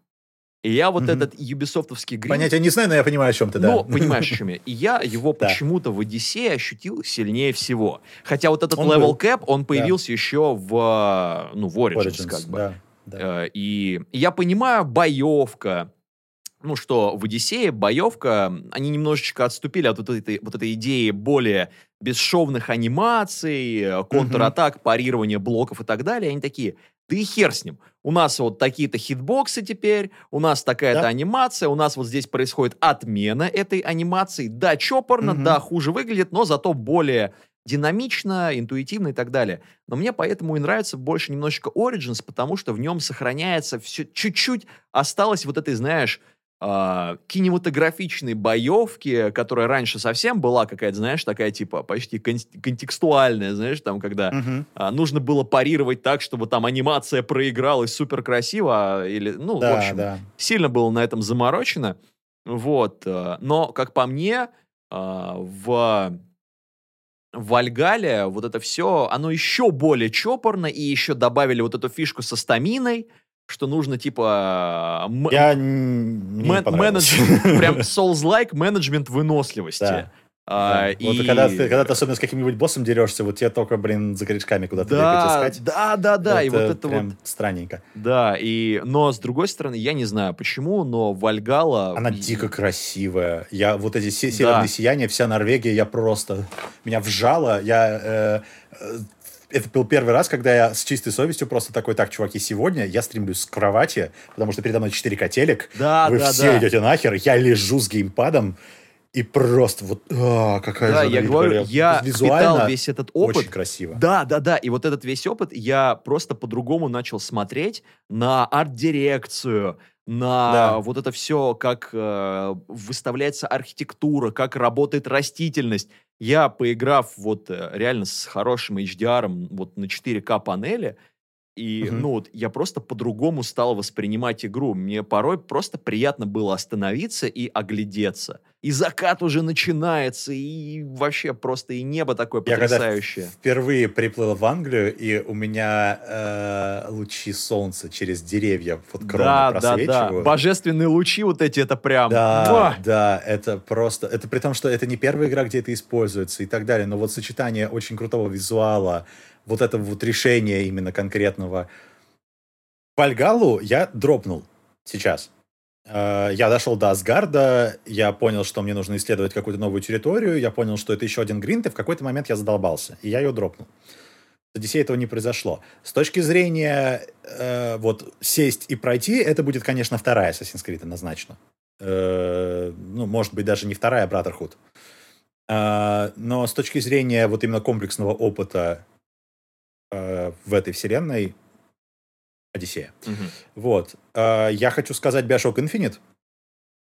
И я вот mm-hmm. этот юбисофтовский гринд... Понятия не знаю, но я понимаю, о чем ты, да. Ну, понимаешь, о чем я. И я его почему-то в Одиссее ощутил сильнее всего. Хотя вот этот level cap, он появился еще в, ну, в Origins, как бы. Да. Э, и я понимаю, боевка, ну что, в «Одиссее» боевка, они немножечко отступили от вот этой, вот этой идеи более бесшовных анимаций, э, контратак, парирования блоков и так далее. Они такие, да и хер с ним. У нас вот такие-то хитбоксы теперь, у нас такая-то да. анимация, у нас вот здесь происходит отмена этой анимации. Да, чопорно, угу. да, хуже выглядит, но зато более динамично, интуитивно и так далее. Но мне поэтому и нравится больше немножечко Origins, потому что в нем сохраняется все чуть-чуть осталось вот этой, знаешь, а, кинематографичной боевки, которая раньше совсем была какая-то, знаешь, такая типа почти кон- контекстуальная, знаешь, там, когда Мгм. а, нужно было парировать так, чтобы там анимация проигралась супер красиво, а, или, ну, в Да, общем, да. сильно было на этом заморочено. Вот. э, Но, как по мне, а, в Вальгале вот это все, оно еще более чопорно, и еще добавили вот эту фишку со стаминой, что нужно, типа, Я не мен- менедж- прям Souls-like менеджмент выносливости. Да. А, Да. Вот и- когда, ты, когда ты особенно с каким-нибудь боссом дерешься, вот тебе только, блин, за корешками куда-то бегать да, искать. да, да, да, и вот это прям вот, странненько. да, и, но с другой стороны, я не знаю почему, но Вальгала... Она дико красивая. Я вот эти се- северные Да. сияния, вся Норвегия, я просто меня вжало. Я э, это был первый раз, когда я с чистой совестью просто такой, так, чуваки, сегодня я стремлюсь с кровати, потому что передо мной 4 телек. Да, Вы да, все да. идете нахер. Я лежу с геймпадом и просто вот, а, какая Да, же я говорю, я Визуально весь этот опыт. Очень красиво. Да, да, да. И вот этот весь опыт я просто по-другому начал смотреть на арт-дирекцию, на Да. вот это все, как э, выставляется архитектура, как работает растительность. Я, поиграв вот э, реально с хорошим HDR, вот на 4К панели, и, Мгм. ну, вот я просто по-другому стал воспринимать игру. Мне порой просто приятно было остановиться и оглядеться. И закат уже начинается, и вообще просто и небо такое Я когда потрясающее. впервые приплыл в Англию, и у меня э, лучи солнца через деревья вот кроны Да, да, да. просвечивают. Божественные лучи вот эти, это прям... Да, муа! да, это просто... Это при том, что это не первая игра, где это используется и так далее, но вот сочетание очень крутого визуала, вот этого вот решения именно конкретного. Вальгалу я дропнул сейчас. Э, Я дошел до Асгарда, я понял, что мне нужно исследовать какую-то новую территорию, я понял, что это еще один гринд, и в какой-то момент я задолбался, и я ее дропнул. С Одиссеей этого не произошло. С точки зрения э, вот сесть и пройти, это будет, конечно, вторая Assassin's Creed однозначно. Э, ну, может быть, даже не вторая Brotherhood. Э, но с точки зрения вот именно комплексного опыта э, в этой вселенной, Одиссея. Мгм. Вот. Э, Я хочу сказать Bioshock Infinite.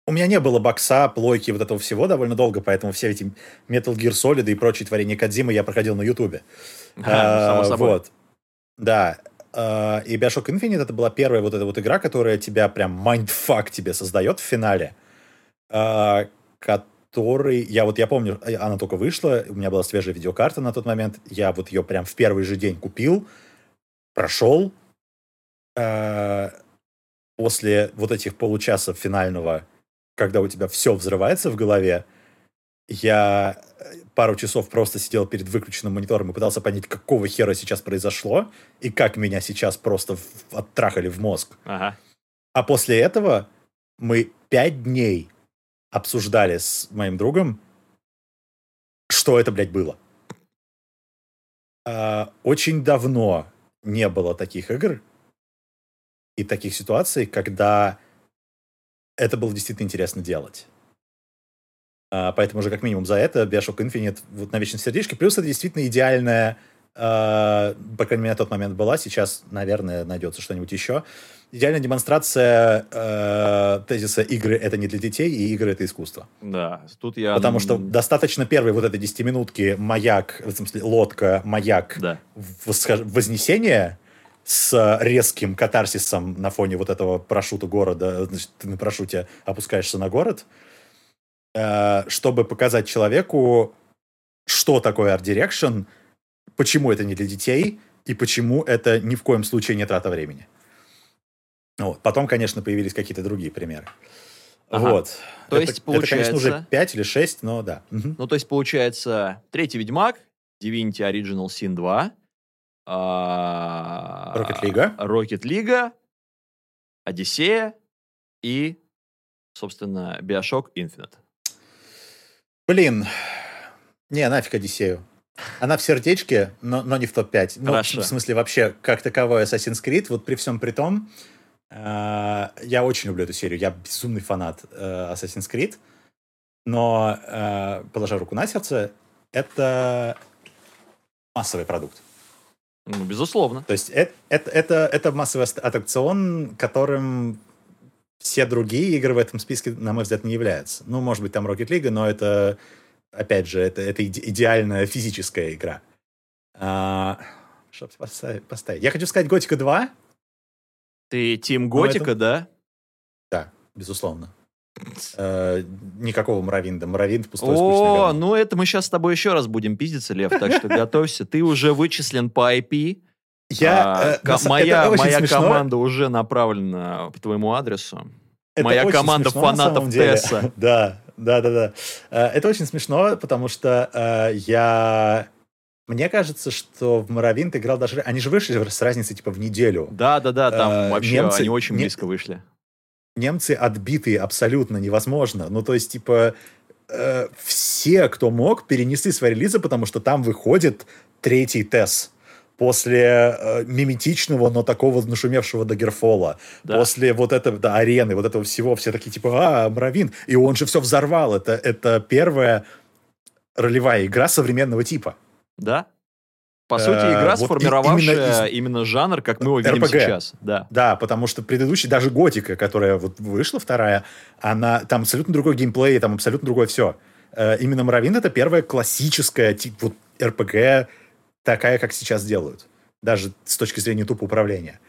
У меня не было бокса, плойки, вот этого всего довольно долго, поэтому все эти Metal Gear Solid и прочие творения Кадзимы я проходил на Ютубе. Само А, собой. Вот. Да. И Bioshock Infinite это была первая вот эта вот игра, которая тебя прям mindfuck тебе создает в финале. Который, я вот я помню, э, она только вышла, у меня была свежая видеокарта на тот момент, я вот ее прям в первый же день купил, прошел. а, После вот этих получаса финального, когда у тебя все взрывается в голове, я э, пару часов просто сидел перед выключенным монитором и пытался понять, какого хера сейчас произошло, и как меня сейчас просто в- оттрахали в мозг. Ага. А после этого мы пять дней обсуждали с моим другом, что это, блядь, было. А, очень давно не было таких игр и таких ситуаций, когда это было действительно интересно делать. А, поэтому уже как минимум за это Bioshock Infinite вот на вечном сердечке. Плюс это действительно идеальная, по крайней мере, на тот момент была. Сейчас, наверное, найдется что-нибудь еще. Идеальная демонстрация э, тезиса «игры — это не для детей, и игры — это искусство». Да, тут я... Потому что достаточно первой вот этой десятиминутки маяк, в смысле лодка, маяк, Да. вознесение с резким катарсисом на фоне вот этого парашюта города, значит, ты на парашюте опускаешься на город, э, чтобы показать человеку, что такое Direction, почему это не для детей, и почему это ни в коем случае не трата времени. Вот. Потом, конечно, появились какие-то другие примеры. Ага. Вот. То это, есть, это, конечно, уже получается- 5 или 6, но да. Мгм. Ну, то есть, получается, третий Ведьмак, Divinity Original Sin 2, а, Rocket League. Rocket League, Одиссея и, собственно, Bioshock Infinite. Блин, не, нафиг Одиссею. Она в сердечке, но, но не в топ-5. Ну, Хорошо. в смысле, вообще, как таковой Assassin's Creed, вот при всем при том, э, я очень люблю эту серию. Я безумный фанат э, Assassin's Creed. Но, э, положа руку на сердце, это массовый продукт. Ну, безусловно. То есть это, это, это, это массовый ат- аттракцион, которым все другие игры в этом списке, на мой взгляд, не являются. Ну, может быть, там Rocket League, но это, опять же, это, это идеальная физическая игра. А, что поставить? Я хочу сказать Готика 2. Ты Тим Готика, это... да? Да, безусловно. Э, никакого Муравинда. Муравинд пустой О, ну это мы сейчас с тобой еще раз будем пиздиться, Лев, так что готовься. Ты уже вычислен по IP. Я, а, э, моя моя команда уже направлена по твоему адресу. Это моя команда смешно, фанатов Тесса. Да, да, да, да. Э, это очень смешно, потому что э, я мне кажется, что в Моровинт играл даже... Они же вышли с разницей типа в неделю. Да-да-да, там э, вообще немцы, они очень близко вышли немцы отбитые абсолютно невозможно. Ну, то есть, типа, э, все, кто мог, перенесли свои релизы, потому что там выходит третий тест после э, миметичного, но такого нашумевшего Дагерфола, да. после вот этого, да, арены, вот этого всего, все такие типа, а, Мравин, и он же все взорвал. Это, это первая ролевая игра современного типа. Да, по сути, игра, э, сформировавшая именно, именно жанр, как мы его видим RPG. сейчас. Да. да, потому что предыдущий, даже Готика, которая вот вышла вторая, она там абсолютно другой геймплей, там абсолютно другое все. Э, именно Моровин это первая классическая тип вот RPG, такая, как сейчас делают. Даже с точки зрения тупо управления.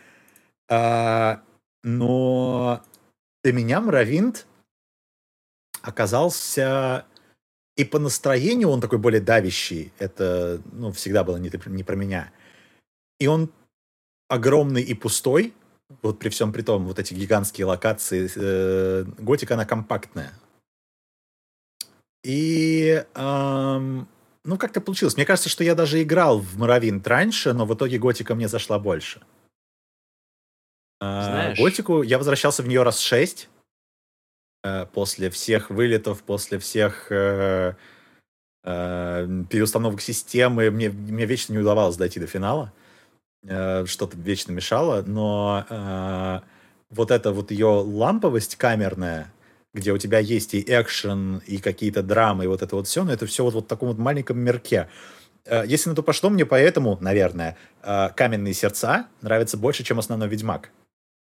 А, но для меня Моровинт оказался и по настроению он такой более давящий. Это, ну, всегда было не, не про меня. И он огромный и пустой. Вот при всем при том, вот эти гигантские локации. Э, Готика, она компактная. И, эм, ну, как-то получилось. Мне кажется, что я даже играл в Моровинт раньше, но в итоге Готика мне зашла больше. А, Знаешь... Готику я возвращался в нее раз шесть. Э, после всех вылетов, после всех э, э, переустановок системы, мне, мне вечно не удавалось дойти до финала. Э, что-то вечно мешало, но э, вот эта вот ее ламповость камерная, где у тебя есть и экшен, и какие-то драмы, и вот это вот все, но это все вот, вот в таком вот маленьком мерке. Э, если на то пошло, мне поэтому, наверное, э, «Каменные сердца» нравится больше, чем «Основной Ведьмак».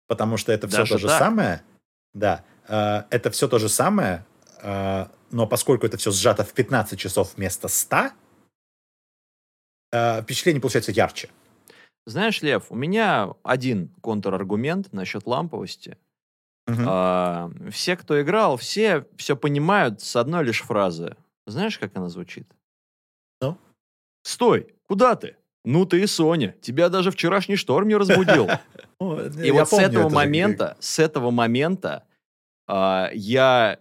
Потому что это все Даже то же так? самое. Да, Э, это все то же самое, но поскольку это все сжато в 15 часов вместо 100, э, впечатление получается ярче. Знаешь, Лев, у меня один контраргумент насчет ламповости. Угу. А, все, кто играл, все все понимают с одной лишь фразы. Знаешь, как она звучит? Ну? Стой! Куда ты? Ну ты и Соня. Тебя даже вчерашний шторм не разбудил. И вот с этого момента, с этого момента я,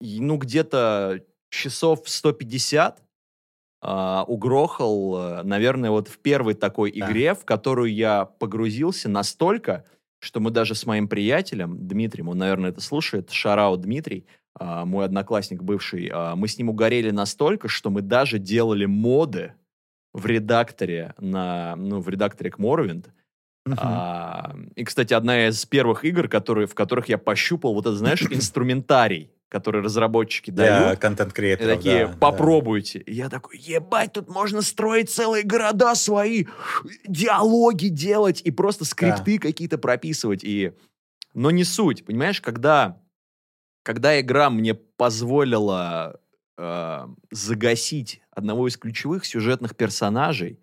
ну, где-то часов 150 а, угрохал, э, наверное, вот в первой такой да. игре, в которую я погрузился настолько, что мы даже с моим приятелем Дмитрием, он, наверное, это слушает, Шарау Дмитрий, а, мой одноклассник бывший, мы с ним угорели настолько, что мы даже делали моды в редакторе на, ну, в редакторе к Morrowind, а, и, кстати, одна из первых игр, которые, в которых я пощупал вот это, знаешь, инструментарий, который разработчики дают. контент-креаторов, такие, да, попробуйте. Да. я такой, ебать, тут можно строить целые города свои, диалоги делать и просто скрипты да. какие-то прописывать. И... Но не суть, понимаешь, когда, когда игра мне позволила э, загасить одного из ключевых сюжетных персонажей,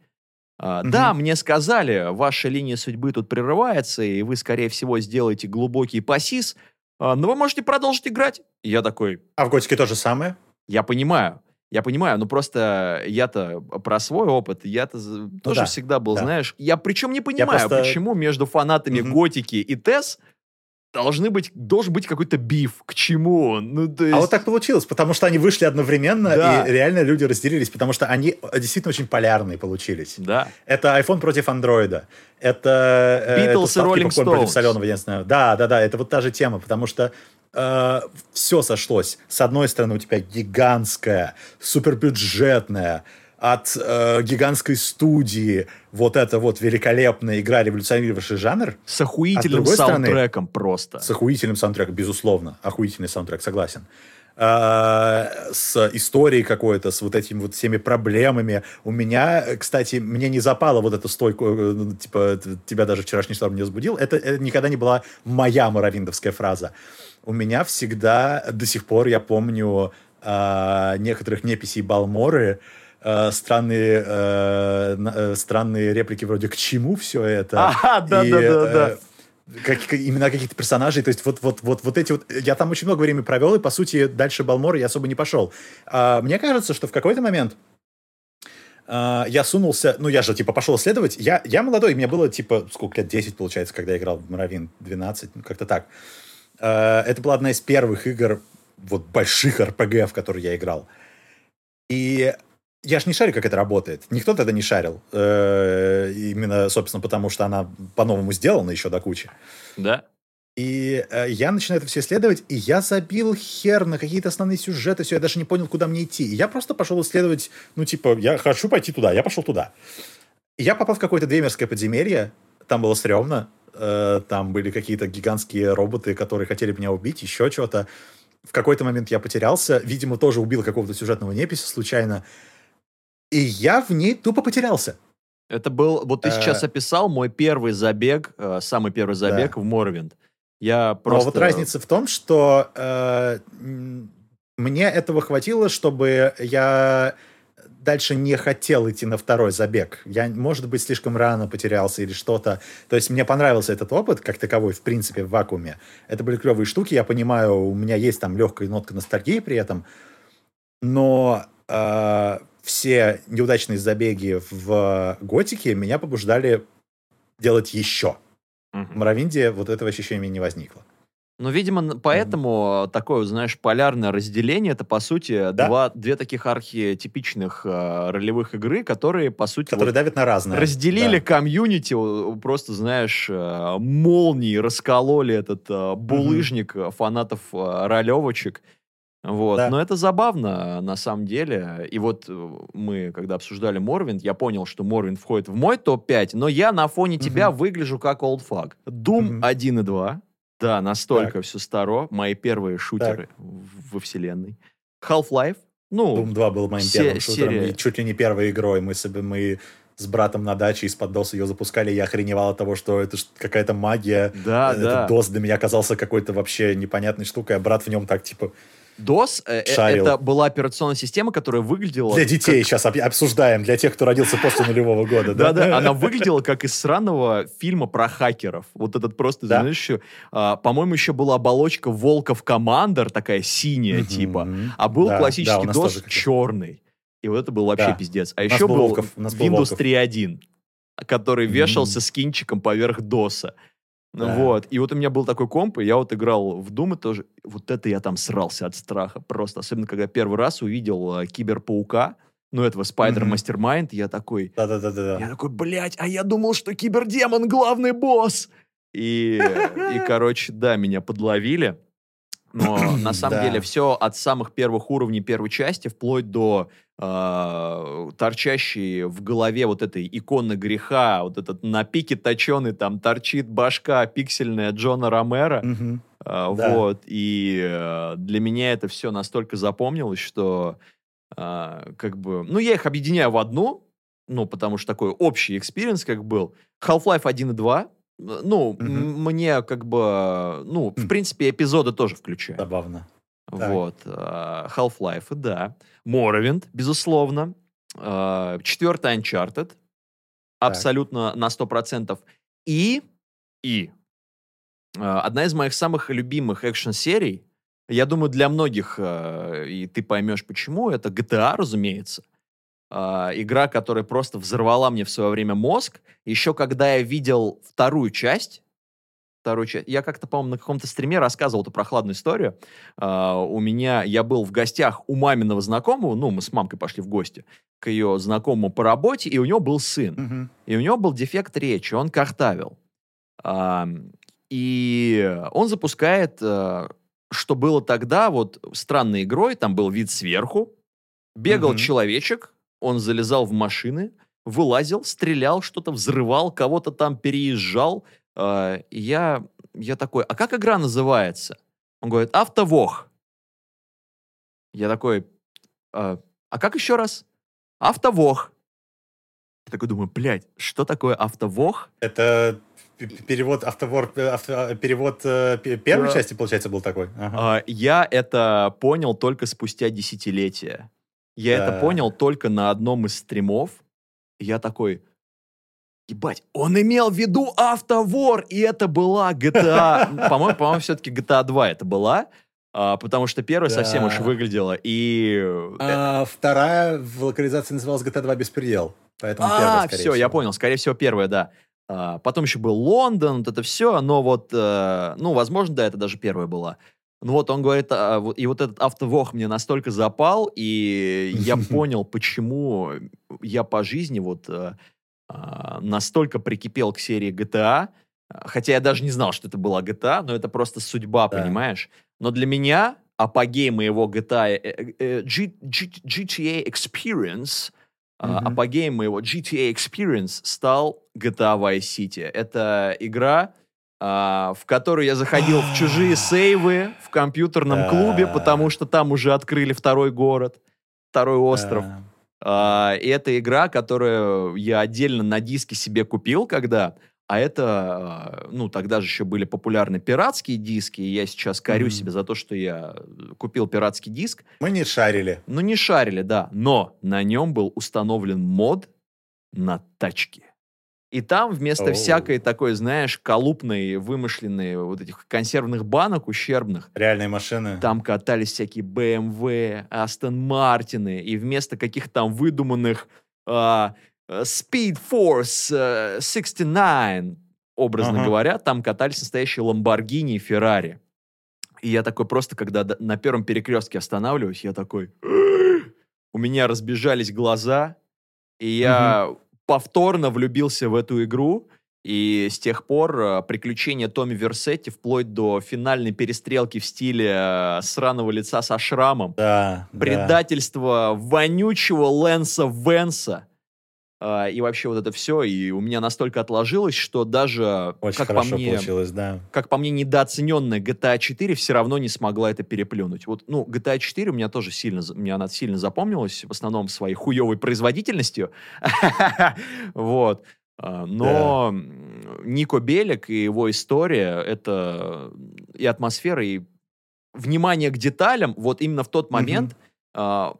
Uh, угу. Да, мне сказали, ваша линия судьбы тут прерывается, и вы, скорее всего, сделаете глубокий пассис, uh, но вы можете продолжить играть. И я такой... А в Готике то же самое? Я понимаю. Я понимаю, но просто я-то про свой опыт, я-то ну, тоже да, всегда был, да. знаешь... Я причем не понимаю, просто... почему между фанатами угу. Готики и ТЭС должны быть, должен быть какой-то биф. К чему он? Ну, есть... А вот так получилось, потому что они вышли одновременно, да. и реально люди разделились, потому что они действительно очень полярные получились. Да. Это iPhone против андроида. Это... Э, Beatles это и Rolling Stones. против соленого, знаю. Да, да, да, это вот та же тема, потому что э, все сошлось. С одной стороны, у тебя гигантская, супербюджетная, от э, гигантской студии вот эта вот великолепная игра, революционировавший жанр. С охуительным а с саундтреком стороны, просто. С охуительным саундтреком, безусловно. Охуительный саундтрек, согласен. э, с историей какой-то, с вот этими вот всеми проблемами. У меня, кстати, мне не запало вот эту стойку, э, типа, тебя даже вчерашний шторм не возбудил. Это, это никогда не была моя моровиндовская фраза. У меня всегда, до сих пор, я помню э, некоторых неписей Балморы, э, странные, э, э, странные реплики вроде «К чему все это?» Ага, да-да-да. Э, как, имена каких-то персонажей, то есть вот, вот, вот, вот эти вот... Я там очень много времени провел, и, по сути, дальше Балмора я особо не пошел. А, мне кажется, что в какой-то момент а, я сунулся... Ну, я же, типа, пошел исследовать. Я, я молодой, мне было, типа, сколько лет, 10, получается, когда я играл в Моровин, 12, ну, как-то так. А, это была одна из первых игр, вот, больших RPG, в которые я играл. И я же не шарю, как это работает. Никто тогда не шарил. Э, именно, собственно, потому что она по-новому сделана еще до кучи. Да. И э, я начинаю это все исследовать, и я забил хер на какие-то основные сюжеты, все, я даже не понял, куда мне идти. И я просто пошел исследовать, ну, типа, я хочу пойти туда, я пошел туда. И я попал в какое-то двемерское подземелье, там было стрёмно, э, там были какие-то гигантские роботы, которые хотели меня убить, еще что-то. В какой-то момент я потерялся, видимо, тоже убил какого-то сюжетного неписи случайно. И я в ней тупо потерялся. Это был, вот ты сейчас э. описал мой первый забег, э, самый первый забег в Моровинд. Я просто... Но вот разница в том, что э, мне этого хватило, чтобы я дальше не хотел идти на второй забег. Я, может быть, слишком рано потерялся или что-то. То есть мне понравился этот опыт, как таковой, в принципе, в вакууме. Это были клевые штуки. Я понимаю, у меня есть там легкая нотка ностальгии при этом. Но э, все неудачные забеги в Готике меня побуждали делать еще. Угу. В Моровинде вот этого ощущения не возникло. Ну, видимо, поэтому mm. такое, знаешь, полярное разделение это, по сути, да? два, две таких архетипичных э, ролевых игры, которые, по сути... Которые вот, давят на разные. Разделили да. комьюнити, просто, знаешь, э, молнии раскололи этот э, булыжник mm-hmm. фанатов э, ролевочек. Вот. Да. Но это забавно, на самом деле. И вот э, мы, когда обсуждали Морвинд, я понял, что Морвинд входит в мой топ-5, но я на фоне тебя выгляжу как олдфаг. Doom угу. 1 и 2. Да, настолько так. все старо. Мои первые шутеры так. во вселенной. Half-Life. Ну, Doom 2 был моим первым шутером серия... и чуть ли не первой игрой. Мы, себе, мы с братом на даче из-под DOS ее запускали, я охреневал от того, что это какая-то магия. Да, Этот да. DOS для меня оказался какой-то вообще непонятной штукой, а брат в нем так, типа, DOS э, э, это была операционная система, которая выглядела... Для детей как... сейчас обсуждаем, для тех, кто родился после нулевого года. Да-да, она выглядела как из странного фильма про хакеров. Вот этот просто, да. знаешь, еще... А, по-моему, еще была оболочка Волков Командер, такая синяя типа, а был да, классический да, DOS черный. И вот это был вообще да. пиздец. А еще был, Волков, Windows 3.1, который mm-hmm. вешался с кинчиком поверх DOS. Да. Вот. И вот у меня был такой комп, и я вот играл в и тоже вот это я там срался от страха просто. Особенно, когда первый раз увидел э, Киберпаука, ну, этого Spider Mastermind, я такой... Да-да-да. Я такой, блядь, а я думал, что Кибердемон главный босс! И, и короче, да, меня подловили. Но на самом деле все от самых первых уровней первой части вплоть до э, торчащей в голове вот этой иконы греха, вот этот на пике точеный там торчит башка пиксельная Джона Ромера. Угу. Э, да. Вот. И э, для меня это все настолько запомнилось, что э, как бы... Ну, я их объединяю в одну, ну, потому что такой общий experience как был. Half-Life 1 и 2 ну, угу. мне как бы, ну, в принципе, эпизоды тоже включаю. Забавно. Вот. Э, Half-Life, да. Morrowind, безусловно. Э, четвертый Uncharted. Так. Абсолютно на 100%. И, и э, одна из моих самых любимых экшн-серий, я думаю, для многих, и ты поймешь почему, это GTA, разумеется. Uh, игра, которая просто взорвала мне в свое время мозг. Еще когда я видел вторую часть, вторую часть, я как-то, по-моему, на каком-то стриме рассказывал эту прохладную историю. Uh, у меня, я был в гостях у маминого знакомого, ну, мы с мамкой пошли в гости к ее знакомому по работе, и у него был сын. Uh-huh. И у него был дефект речи, он картавил. Uh, и он запускает, uh, что было тогда, вот, странной игрой, там был вид сверху, бегал uh-huh. человечек, он залезал в машины, вылазил, стрелял, что-то взрывал, кого-то там переезжал. Э, я, я такой, а как игра называется? Он говорит, автовох. Я такой, а, а как еще раз? Автовох. Я такой думаю, блядь, что такое автовох? Это перевод автовор, э, авто- перевод э, п- первой Да. части, получается, был такой. Ага. А, я это понял только спустя десятилетия. Я это Да. понял только на одном из стримов. Я такой, ебать, он имел в виду автовор, и это была GTA. По-моему, по-моему, все-таки GTA 2 это была, а, потому что первая совсем уж Да. выглядела. И... э, А вторая в локализации называлась GTA 2 Беспредел. Поэтому первая, А, скорее все, я всего. понял. Скорее всего, первая, да. А, потом еще был Лондон, вот это все, но вот, э, ну, возможно, да, это даже первая была. Ну вот он говорит, а, вот- и вот этот автовох мне настолько запал, и я понял, почему я по жизни вот э, а, настолько прикипел к серии GTA, а, хотя я даже не знал, что это была GTA, но это просто судьба, Да. понимаешь? Но для меня апогей моего GTA, э, э, G- G- GTA Experience, а, Мгм. апогеем моего GTA Experience стал GTA Vice City. Это игра, а, в которую я заходил в чужие сейвы в компьютерном клубе, потому что там уже открыли второй город, второй остров. А, и это игра, которую я отдельно на диске себе купил когда, а это, а, ну, тогда же еще были популярны пиратские диски, и я сейчас корю Мгм. себя за то, что я купил пиратский диск. Мы не шарили. Ну, не шарили, да, но на нем был установлен мод на тачки. И там вместо Оу. всякой такой, знаешь, колупной, вымышленной вот этих консервных банок ущербных, Реальные машины. там катались всякие BMW, Aston Мартины, и вместо каких-то там выдуманных а, э, Speed Force э, 69, образно Ага. говоря, там катались настоящие Ламборгини и Феррари. И я такой просто, когда на первом перекрестке останавливаюсь, я такой... У меня разбежались глаза, и я повторно влюбился в эту игру, и с тех пор э, приключения Томми Версетти вплоть до финальной перестрелки в стиле э, сраного лица со шрамом, Да. да. предательство вонючего Лэнса Венса, э, и вообще вот это все, и у меня настолько отложилось, что даже, Очень как по мне, получилось, да. как по мне, недооцененная GTA 4 все равно не смогла это переплюнуть. Вот, ну, GTA 4 у меня тоже сильно, мне она сильно запомнилась, в основном своей хуевой производительностью. Вот. А, Но м, Нико Белик и его история, это и атмосфера, и внимание к деталям, вот именно в тот момент а,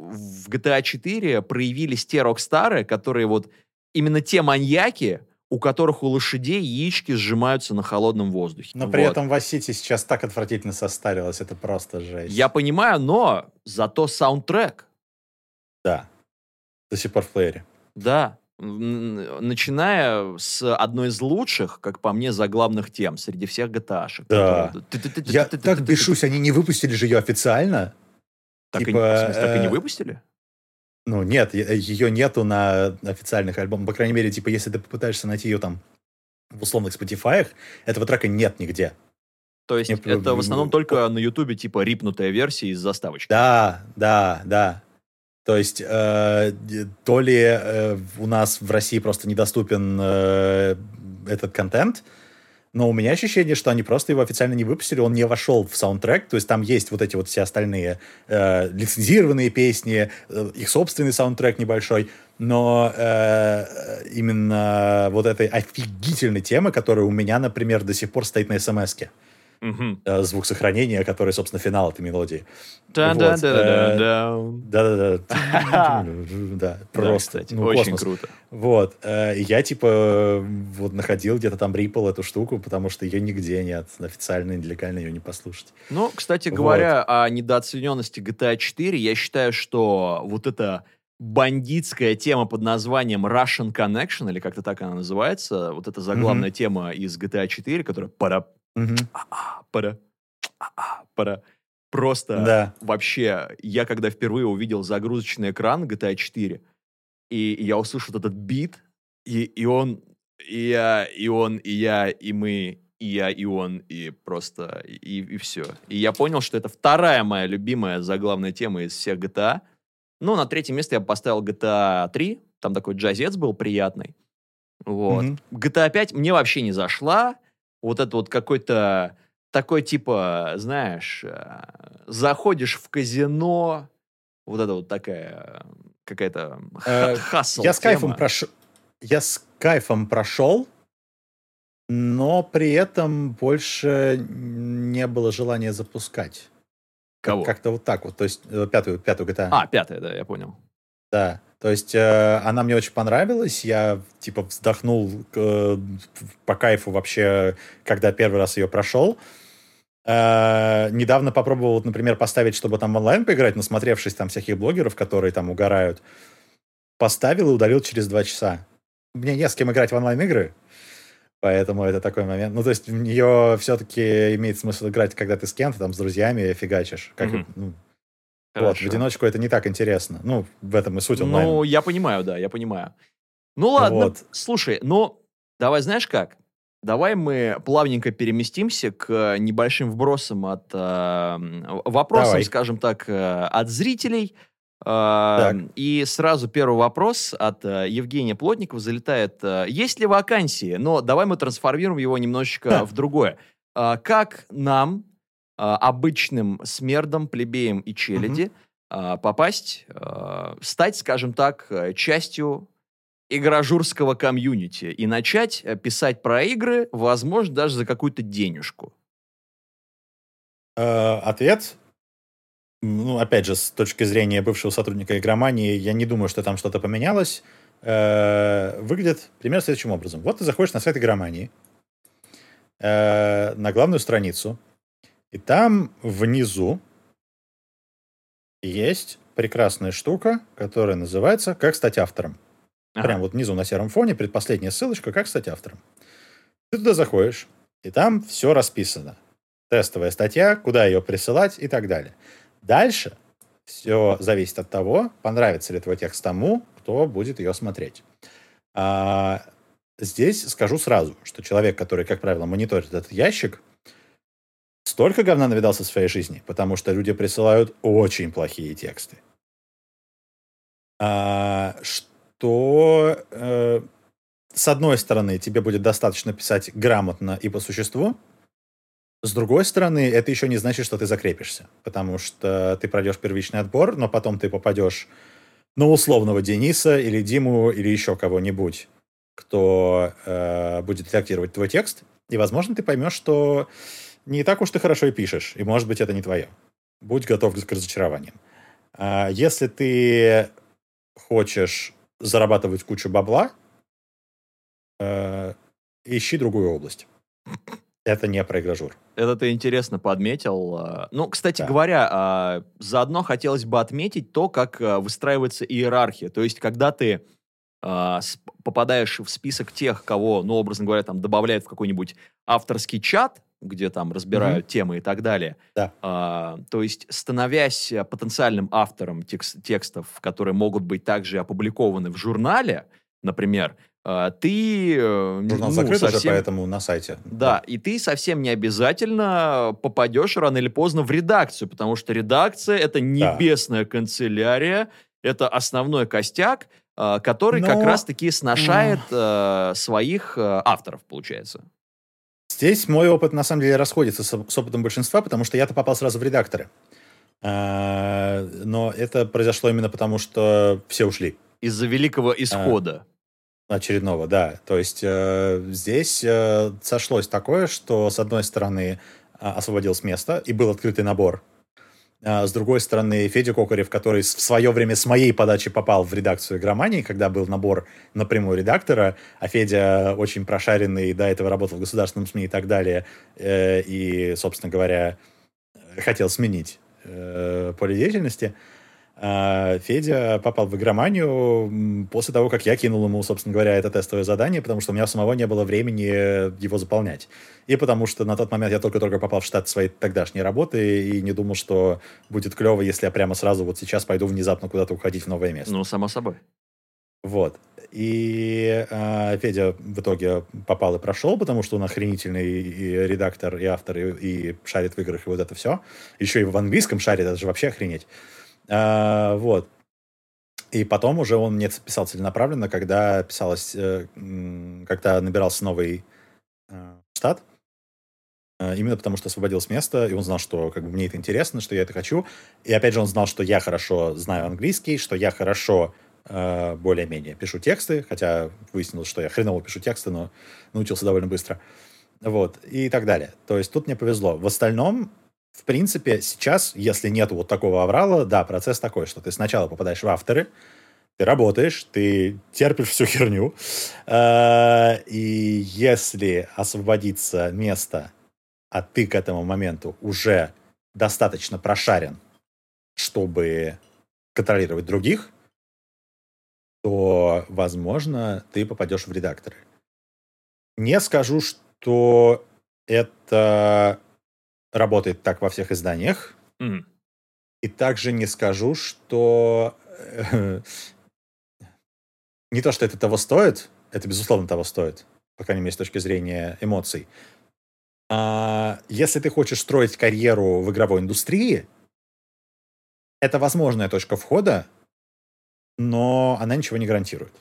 в GTA 4 проявились те рокстары, которые вот именно те маньяки, у которых у лошадей яички сжимаются на холодном воздухе. Но при Вот. этом City сейчас так отвратительно состарилась, это просто жесть. Я понимаю, но зато саундтрек, Да. До сих пор в плеере. да, начиная с одной из лучших, как по мне, заглавных тем среди всех GTA-шек. Да. Я так бешусь, они не выпустили же ее официально. Так, и, Типа, в смысле, так и не э, выпустили? Ну, нет, ее нету на официальных альбомах. По крайней мере, типа, если ты попытаешься найти ее там в условных Spotify, этого трека нет нигде. То есть не это в основном только на Ютубе типа рипнутая версия из заставочки. Да, да, да. То есть, э, то ли э, у нас в России просто недоступен э, этот контент, но у меня ощущение, что они просто его официально не выпустили, он не вошел в саундтрек, то есть там есть вот эти вот все остальные э, лицензированные песни, э, их собственный саундтрек небольшой, но э, именно вот этой офигительной темы, которая у меня, например, до сих пор стоит на смс-ке, Мгм. Э, звук сохранения, который, собственно, финал этой мелодии. Да-да-да-да-да. Да-да-да. Да, Да, просто. ну, очень круто. Вот. э, Я, типа, вот находил где-то там рипл эту штуку, потому что ее нигде нет. Официально, легально ее не послушать. Ну, кстати говоря, о недооцененности GTA 4, я считаю, что вот эта бандитская тема под названием Russian Connection, или как-то так она называется, вот эта заглавная тема из GTA 4, которая пара пара пара просто Да. вообще, я когда впервые увидел загрузочный экран GTA 4, и я услышал этот бит, и, и он, и я, и он, и я, и мы, и я, и он, и просто, и, и все. И я понял, что это вторая моя любимая заглавная тема из всех GTA. Ну, на третье место я поставил GTA 3, там такой джазец был приятный. Вот. Мгм. GTA 5 мне вообще не зашла. Вот это вот какой-то такой типа, знаешь, э, заходишь в казино, вот это вот такая какая-то Э, хасл Я с кайфом прошел. Я с кайфом прошел, но при этом больше не было желания запускать. Кого? Как-то вот так вот. То есть э, пятую, пятую GTA. А, пятая, да, я понял. Да. То есть э, она мне очень понравилась. Я типа вздохнул э, по кайфу вообще, когда первый раз ее прошел. Э, недавно попробовал, например, поставить, чтобы там онлайн поиграть, насмотревшись там всяких блогеров, которые там угорают. Поставил и удалил через два часа. Мне не с кем играть в онлайн-игры, поэтому это такой момент. Ну, то есть в нее все-таки имеет смысл играть, когда ты с кем-то, там, с друзьями фигачишь. Как, Мгм. ну, вот, в Хорошо. одиночку это не так интересно. Ну, в этом и суть онлайн. Ну, я понимаю, да, я понимаю. Ну ладно, Вот. слушай, ну, давай знаешь как? Давай мы плавненько переместимся к небольшим вбросам от э, вопросам, Давай. скажем так, э, от зрителей. Э, Так. И сразу первый вопрос от э, Евгения Плотникова залетает. э, Есть ли вакансии? Но давай мы трансформируем его немножечко в другое. Э, Как нам, э, обычным смердам, плебеям и челяди, э, попасть, э, стать, скажем так, э, частью игражурского комьюнити и начать э, писать про игры, возможно, даже за какую-то денежку. Э, Ответ, ну, опять же, с точки зрения бывшего сотрудника игромании, я не думаю, что там что-то поменялось. Э, Выглядит примерно следующим образом. Вот ты заходишь на сайт игромании, э, на главную страницу, и там внизу есть прекрасная штука, которая называется «Как стать автором». Ага. Прям вот внизу на сером фоне предпоследняя ссылочка «Как стать автором». Ты туда заходишь, и там все расписано. Тестовая статья, куда ее присылать и так далее. Дальше все зависит от того, понравится ли твой текст тому, кто будет ее смотреть. А, здесь скажу сразу, что человек, который, как правило, мониторит этот ящик, столько говна навидался в своей жизни, потому что люди присылают очень плохие тексты. А, что, э, с одной стороны, тебе будет достаточно писать грамотно и по существу, с другой стороны, это еще не значит, что ты закрепишься, потому что ты пройдешь первичный отбор, но потом ты попадешь на условного Дениса или Диму или еще кого-нибудь, кто э, будет редактировать твой текст, и, возможно, ты поймешь, что не так уж ты хорошо и пишешь, и, может быть, это не твое. Будь готов к разочарованиям. А если ты хочешь зарабатывать кучу бабла, э, ищи другую область. Это не про игражур. Это ты интересно подметил. А, Ну, кстати Да. говоря, а, заодно хотелось бы отметить то, как выстраивается иерархия. То есть, когда ты попадаешь в список тех, кого, ну, образно говоря, там добавляют в какой-нибудь авторский чат, где там разбирают темы и так далее. Да. А, то есть, становясь а, потенциальным автором текс- текстов, которые могут быть также опубликованы в журнале, например, а, ты э, Журнал ну, закрыт уже, совсем- поэтому на сайте. да, и ты совсем не обязательно попадешь рано или поздно в редакцию, потому что редакция это небесная канцелярия, это основной костяк, который Но- как раз-таки сношает э, своих э, авторов, получается. Здесь мой опыт, на самом деле, расходится с, с опытом большинства, потому что я-то попал сразу в редакторы. А, но это произошло именно потому, что все ушли. Из-за великого исхода. Очередного, да. То есть э, здесь э, сошлось такое, что, с одной стороны, а, освободилось место, и был открытый набор. А с другой стороны, Федя Кокарев, который в свое время с моей подачи попал в редакцию игромании, когда был набор напрямую редактора, а Федя очень прошаренный, до этого работал в государственном СМИ и так далее, э, и, собственно говоря, хотел сменить э, поле деятельности, Федя попал в игроманию после того, как я кинул ему, собственно говоря, это тестовое задание, потому что у меня самого не было времени его заполнять. И потому что на тот момент я только-только попал в штат своей тогдашней работы и не думал, что будет клево, если я прямо сразу вот сейчас пойду внезапно куда-то уходить в новое место. Ну, само собой. Вот. И э, Федя в итоге попал и прошел, потому что он охренительный и редактор, и автор, и, и шарит в играх, и вот это все. Еще и в английском шарит, это же вообще охренеть. А, вот. И потом уже он мне писал целенаправленно, когда писалось, э, когда набирался новый э, штат. Э, именно потому, что освободил с места, и он знал, что как бы, мне это интересно, что я это хочу. И опять же, он знал, что я хорошо знаю английский, что я хорошо э, более-менее пишу тексты, хотя выяснилось, что я хреново пишу тексты, но научился довольно быстро. Вот, и так далее. То есть тут мне повезло. В остальном, в принципе, сейчас, если нет вот такого аврала, да, процесс такой, что ты сначала попадаешь в авторы, ты работаешь, ты терпишь всю херню, э, и если освободится место, а ты к этому моменту уже достаточно прошарен, чтобы контролировать других, то, возможно, ты попадешь в редакторы. Не скажу, что это работает так во всех изданиях. Mm. И также не скажу, что не то, что это того стоит, это, безусловно, того стоит, по крайней мере, с точки зрения эмоций. А если ты хочешь строить карьеру в игровой индустрии, это возможная точка входа, но она ничего не гарантирует.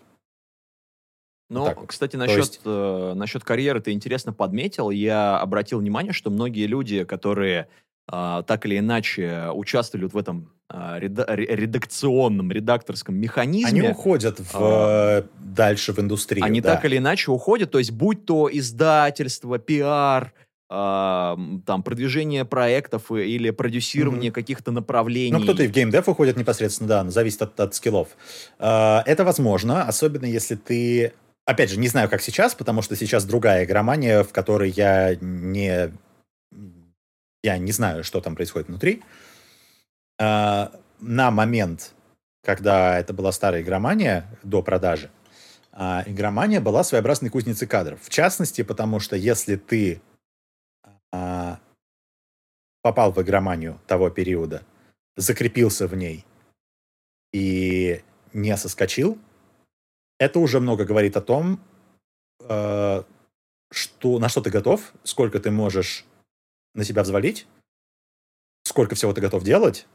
Ну, вот кстати, насчет, есть... э, насчет карьеры ты интересно подметил. Я обратил внимание, что многие люди, которые э, так или иначе участвовали вот в этом э, реда- редакционном, редакторском механизме... Они уходят в, э, дальше в индустрию. Они да. так или иначе уходят, то есть будь то издательство, пиар, там, продвижение проектов или продюсирование mm-hmm. каких-то направлений. Ну, кто-то и в геймдев уходит непосредственно, да, зависит от, от скиллов. Это возможно, особенно если ты... Опять же, не знаю, как сейчас, потому что сейчас другая игромания, в которой я не... Я не знаю, что там происходит внутри. А, на момент, когда это была старая игромания, до продажи, а, игромания была своеобразной кузницей кадров. В частности, потому что если ты а, попал в игроманию того периода, закрепился в ней и не соскочил, это уже много говорит о том, э, что, на что ты готов, сколько ты можешь на себя взвалить, сколько всего ты готов делать.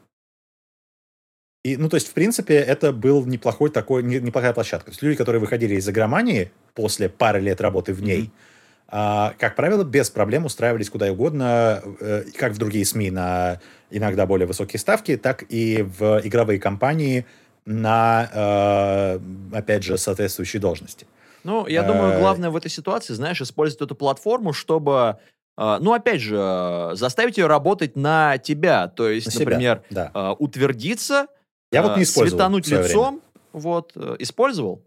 И, ну, то есть, в принципе, это был неплохой такой, неплохая площадка. То есть люди, которые выходили из игромании после пары лет работы в ней, mm-hmm а, как правило, без проблем устраивались куда угодно, э, как в другие СМИ на иногда более высокие ставки, так и в игровые компании на, э, опять же, соответствующие должности. Ну, я думаю, э, главное в этой ситуации, знаешь, использовать эту платформу, чтобы ну, опять же, заставить ее работать на тебя. То есть, на например, себя, да. утвердиться, я вот не светануть лицом. Время. Вот, использовал?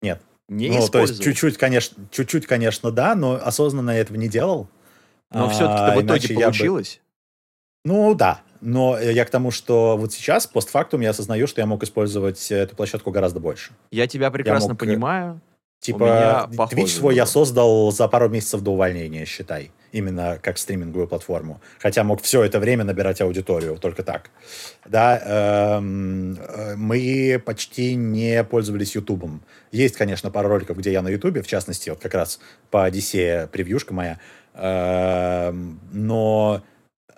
Нет не ну, использовал. то есть чуть-чуть, конечно, чуть-чуть, конечно, да, но осознанно я этого не делал. Но а, все-таки в итоге получилось? Бы... Ну, да. Но я к тому, что вот сейчас, постфактум, я осознаю, что я мог использовать эту площадку гораздо больше. Я тебя прекрасно я мог... Э, понимаю. Типа, Twitch свой я создал за пару месяцев до увольнения, считай. Именно как стриминговую платформу. Хотя мог все это время набирать аудиторию, только так. Да, эм, э, мы почти не пользовались Ютубом. Есть, конечно, пару роликов, где я на Ютубе, в частности, вот как раз по Одиссее превьюшка моя. Эм, но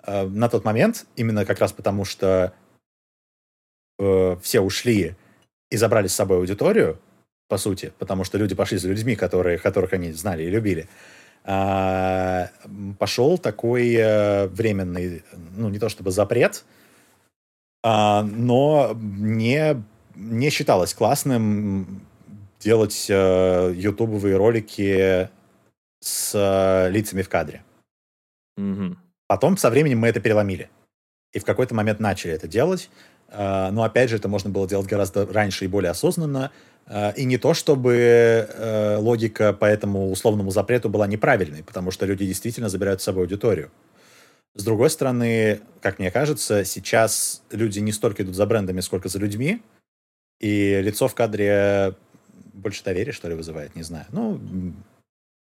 э, на тот момент, именно как раз потому, что э, все ушли и забрали с собой аудиторию, по сути, потому что люди пошли за людьми, которые, которых они знали и любили, а, пошел такой э, временный, ну, не то чтобы запрет, а, но не, не считалось классным делать э, ютубовые ролики с э, лицами в кадре. Mm-hmm. Потом со временем мы это переломили. И в какой-то момент начали это делать. Uh, но опять же, это можно было делать гораздо раньше и более осознанно. А, и не то, чтобы э, логика по этому условному запрету была неправильной, потому что люди действительно забирают с собой аудиторию. С другой стороны, как мне кажется, сейчас люди не столько идут за брендами, сколько за людьми, и лицо в кадре больше доверия, что ли, вызывает, не знаю. Ну,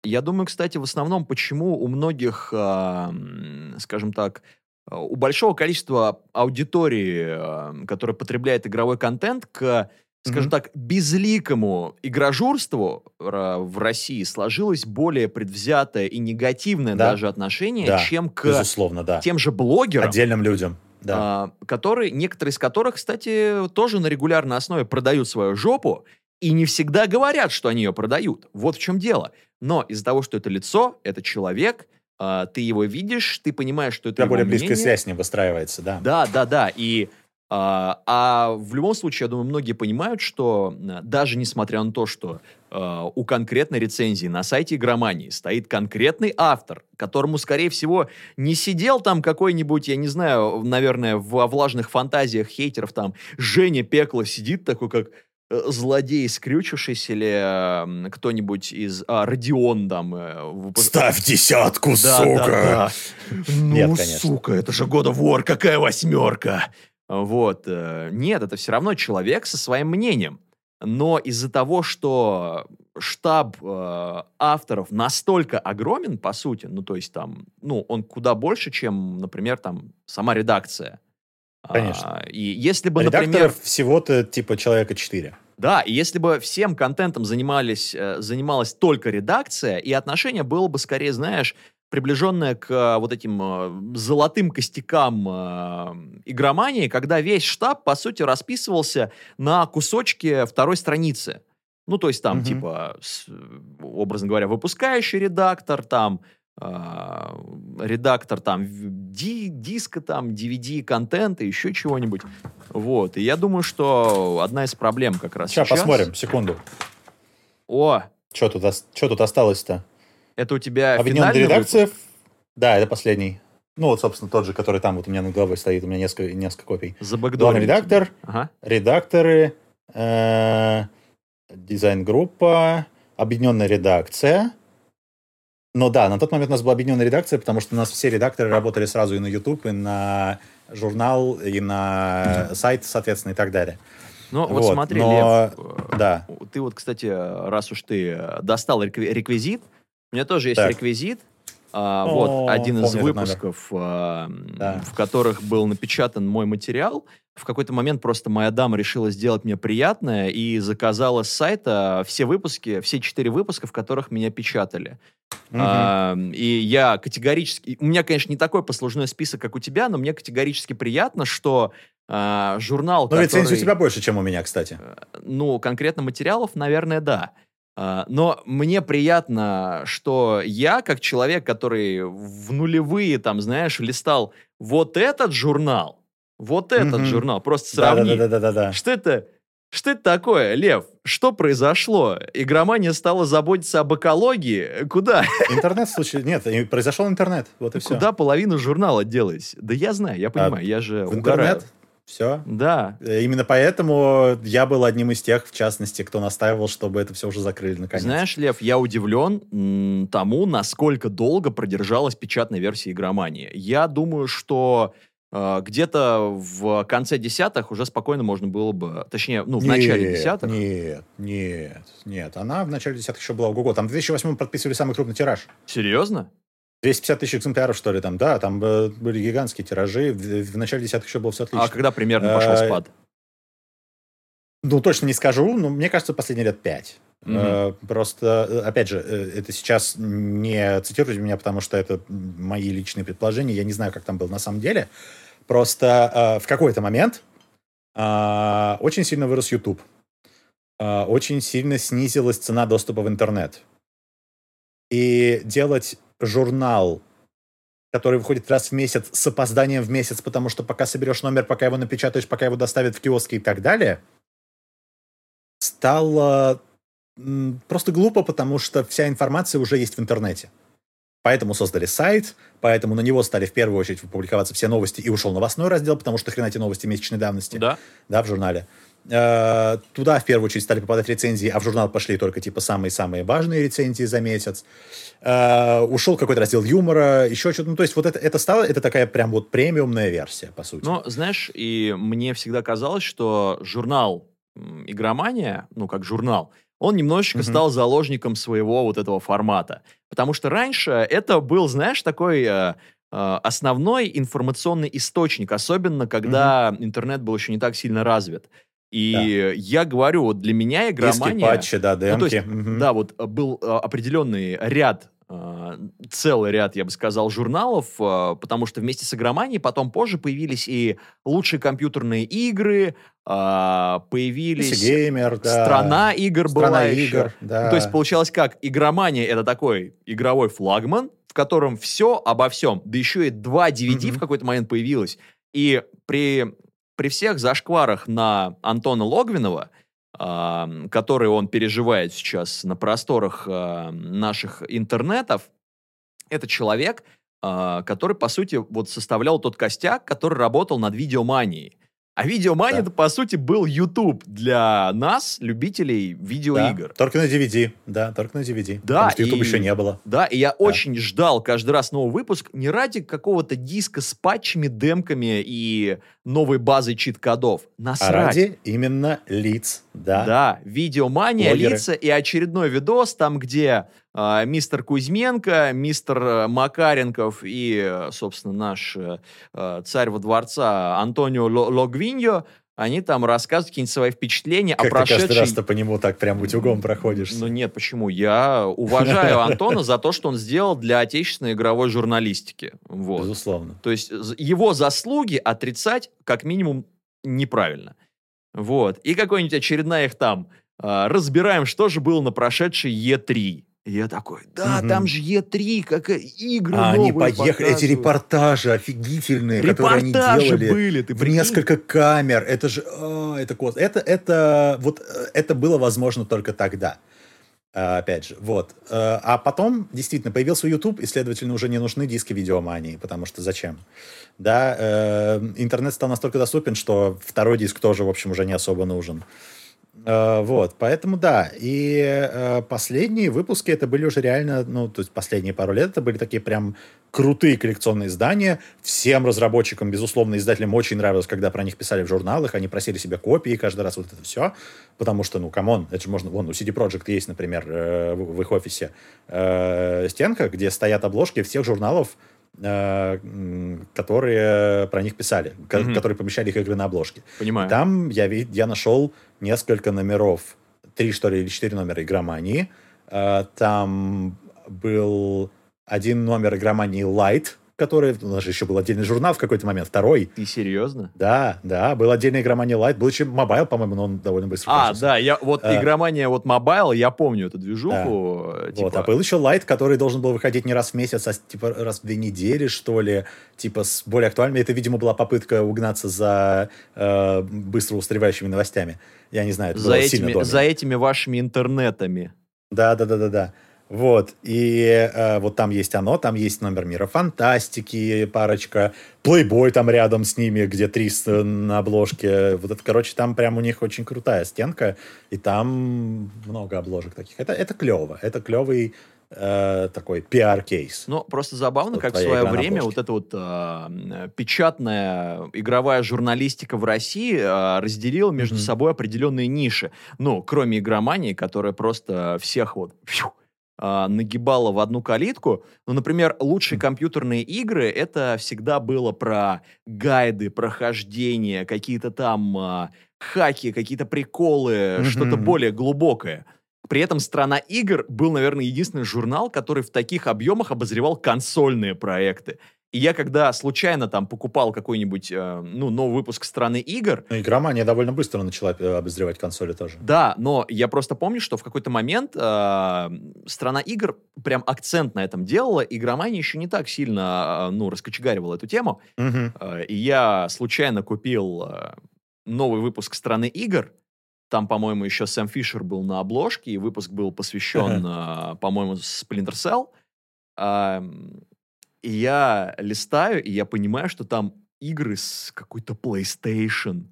я думаю, кстати, в основном, почему у многих, скажем так, у большого количества аудитории, которая потребляет игровой контент, к скажем mm-hmm. так, безликому игрожурству в России сложилось более предвзятое и негативное да. даже отношение, да. чем к Безусловно, да. тем же блогерам. Отдельным людям. Да. А, которые, некоторые из которых, кстати, тоже на регулярной основе продают свою жопу и не всегда говорят, что они ее продают. Вот в чем дело. Но из-за того, что это лицо, это человек, э, ты его видишь, ты понимаешь, что это тебя его более близкая мнение. связь с ним выстраивается, да. Да, да, да. И а, а в любом случае, я думаю, многие понимают, что э, даже несмотря на то, что э, у конкретной рецензии на сайте игромании стоит конкретный автор, которому, скорее всего, не сидел там какой-нибудь, я не знаю, наверное, во влажных фантазиях хейтеров там Женя Пекло сидит такой, как злодей скрючившийся или э, кто-нибудь из а, Родион там э, выпу- Ставь десятку, да, сука! да, да. Ну, Нет, конечно. сука, это же года вор, какая восьмерка. Вот. э, Нет, это все равно человек со своим мнением. Но из-за того, что штаб э, авторов настолько огромен, по сути, ну, то есть там, ну, он куда больше, чем, например, там, сама редакция. Конечно. А, и если бы, например... Редакторов всего-то типа человека 4. Да, и если бы всем контентом занимались, э, занималась только редакция, и отношение было бы скорее, знаешь, приближенное к э, вот этим э, золотым костякам игромании, когда весь штаб, по сути, расписывался на кусочке второй страницы. Ну, то есть там, Мгм. типа, с- образно говоря, выпускающий редактор, там, редактор там ди- диска, там, DVD, контента, еще чего-нибудь. Вот. И я думаю, что одна из проблем как раз Сейчас сейчас... посмотрим, секунду. О, Что тут, чё тут осталось-то? это у тебя Объединенная финальный редакция? Да, это последний. Ну, вот, собственно, тот же, который там вот у меня над головой стоит. У меня несколько, несколько копий. Главный редактор, Ага. редакторы, э, дизайн-группа, объединенная редакция. Но да, на тот момент у нас была объединенная редакция, потому что у нас все редакторы работали сразу и на YouTube, и на журнал, и на сайт, соответственно, и так далее. Ну, вот, Вот, смотри, но- Лев, Да. ты вот, кстати, раз уж ты э, достал рекви- реквизит, у меня тоже есть Так. реквизит. А, О, вот один из выпусков, а, Да. в которых был напечатан мой материал. В какой-то момент просто моя дама решила сделать мне приятное и заказала с сайта все выпуски, все четыре выпуска, в которых меня печатали. Мгм. А, и я категорически... У меня, конечно, не такой послужной список, как у тебя, но мне категорически приятно, что а, журнал, рецензий который... у тебя больше, чем у меня, кстати. Ну, конкретно материалов, наверное, да. А, Но мне приятно, что я, как человек, который в нулевые, там, знаешь, листал вот этот журнал, вот этот Мгм. журнал, просто сравни. Да-да-да-да-да. Что это? Что это такое, Лев? Что произошло? Игромания стала заботиться об экологии? Куда? Интернет в случае... Нет, произошел интернет. Вот и все. Куда половина журнала делась? Да я знаю, я понимаю, я же А В угораю. интернет. Все. Да. Именно поэтому я был одним из тех, в частности, кто настаивал, чтобы это все уже закрыли наконец. Знаешь, Лев, я удивлен тому, насколько долго продержалась печатная версия игромании. Я думаю, что э, где-то в конце десятых уже спокойно можно было бы, точнее, ну, в начале Нет, десятых. Нет, нет, нет. Она в начале десятых еще была ого-го. Там в 2008 подписывали самый крупный тираж. Серьезно? 250 тысяч экземпляров, что ли, там, да, там э, были гигантские тиражи. В, в начале десятых еще было все отлично. А когда примерно пошел Э, спад? Ну, точно не скажу, но мне кажется, последние лет пять. Э, Просто, э, опять же, э, это сейчас не цитируйте меня, потому что это мои личные предположения. Я не знаю, как там было на самом деле. Просто э, в какой-то момент э, очень сильно вырос YouTube. Э, Очень сильно снизилась цена доступа в интернет. И делать журнал, который выходит раз в месяц с опозданием в месяц, потому что пока соберешь номер, пока его напечатаешь, пока его доставят в киоски и так далее, стало просто глупо, потому что вся информация уже есть в интернете. Поэтому создали сайт, поэтому на него стали в первую очередь публиковаться все новости, и ушел новостной раздел, потому что хрена эти новости месячной давности Да. да, в журнале. Э, Туда в первую очередь стали попадать рецензии, а в журнал пошли только типа самые-самые важные рецензии за месяц. Э, Ушел какой-то раздел юмора, еще что-то. Ну, то есть вот это, это стало, это такая прям вот премиумная версия, по сути. Но, знаешь, и мне всегда казалось, что журнал «Игромания», ну, как журнал, он немножечко Мгм. стал заложником своего вот этого формата. Потому что раньше это был, знаешь, такой э, э, основной информационный источник, особенно когда интернет был еще не так сильно развит. И я говорю, вот для меня Диски, игромания... патчи, да, Ну, то демки. есть, Мгм. Да, вот э, был э, определенный ряд э, целый ряд, я бы сказал, журналов, потому что вместе с игроманией потом позже появились и лучшие компьютерные игры, появились... Геймер, да. Страна игр Страна была игр, еще. да. То есть получалось как? Игромания — это такой игровой флагман, в котором все обо всем. Да еще и два DVD Мгм. в какой-то момент появилось. И при, при всех зашкварах на Антона Логвинова, а, который он переживает сейчас на просторах а, наших интернетов, это человек, а, который, по сути, вот составлял тот костяк, который работал над видеоманией. А видеомания, Да. по сути, был YouTube для нас, любителей Да, видеоигр. Только на DVD, да, только на DVD. Да, Потому что YouTube и- еще не было. Да, и я очень ждал каждый раз новый выпуск не ради какого-то диска с патчами, демками и новой базой чит-кодов. А Насрать. ради именно лиц, да. Да, видеомания, Блогеры. лица и очередной видос, там, где а, мистер Кузьменко, мистер Макаренков и, э, собственно, наш э, э, царь во дворца Антонио Ло- Логвиньо, они там рассказывают какие-нибудь свои впечатления Как о ты каждый прошедшей... раз-то по нему так прям утюгом проходишь. Ну нет, почему? Я уважаю Антона за то, что он сделал для отечественной игровой журналистики. Вот. Безусловно. То есть его заслуги отрицать как минимум неправильно. Вот. И какой-нибудь очередная их там а, разбираем, что же было на прошедшей Е3. И я такой, да, Мгм. там же Е3, как игры А они поехали, эти показывают. репортажи офигительные, которые они Репортажи делали. были, ты в прикинь? несколько камер. Это же, а, это кос- Это, это, вот, э, это было возможно только тогда. А, Опять же, вот. Э, А потом, действительно, появился YouTube, и, следовательно, уже не нужны диски видеомании, потому что зачем? Да, э, интернет стал настолько доступен, что второй диск тоже, в общем, уже не особо нужен. Э, Вот, поэтому да. И э, последние выпуски это были уже реально, ну, то есть последние пару лет это были такие прям крутые коллекционные издания. Всем разработчикам, безусловно, издателям очень нравилось, когда про них писали в журналах, они просили себе копии каждый раз вот это все, потому что, ну, come on, это же можно, вон, у CD Projekt есть, например, э, в, в их офисе э, стенка, где стоят обложки всех журналов, которые про них писали, Мгм. которые помещали их игры на обложке. Понимаю. Там я, я нашел несколько номеров, три, что ли, или четыре номера игромании. Э, Там был один номер игромании Light, который, у нас же еще был отдельный журнал в какой-то момент, второй. Ты серьезно? Да, да, был отдельный игромания Light, был еще Mobile, по-моему, но он довольно быстро А, кончился. да, я вот А. игромания, вот Mobile, я помню эту движуху. э, Вот, типа, а был еще Light, который должен был выходить не раз в месяц, а типа раз в две недели, что ли, типа с более актуальными. Это, видимо, была попытка угнаться за э, быстро устаревающими новостями. Я не знаю, это за, было сильно этими, до за этими вашими интернетами. Да, да, да, да, да. Вот, и э, вот там есть оно, там есть номер мира фантастики, парочка, Playboy там рядом с ними, где три с- на обложке. Вот это, короче, там прям у них очень крутая стенка, и там много обложек таких. Это, это клево, это клевый э, такой пиар-кейс. Ну, просто забавно, Вот как в свое время вот эта вот м, печатная игровая журналистика в России а, разделила между Мгм. собой определенные ниши. Ну, кроме игромании, которая просто всех вот фью, а, нагибала в одну калитку. Ну, например, лучшие компьютерные игры — это всегда было про гайды, прохождения, какие-то там а, хаки, какие-то приколы, что-то более глубокое. При этом «Страна игр» был, наверное, единственный журнал, который в таких объемах обозревал консольные проекты. И я, когда случайно там покупал какой-нибудь, э, ну, новый выпуск «Страны игр», Ну, игромания довольно быстро начала э, обозревать консоли тоже. да, но я просто помню, что в какой-то момент э, «Страна игр» прям акцент на этом делала, игромания еще не так сильно, э, ну, раскочегаривала эту тему. Мгм. Э, И я случайно купил э, новый выпуск «Страны игр». Там, по-моему, еще Сэм Фишер был на обложке, и выпуск был посвящен, э, по-моему, Splinter Cell. И я листаю, и я понимаю, что там игры с какой-то PlayStation,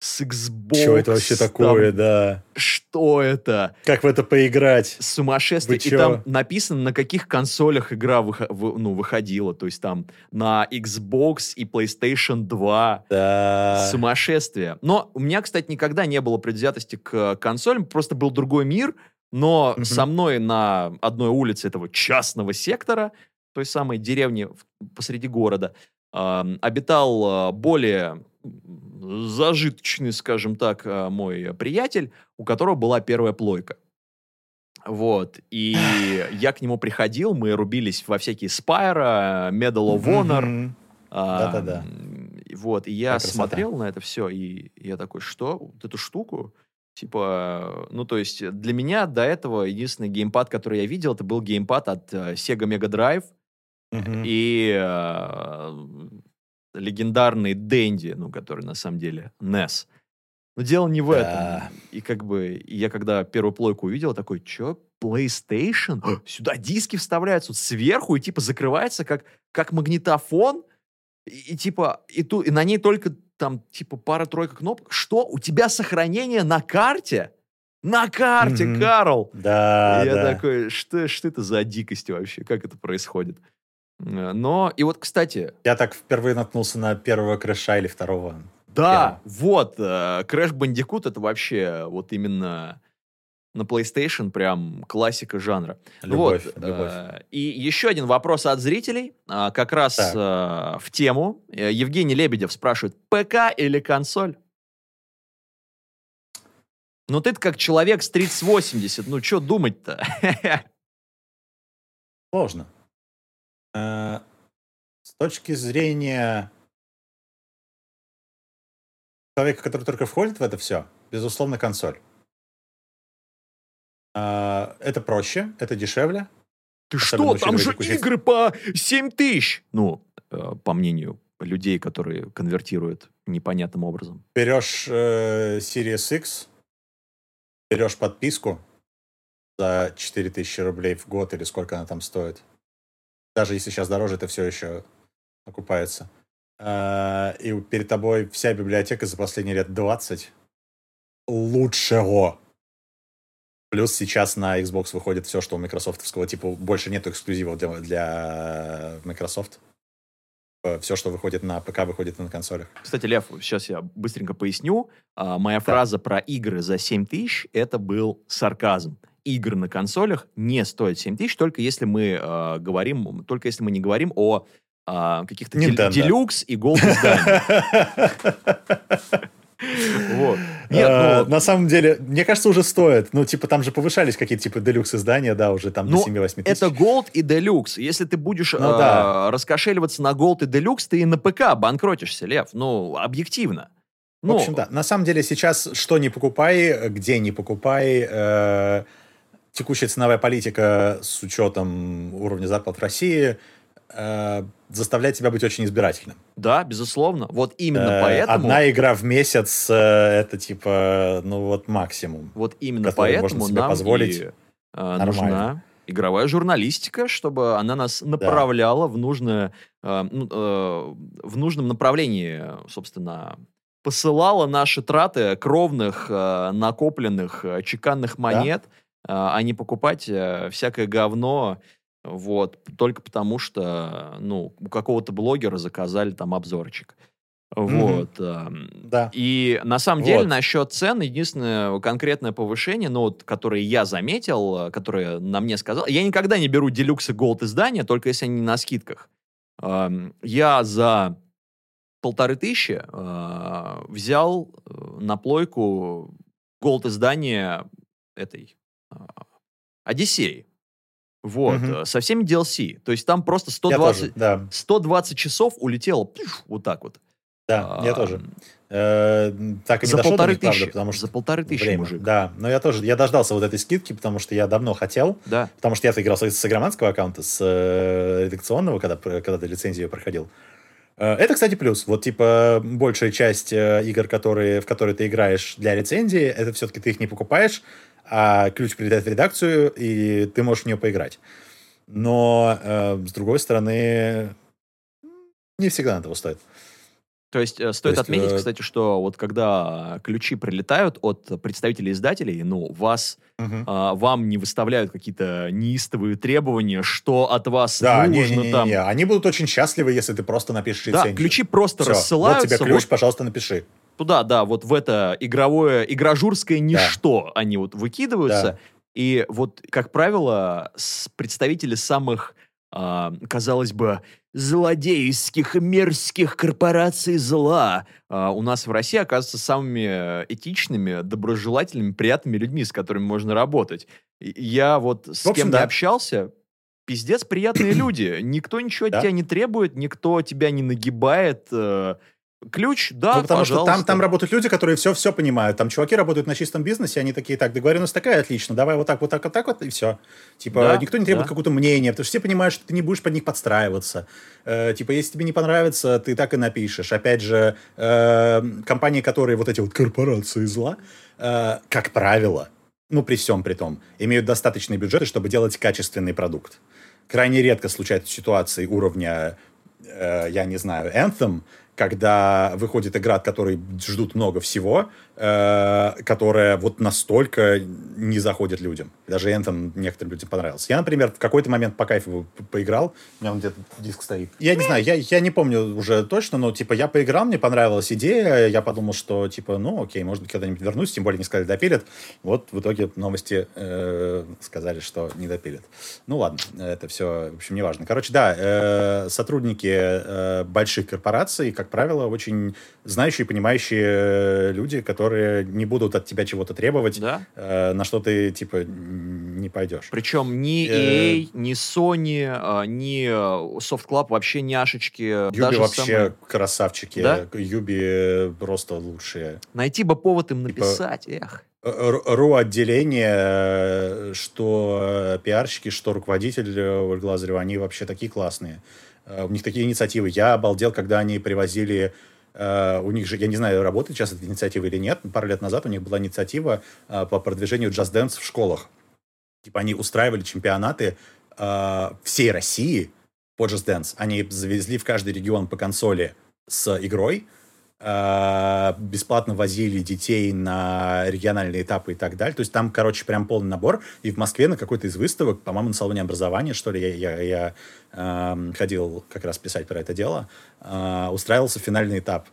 с Xbox. Что это вообще там такое, да? Что это? Как в это поиграть? Сумасшествие. И там написано, на каких консолях игра выхо- вы- ну, выходила. То есть там на Xbox и PlayStation 2. Да. Сумасшествие. Но у меня, кстати, никогда не было предвзятости к консолям. Просто был другой мир. Но Мгм. со мной на одной улице этого частного сектора, той самой деревни в- посреди города, обитал а, более зажиточный, скажем так, а, мой приятель, у которого была первая плойка. Вот. И я к нему приходил, мы рубились во всякие Spyro, Medal of Honor. Да-да-да. Вот. И я смотрел на это все, и я такой, что? Вот эту штуку? Типа, ну, то есть для меня до этого единственный геймпад, который я видел, это был геймпад от э, Sega Mega Drive И э, легендарный Дэнди, ну, который на самом деле NES. Но дело не в Да. этом. И как бы я когда первую плойку увидел, такой, чё, PlayStation? А, Сюда диски вставляются вот сверху и типа закрывается как, как магнитофон. И, и типа, и, ту, и на ней только там типа пара-тройка кнопок. Что? У тебя сохранение на карте? На карте, Мгм. Карл! Да, И я да. такой, что, что это за дикость вообще? Как это происходит? Э, Но, и вот, кстати, Я так впервые наткнулся на первого крэша или второго. да, вот, э, Crash Bandicoot это вообще вот именно на PlayStation прям классика жанра. Любовь, вот, любовь. э, и еще один вопрос от зрителей, а, как раз Так. в тему. Евгений Лебедев спрашивает, ПК или консоль? Ну ты как человек с 3080, ну что думать-то? Сложно. Э, С точки зрения человека, который только входит в это все, безусловно, консоль. Э, Это проще, это дешевле. Ты Особенно что, там же текущий- игры по 7 тысяч! Ну, э, по мнению людей, которые конвертируют непонятным образом. Берешь э, Series X, берешь подписку за 4000 рублей в год или сколько она там стоит. Даже если сейчас дороже, это все еще окупается. Э, и перед тобой вся библиотека за последние лет 20 лучшего. Плюс сейчас на Xbox выходит все, что у микрософтовского типа больше нету эксклюзивов для, для Microsoft. Все, что выходит на ПК, выходит на консолях. Кстати, Лев, сейчас я быстренько поясню. А, моя фраза про игры за 7 тысяч — это был сарказм. Игры на консолях не стоят 7 тысяч, только если мы э, говорим, только если мы не говорим о а, каких-то Nintendo. делюкс и голд. Вот. Нет, Э, ну, На самом деле, мне кажется, уже стоит. Ну, типа, там же повышались какие-то, типа, делюкс издания, да, уже там Ну, до 7-8 тысяч. это Gold и Deluxe. Если ты будешь Ну э, да. раскошеливаться на Gold и Deluxe, ты и на ПК банкротишься, Лев. Ну, объективно. В Ну, общем, да. На самом деле, сейчас что не покупай, где не покупай, э, текущая ценовая политика с учетом уровня зарплат в России э, заставляет тебя быть очень избирательным. Да, безусловно. Вот именно Э, поэтому... Одна игра в месяц э, это типа, ну вот максимум. Вот именно поэтому можно себе нам позволить и, э, нужна игровая журналистика, чтобы она нас направляла в нужное, э, ну, э, в нужном направлении, собственно, посылала наши траты кровных, э, накопленных, э, чеканных монет, э, а не покупать э, всякое говно, вот, только потому что, ну, у какого-то блогера заказали там обзорчик. Вот. эм, Да. и на самом деле Вот. насчет цен единственное конкретное повышение, ну вот, которое я заметил, э, которое на мне сказал, я никогда не беру делюксы голд издания, только если они на скидках. Я за полторы тысячи э, взял э, на плойку голд издание этой э, Одиссеи. Вот, э, со всеми DLC. То есть там просто Я 120, тоже, да. 120 часов улетело пф, вот так вот. Да, я А, тоже. Э, так и не За до полторы них, правда, тысячи. потому что За полторы тысячи, время. мужик. Да, но я тоже, я дождался вот этой скидки, потому что я давно хотел, Да. потому что я-то играл с, с игроманского аккаунта, с э, редакционного, когда, когда ты лицензию проходил. Э, Это, кстати, плюс. Вот, типа, большая часть э, игр, которые, в которые ты играешь для лицензии, это все-таки ты их не покупаешь, а ключ прилетает в редакцию, и ты можешь в нее поиграть. Но, э, с другой стороны, не всегда на того стоит. То есть э, стоит есть, отметить, э, кстати, что вот когда ключи прилетают от представителей издателей, ну, вас, Мгм. а, вам не выставляют какие-то неистовые требования, что от вас Да, не, нужно не, не, там. не, они будут очень счастливы, если ты просто напишешь Да, рецензию. ключи просто Всё, рассылаются Вот тебе ключ, вот пожалуйста, напиши. Туда, да, вот в это игровое, игражурское ничто они вот выкидываются. Да. И вот, как правило, представители самых, а, казалось бы, злодейских, мерзких корпораций зла а, у нас в России оказываются самыми э, этичными, доброжелательными, приятными людьми, с которыми можно работать. Я вот с В общем, кем да. общался, пиздец приятные люди. Никто ничего от Да. тебя не требует, никто тебя не нагибает. э, Ключ, да, ну, потому что там, пожалуйста. там работают люди, которые все-все понимают. Там чуваки работают на чистом бизнесе, они такие, так, договоренность такая, отлично, давай вот так, вот так, вот так вот, и все. Типа, Да, никто не требует да. какого-то мнения, потому что все понимают, что ты не будешь под них подстраиваться. Э, типа, если тебе не понравится, ты так и напишешь. Опять же, э, компании, которые вот эти вот корпорации зла, э, как правило, ну, при всем при том, имеют достаточные бюджеты, чтобы делать качественный продукт. Крайне редко случаются ситуации уровня, э, я не знаю, Anthem, когда выходит игра, от которой ждут много всего, э, которая вот настолько не заходит людям. Даже Anthem некоторым людям понравился. Я, например, в какой-то момент по кайфу поиграл, у меня где-то диск стоит. Я не знаю, я, я не помню уже точно, но типа я поиграл, мне понравилась идея, я подумал, что типа, ну окей, может быть, когда-нибудь вернусь, тем более не сказали допилят. Вот в итоге новости э, сказали, что не допилят. Ну ладно, это все, в общем, не важно. Короче, да, э, сотрудники э, больших корпораций, как правило, очень знающие, понимающие э, люди, которые не будут от тебя чего-то требовать, Да. э, на что ты, типа, не пойдешь. Причем ни Э, EA, ни Sony, а, ни э, Soft Club вообще няшечки. Юби даже вообще самые- красавчики. Да? Юби просто лучшие. Найти бы повод им Типа- написать, эх. Р- РУ-отделение, э, что э, пиарщики, что руководитель э, Ольга Лазарева, они вообще такие классные. Э, У них такие инициативы. Я обалдел, когда они привозили... э, У них же, я не знаю, работает сейчас эта инициатива или нет, пару лет назад у них была инициатива э, по продвижению Dance в школах. Типа они устраивали чемпионаты э, всей России по Dance. Они завезли в каждый регион по консоли с игрой, бесплатно возили детей на региональные этапы и так далее. То есть там, короче, прям полный набор. И в Москве на какой-то из выставок, по-моему, на салоне образования, что ли, я, я, я, эм, ходил как раз писать про это дело, э, устраивался финальный этап.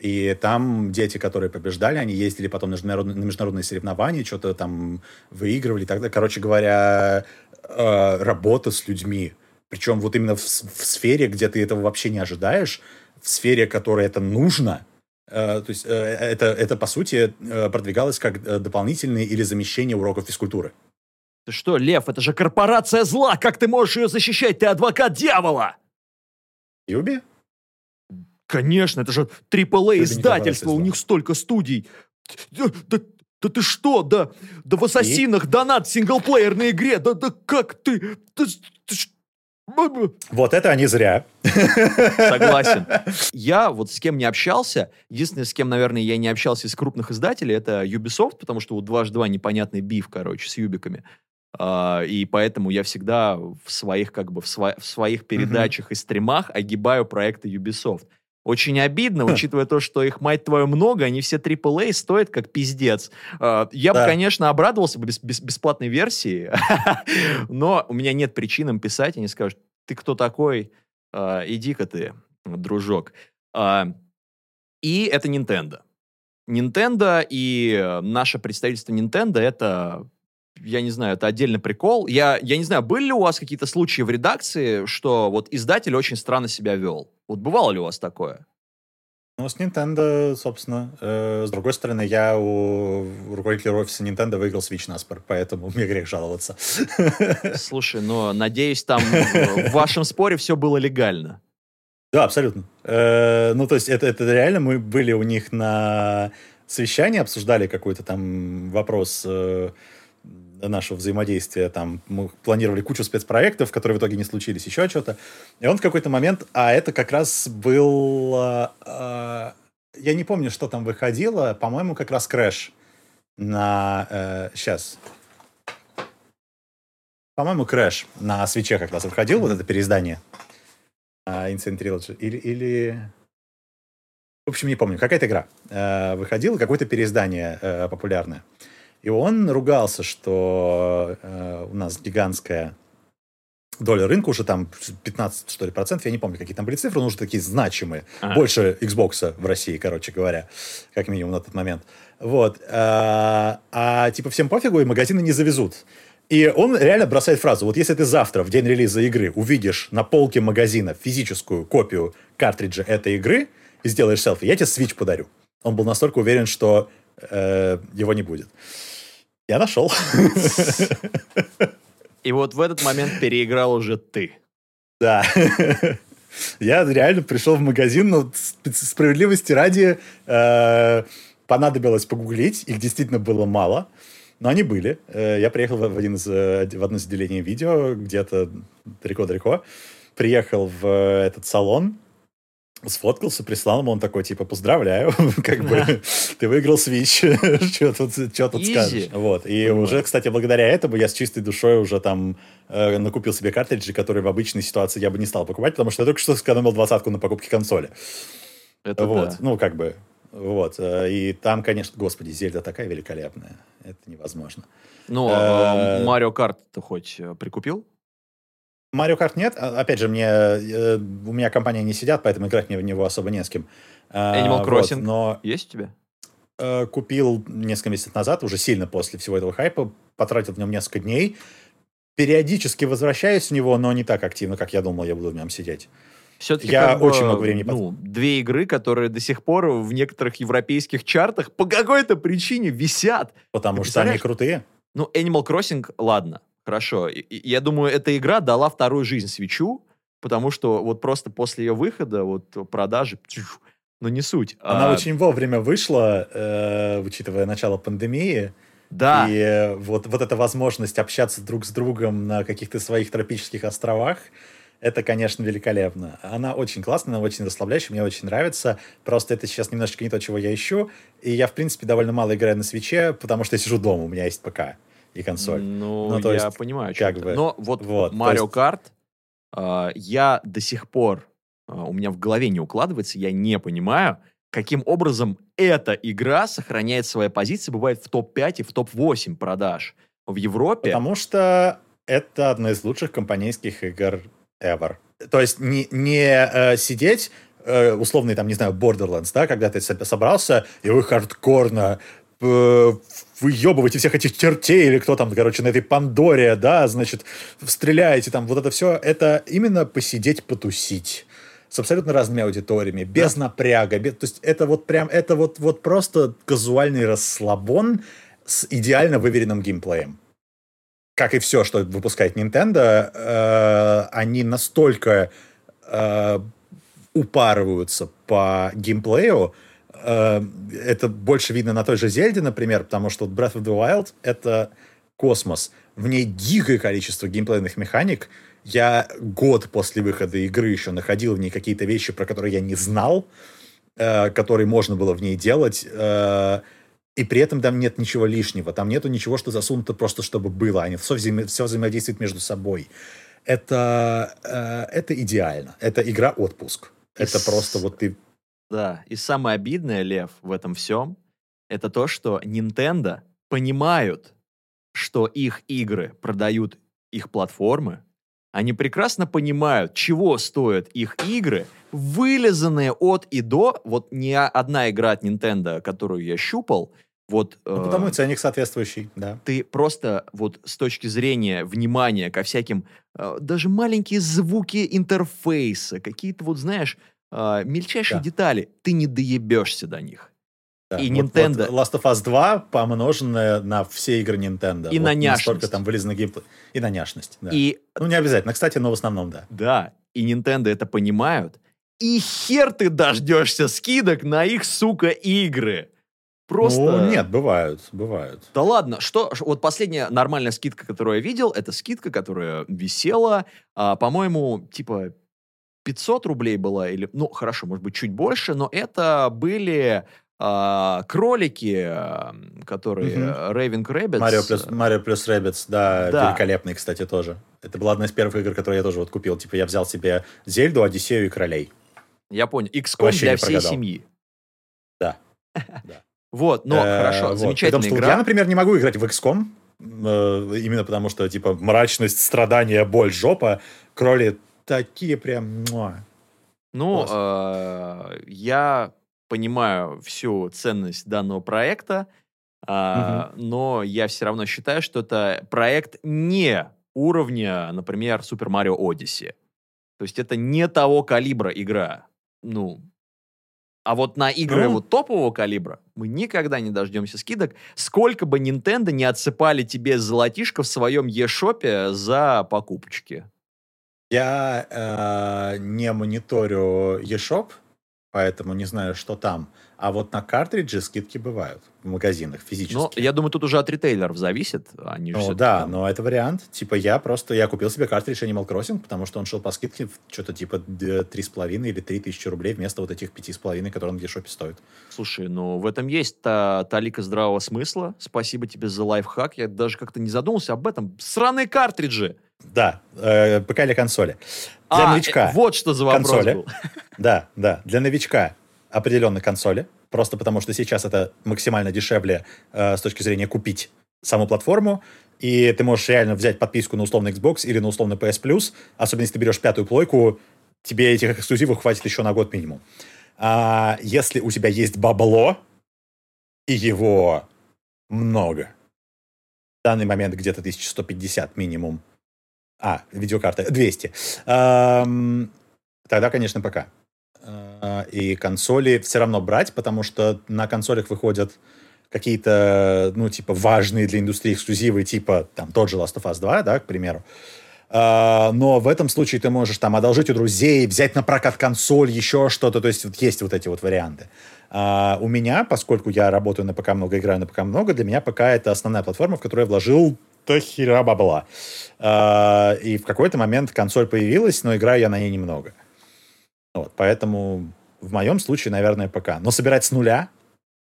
И там дети, которые побеждали, они ездили потом на международные, на международные соревнования, что-то там выигрывали и так далее. Короче говоря, э, работа с людьми. Причем вот именно в, в сфере, где ты этого вообще не ожидаешь, в сфере, которой это нужно, э, то есть э, это, это, по сути, э, продвигалось как дополнительные или замещение уроков физкультуры. Ты что, Лев, это же корпорация зла, как ты можешь ее защищать? Ты адвокат дьявола! Юби? Конечно, это же AAA издательство, у них столько студий. Да, да- да ты что, да, да в Ассасинах донат в синглплеерной игре, да, да как ты, да Вот это они зря. Согласен. Я вот с кем не общался, единственное, с кем, наверное, я не общался из крупных издателей, это Ubisoft, потому что у дважды два непонятный биф, короче, с юбиками. А, и поэтому я всегда в своих, как бы, в, сво- в своих передачах и стримах огибаю проекты Ubisoft. Очень обидно, учитывая то, что их, мать твою, много, они все AAA стоят как пиздец. А, Я бы, конечно, обрадовался бы бесплатной версии, но у меня нет причин им писать, они скажут, ты кто такой? А, Иди-ка ты, дружок. А, И это Nintendo. Nintendo и э, наше представительство Nintendo это, я не знаю, это отдельный прикол. Я, я не знаю, были ли у вас какие-то случаи в редакции, что вот издатель очень странно себя вел? Вот бывало ли у вас такое? Ну, с Nintendo, собственно. Э, с другой стороны, я у руководителя офиса Nintendo выиграл Switch наспор, поэтому мне грех жаловаться. Слушай, но надеюсь, там э, в вашем споре все было легально. Да, абсолютно. Э, ну, то есть это, это реально мы были у них на совещании, обсуждали какой-то там вопрос э, нашего взаимодействия. Там мы планировали кучу спецпроектов, которые в итоге не случились, еще что-то. И он в какой-то момент, а это как раз был... э, э, я не помню, что там выходило, по-моему, как раз Crash на... сейчас. По-моему, Crash на свече как раз выходил, вот это переиздание. Insane Trilogy. Или, или... В общем, не помню. Какая-то игра э, выходила, какое-то переиздание э, популярное. И он ругался, что э, у нас гигантская доля рынка, уже там 15, что ли, процентов, я не помню, какие там были цифры, но уже такие значимые. Ага. Больше Xbox в России, короче говоря, как минимум на тот момент. Вот. А, а типа всем пофигу, и магазины не завезут. И он реально бросает фразу, вот если ты завтра, в день релиза игры, увидишь на полке магазина физическую копию картриджа этой игры и сделаешь селфи, я тебе Switch подарю. Он был настолько уверен, что э, его не будет. Я нашел. И вот в этот момент переиграл уже ты. Да. Я реально пришел в магазин, но справедливости ради э, понадобилось погуглить. Их действительно было мало, но они были. Э, я приехал в, один из, э, в одно из отделений видео, где-то далеко-далеко. Приехал в этот салон, сфоткался, прислал ему, он такой, типа, поздравляю, как бы, ты выиграл Switch, что тут, что тут скажешь. Вот, и уже, кстати, благодаря этому я с чистой душой уже там э, накупил себе картриджи, которые в обычной ситуации я бы не стал покупать, потому что я только что сэкономил двадцатку на покупке консоли. Это вот, да. ну, как бы, вот, э, и там, конечно, господи, Зельда такая великолепная, это невозможно. Ну, а, Марио Карт ты хоть прикупил? Марио Карт нет. А, опять же, мне, э, у меня компания не сидят, поэтому играть мне в него особо не с кем. А, Animal Crossing вот, но есть у тебя? Э, купил несколько месяцев назад, уже сильно после всего этого хайпа, потратил в нем несколько дней. Периодически возвращаюсь в него, но не так активно, как я думал, я буду в нем сидеть. Все-таки я как бы, очень много времени ну, две игры, которые до сих пор в некоторых европейских чартах по какой-то причине висят. Потому что они крутые. Ну, Animal Crossing, ладно. Хорошо. Я думаю, эта игра дала вторую жизнь свечу, потому что вот просто после ее выхода, вот продажи, ну не суть. Она а... очень вовремя вышла, э, учитывая начало пандемии. Да. И э, вот, вот эта возможность общаться друг с другом на каких-то своих тропических островах, это, конечно, великолепно. Она очень классная, она очень расслабляющая, мне очень нравится. Просто это сейчас немножечко не то, чего я ищу. И я, в принципе, довольно мало играю на свече, потому что я сижу дома, у меня есть ПК и консоль. Ну, ну то я есть, понимаю, как бы. Но вот, вот Mario Kart, э, я до сих пор, э, у меня в голове не укладывается, я не понимаю, каким образом эта игра сохраняет свои позиции, бывает в топ-5 и в топ-8 продаж в Европе. Потому что это одна из лучших компанейских игр ever. То есть не, не э, сидеть э, условный, там, не знаю, Borderlands, да, когда ты собрался, и вы хардкорно э, выебываете всех этих чертей, или кто там, короче, на этой Пандоре, да, значит, стреляете там, вот это все, это именно посидеть, потусить с абсолютно разными аудиториями, без да. напряга, без, то есть это вот прям, это вот, вот просто казуальный расслабон с идеально выверенным геймплеем. Как и все, что выпускает Nintendo, э, они настолько э, упарываются по геймплею, Э, это больше видно на той же Зельде, например, потому что Breath of the Wild — это космос. В ней гигое количество геймплейных механик. Я год после выхода игры еще находил в ней какие-то вещи, про которые я не знал, э, которые можно было в ней делать. Э, и при этом там нет ничего лишнего. Там нету ничего, что засунуто просто, чтобы было. Они все, взаимо все взаимодействуют между собой. Это, э, это идеально. Это игра-отпуск. Это просто вот ты да, и самое обидное, Лев, в этом всем, это то, что Nintendo понимают, что их игры продают их платформы, они прекрасно понимают, чего стоят их игры, вылезанные от и до. Вот не одна игра от Nintendo, которую я щупал, вот, ну, потому э, ценник соответствующий, да. Ты просто вот с точки зрения внимания ко всяким, э, даже маленькие звуки интерфейса, какие-то вот, знаешь, э, мельчайшие да. детали, ты не доебешься до них. Да. И вот, Nintendo... Вот Last of Us 2 помноженное на все игры Nintendo. И вот на няшность. Настолько там вылезано геймплей. И на няшность, да. И... Ну, не обязательно. Кстати, но в основном, да. Да. И Nintendo это понимают. И хер ты дождешься скидок на их, сука, игры. Просто... Ну, нет, бывают, бывают. Да ладно, что... Вот последняя нормальная скидка, которую я видел, это скидка, которая висела, а, по-моему, типа 500 рублей была, или, ну, хорошо, может быть, чуть больше, но это были а, кролики, которые угу. Raving Rabbids. Марио плюс, Марио плюс Rabbids, да, да, великолепный, кстати, тоже. Это была одна из первых игр, которые я тоже вот купил. Типа я взял себе Зельду, Одиссею и Королей. Я понял. XCOM для всей прогадал. семьи. Да. да. Вот, но э, хорошо, замечательная игра. Я, например, не могу играть в XCOM, э, именно потому что, типа, мрачность, страдания, боль, жопа. Кроли такие прям... Ну, э, я понимаю всю ценность данного проекта, э, угу. но я все равно считаю, что это проект не уровня, например, Super Mario Odyssey. То есть это не того калибра игра. Ну, А вот на игры ну? вот топового калибра мы никогда не дождемся скидок, сколько бы Nintendo не отсыпали тебе золотишко в своем e-шопе за покупочки. Я э, не мониторю eShop, поэтому не знаю, что там. А вот на картриджи скидки бывают в магазинах физически. Ну, я думаю, тут уже от ритейлеров зависит. Они ну, да, там... но это вариант. Типа я просто, я купил себе картридж Animal Crossing, потому что он шел по скидке что-то типа 3,5 или 3 тысячи рублей вместо вот этих 5,5, которые он в eShop стоит. Слушай, ну в этом есть та талика здравого смысла. Спасибо тебе за лайфхак. Я даже как-то не задумался об этом. Сраные картриджи! Да, э, ПК или консоли. Для а, новичка. Э, вот что за вопрос консоли. был. Да, да. Для новичка определенной консоли, просто потому что сейчас это максимально дешевле э, с точки зрения купить саму платформу, и ты можешь реально взять подписку на условный Xbox или на условный PS Plus, особенно если ты берешь пятую плойку, тебе этих эксклюзивов хватит еще на год минимум. А если у тебя есть бабло, и его много, в данный момент где-то 1150 минимум, а, видеокарта, 200, эм, тогда, конечно, ПК. Э, и консоли все равно брать, потому что на консолях выходят какие-то, ну, типа, важные для индустрии эксклюзивы, типа, там, тот же Last of Us 2, да, к примеру. Uh, но в этом случае ты можешь там одолжить у друзей, взять на прокат консоль, еще что-то. То есть вот есть вот эти вот варианты. Э, у меня, поскольку я работаю на ПК много, играю на ПК много, для меня ПК это основная платформа, в которую я вложил до хера бабла. Э, и в какой-то момент консоль появилась, но играю я на ней немного. Вот, поэтому в моем случае, наверное, ПК. Но собирать с нуля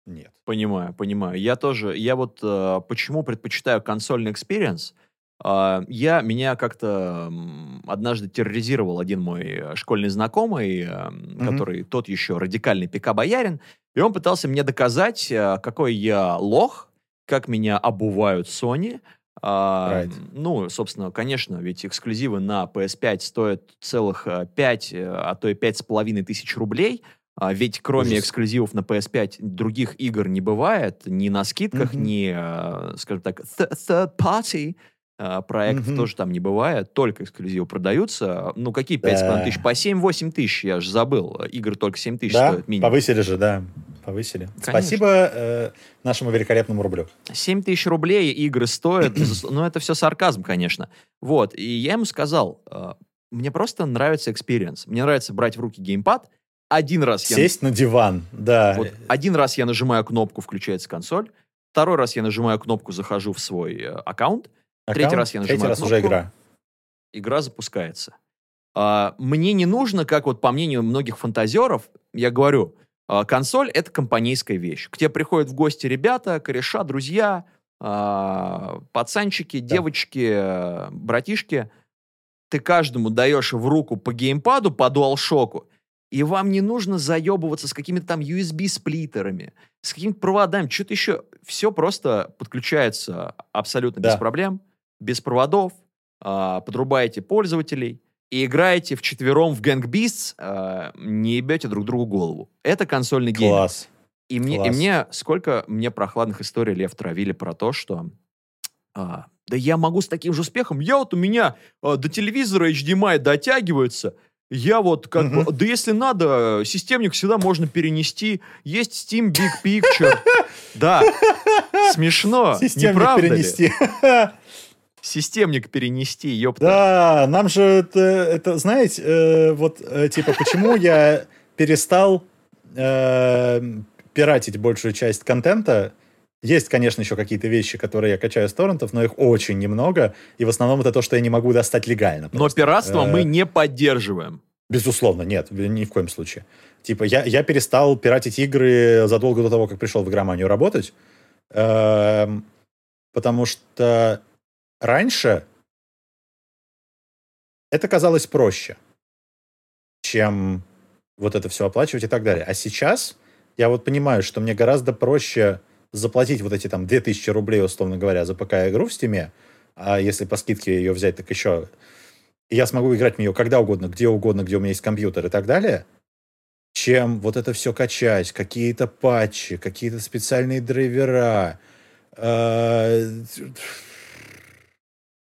нет. Понимаю, понимаю. Я тоже, я вот э, почему предпочитаю консольный experience, э, я, меня как-то э, однажды терроризировал один мой школьный знакомый, э, mm-hmm. который тот еще радикальный ПК-боярин, и он пытался мне доказать, э, какой я лох, как меня обувают Sony, а, right. Ну, собственно, конечно, ведь эксклюзивы на PS5 стоят целых 5, э, э, а то и 5,5 тысяч рублей. А ведь кроме Ужас. эксклюзивов на PS5 других игр не бывает, ни на скидках, mm-hmm. ни, э, скажем так, third party проектов mm-hmm. тоже там не бывает, только эксклюзивы продаются. Ну, какие 5,5 да. тысяч? По 7-8 тысяч, я же забыл. Игры только 7 тысяч да? стоят минимум. повысили же, да повысили. Конечно. Спасибо э, нашему великолепному рублю. 7 тысяч рублей игры стоят, ну это все сарказм, конечно. Вот, и я ему сказал, э, мне просто нравится experience, мне нравится брать в руки геймпад, один раз я... Сесть на диван, да. Вот, один раз я нажимаю кнопку, включается консоль, второй раз я нажимаю кнопку, захожу в свой э, аккаунт, аккаунт, третий раз я нажимаю третий раз кнопку, уже игра. Игра запускается. Uh, мне не нужно, как вот по мнению многих фантазеров, я говорю, а, консоль — это компанейская вещь. К тебе приходят в гости ребята, кореша, друзья, а, пацанчики, девочки, братишки. Ты каждому даешь в руку по геймпаду, по DualShock, и вам не нужно заебываться с какими-то там USB-сплиттерами, с какими-то проводами, что-то еще. Все просто подключается абсолютно да. без проблем, без проводов, а, подрубаете пользователей, и играете вчетвером в Gang Beasts, э, не ебете друг другу голову. Это консольный гейм. Класс. И мне, Класс. и мне сколько мне прохладных историй Лев травили про то, что а, да я могу с таким же успехом. Я вот у меня а, до телевизора HDMI дотягивается. Я вот как бы, да если надо, системник всегда можно перенести. Есть Steam Big Picture. Да, смешно, Системник не правда перенести. Ли? системник перенести, ёпта. Да, нам же это, это знаете, э, вот, э, типа, почему я перестал э, пиратить большую часть контента, есть, конечно, еще какие-то вещи, которые я качаю с торрентов, но их очень немного, и в основном это то, что я не могу достать легально. Просто. Но пиратство э, мы не поддерживаем. Безусловно, нет, ни в коем случае. Типа, я, я перестал пиратить игры задолго до того, как пришел в игроманию работать, э, потому что Раньше это казалось проще, чем вот это все оплачивать и так далее. А сейчас я вот понимаю, что мне гораздо проще заплатить вот эти там 2000 рублей, условно говоря, за ПК-игру в Стиме, а если по скидке ее взять, так еще... Я смогу играть в нее когда угодно, где угодно, где у меня есть компьютер и так далее, чем вот это все качать, какие-то патчи, какие-то специальные драйвера, э,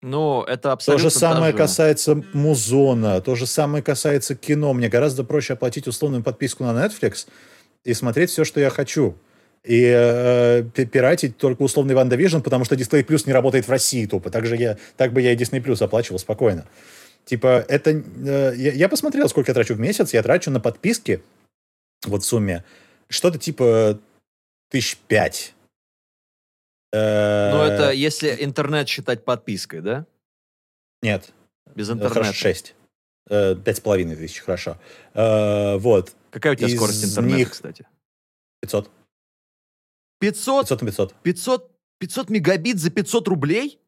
ну, это абсолютно... То же самое даже... касается музона, то же самое касается кино. Мне гораздо проще оплатить условную подписку на Netflix, и смотреть все, что я хочу. И э, пиратить только условный WandaVision, потому что Disney Plus не работает в России тупо. Так, же я, так бы я и Disney Plus оплачивал спокойно. Типа, это... Э, я, я посмотрел, сколько я трачу в месяц. Я трачу на подписки, вот в сумме, что-то типа тысяч пять. Э, ну, это если интернет считать подпиской, да? Нет. Без интернета? Хорошо, шесть. Э, пять с половиной тысяч, хорошо. Вот. Какая у тебя скорость интернета, кстати? 500. 500? 500 на 500. 500, 500 мегабит за 500 рублей?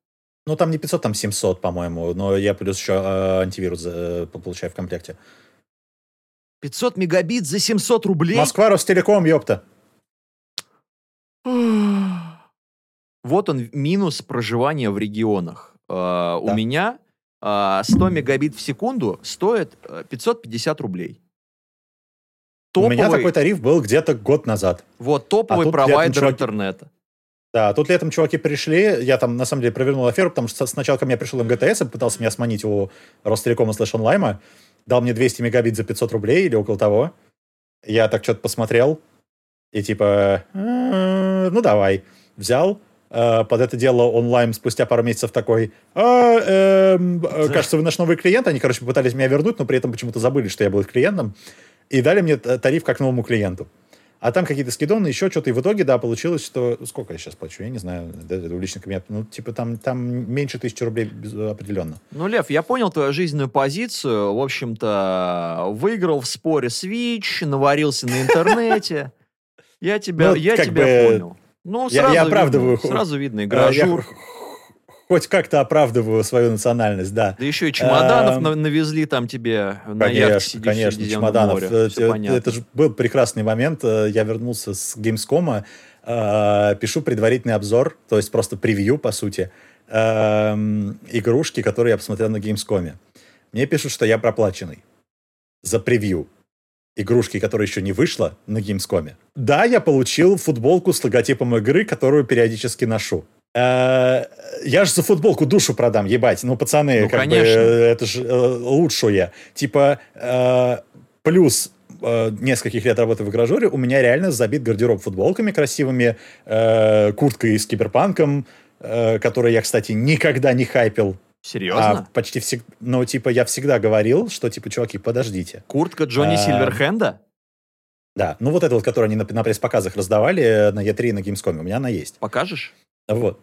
Ну, там не 500, там 700, по-моему. Но я плюс еще э, антивирус э, получаю в комплекте. 500 мегабит за 700 рублей? Москва, Ростелеком, ёпта. Вот он, минус проживания в регионах. Э, да. У меня 100 э, мегабит в секунду стоит 550 э, рублей. Топовый... У меня такой тариф был где-то год назад. Вот, топовый а провайдер чуваки... интернета. Да, тут летом чуваки пришли, я там, на самом деле, провернул аферу, потому что сначала ко мне пришел МГТС и пытался меня сманить у Ростелекома слэш онлайма, дал мне 200 мегабит за 500 рублей или около того. Я так что-то посмотрел, и типа, «Э, ну давай. Взял, э, под это дело онлайн спустя пару месяцев такой, а, э, кажется, вы наш новый клиент. Они, короче, пытались меня вернуть, но при этом почему-то забыли, что я был их клиентом. И дали мне тариф как новому клиенту. А там какие-то скидоны, еще что-то. И в итоге, да, получилось, что... Сколько я сейчас плачу? Я не знаю. Это личный кабинет. Ну, типа, там, там меньше тысячи рублей определенно. Ну, Лев, я понял твою жизненную позицию. В общем-то, выиграл в споре Switch, наварился на интернете. Я тебя, ну, я тебя понял. Ну, сразу я, я оправдываю. Видно, сразу видно, игражур хоть как-то оправдываю свою национальность, да. Да еще и чемоданов а, навезли там тебе на конечно, яхте сидишь конечно, чемоданов. Море. Это, это, это же был прекрасный момент. Э, я вернулся с Gamescom, э, пишу предварительный обзор, то есть просто превью, по сути, э, игрушки, которые я посмотрел на Gamescom. Мне пишут, что я проплаченный за превью игрушки, которая еще не вышла на Gamescom. Да, я получил футболку с логотипом игры, которую периодически ношу. Э, я же за футболку душу продам, ебать. Ну, пацаны, ну, как конечно. бы, это же э, лучшее. Типа, э, плюс нескольких лет работы в гаражуре у меня реально забит гардероб футболками красивыми, курткой с киберпанком, которую я, кстати, никогда не хайпил. Серьезно? А почти всегда, ну, типа, я всегда говорил, что, типа, чуваки, подождите. Куртка Джонни а, Сильверхенда? Да, ну вот эта вот, которую они на, на пресс-показах раздавали на E3 и на Gamescom, у меня она есть. Покажешь? Вот.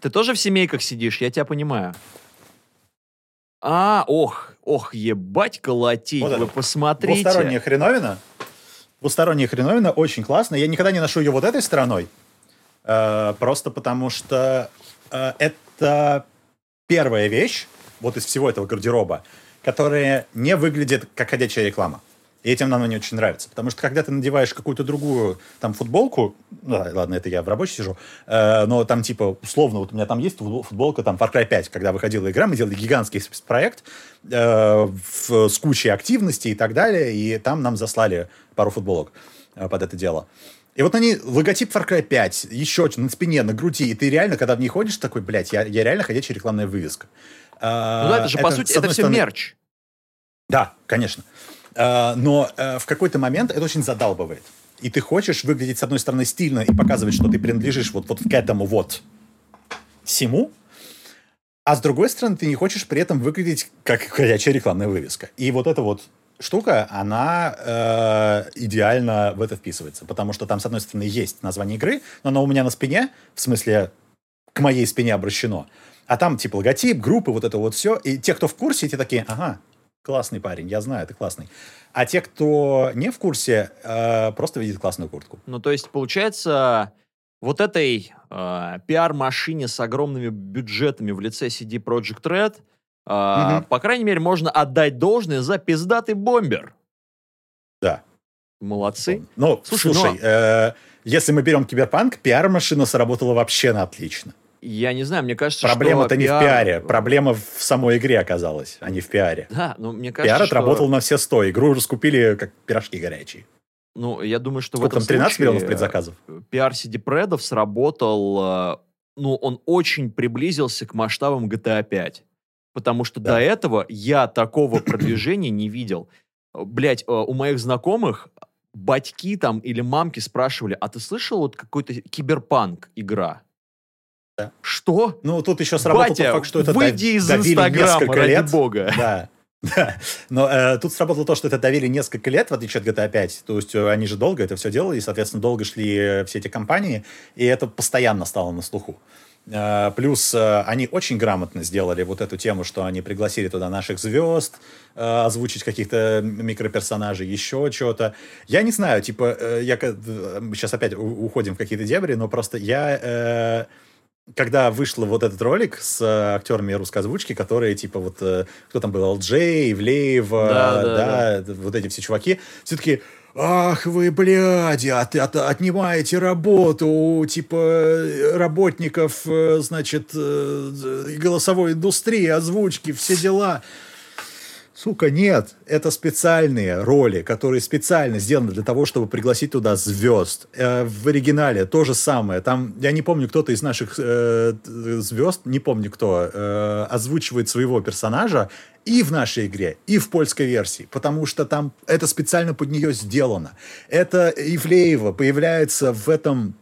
Ты тоже в семейках сидишь, я тебя понимаю. А, ох, ох, ебать колотить, вот вы это. посмотрите. Двусторонняя хреновина. Двусторонняя хреновина, очень классно. Я никогда не ношу ее вот этой стороной, э, просто потому что э, это первая вещь, вот из всего этого гардероба, которая не выглядит как ходячая реклама. И этим нам не очень нравится. Потому что когда ты надеваешь какую-то другую там футболку, ну, ладно, это я в рабочей сижу, э, но там типа условно, вот у меня там есть футболка там Far Cry 5, когда выходила игра, мы делали гигантский проект э, в, с кучей активностей и так далее, и там нам заслали пару футболок э, под это дело. И вот они, логотип Far Cry 5, еще на спине, на груди, и ты реально, когда в ней ходишь, такой, блядь, я, я реально ходячая рекламная вывеска. Ну да, это же, это, по сути, это все стороны... мерч. Да, конечно. А, но э, в какой-то момент это очень задалбывает. И ты хочешь выглядеть, с одной стороны, стильно и показывать, что ты принадлежишь вот, вот к этому вот всему, а с другой стороны, ты не хочешь при этом выглядеть как ходячая рекламная вывеска. И вот эта вот штука, она э, идеально в это вписывается. Потому что там, с одной стороны, есть название игры, но оно у меня на спине, в смысле, к моей спине обращено. А там, типа, логотип, группы, вот это вот все. И те, кто в курсе, те такие, ага, классный парень, я знаю, ты классный. А те, кто не в курсе, э, просто видят классную куртку. Ну, то есть, получается, вот этой э, пиар-машине с огромными бюджетами в лице CD Project Red, э, угу. по крайней мере, можно отдать должное за пиздатый бомбер. Да. Молодцы. Ну, слушай, слушай но... э, если мы берем Киберпанк, пиар-машина сработала вообще на отлично. Я не знаю, мне кажется, Проблема-то не пиар... в пиаре, проблема в самой игре оказалась, а не в пиаре. Да, но мне кажется, Пиар отработал что... на все сто, игру уже скупили как пирожки горячие. Ну, я думаю, что Сколько в этом там, 13 случае миллионов предзаказов? Пиар CD Предов сработал, э, ну, он очень приблизился к масштабам GTA 5. Потому что да. до этого я такого продвижения не видел. блядь, э, у моих знакомых батьки там или мамки спрашивали, а ты слышал вот какой-то киберпанк игра? Да. Что? Ну, тут еще сработал Батя, тот факт, что это выйди из давили Инстаграма, ради лет. бога. Да. Да, но э, тут сработало то, что это давили несколько лет, в отличие от GTA 5. То есть э, они же долго это все делали, и, соответственно, долго шли э, все эти компании, и это постоянно стало на слуху. Э, плюс э, они очень грамотно сделали вот эту тему, что они пригласили туда наших звезд, э, озвучить каких-то микроперсонажей, еще что-то. Я не знаю, типа, я сейчас опять уходим в какие-то дебри, но просто я... когда вышел вот этот ролик с актерами русской озвучки, которые, типа, вот, кто там был, Алджей, Ивлеев, Да, да, да, д- вот эти все чуваки, все таки Ах вы, бляди, от, от- отнимаете работу у, типа, э, работников, э, значит, э, и голосовой индустрии, озвучки, все дела. Сука, нет, это специальные роли, которые специально сделаны для того, чтобы пригласить туда звезд. Э, в оригинале то же самое. Там, я не помню, кто-то из наших э, звезд, не помню кто, э, озвучивает своего персонажа и в нашей игре, и в польской версии, потому что там это специально под нее сделано. Это Ивлеева появляется в этом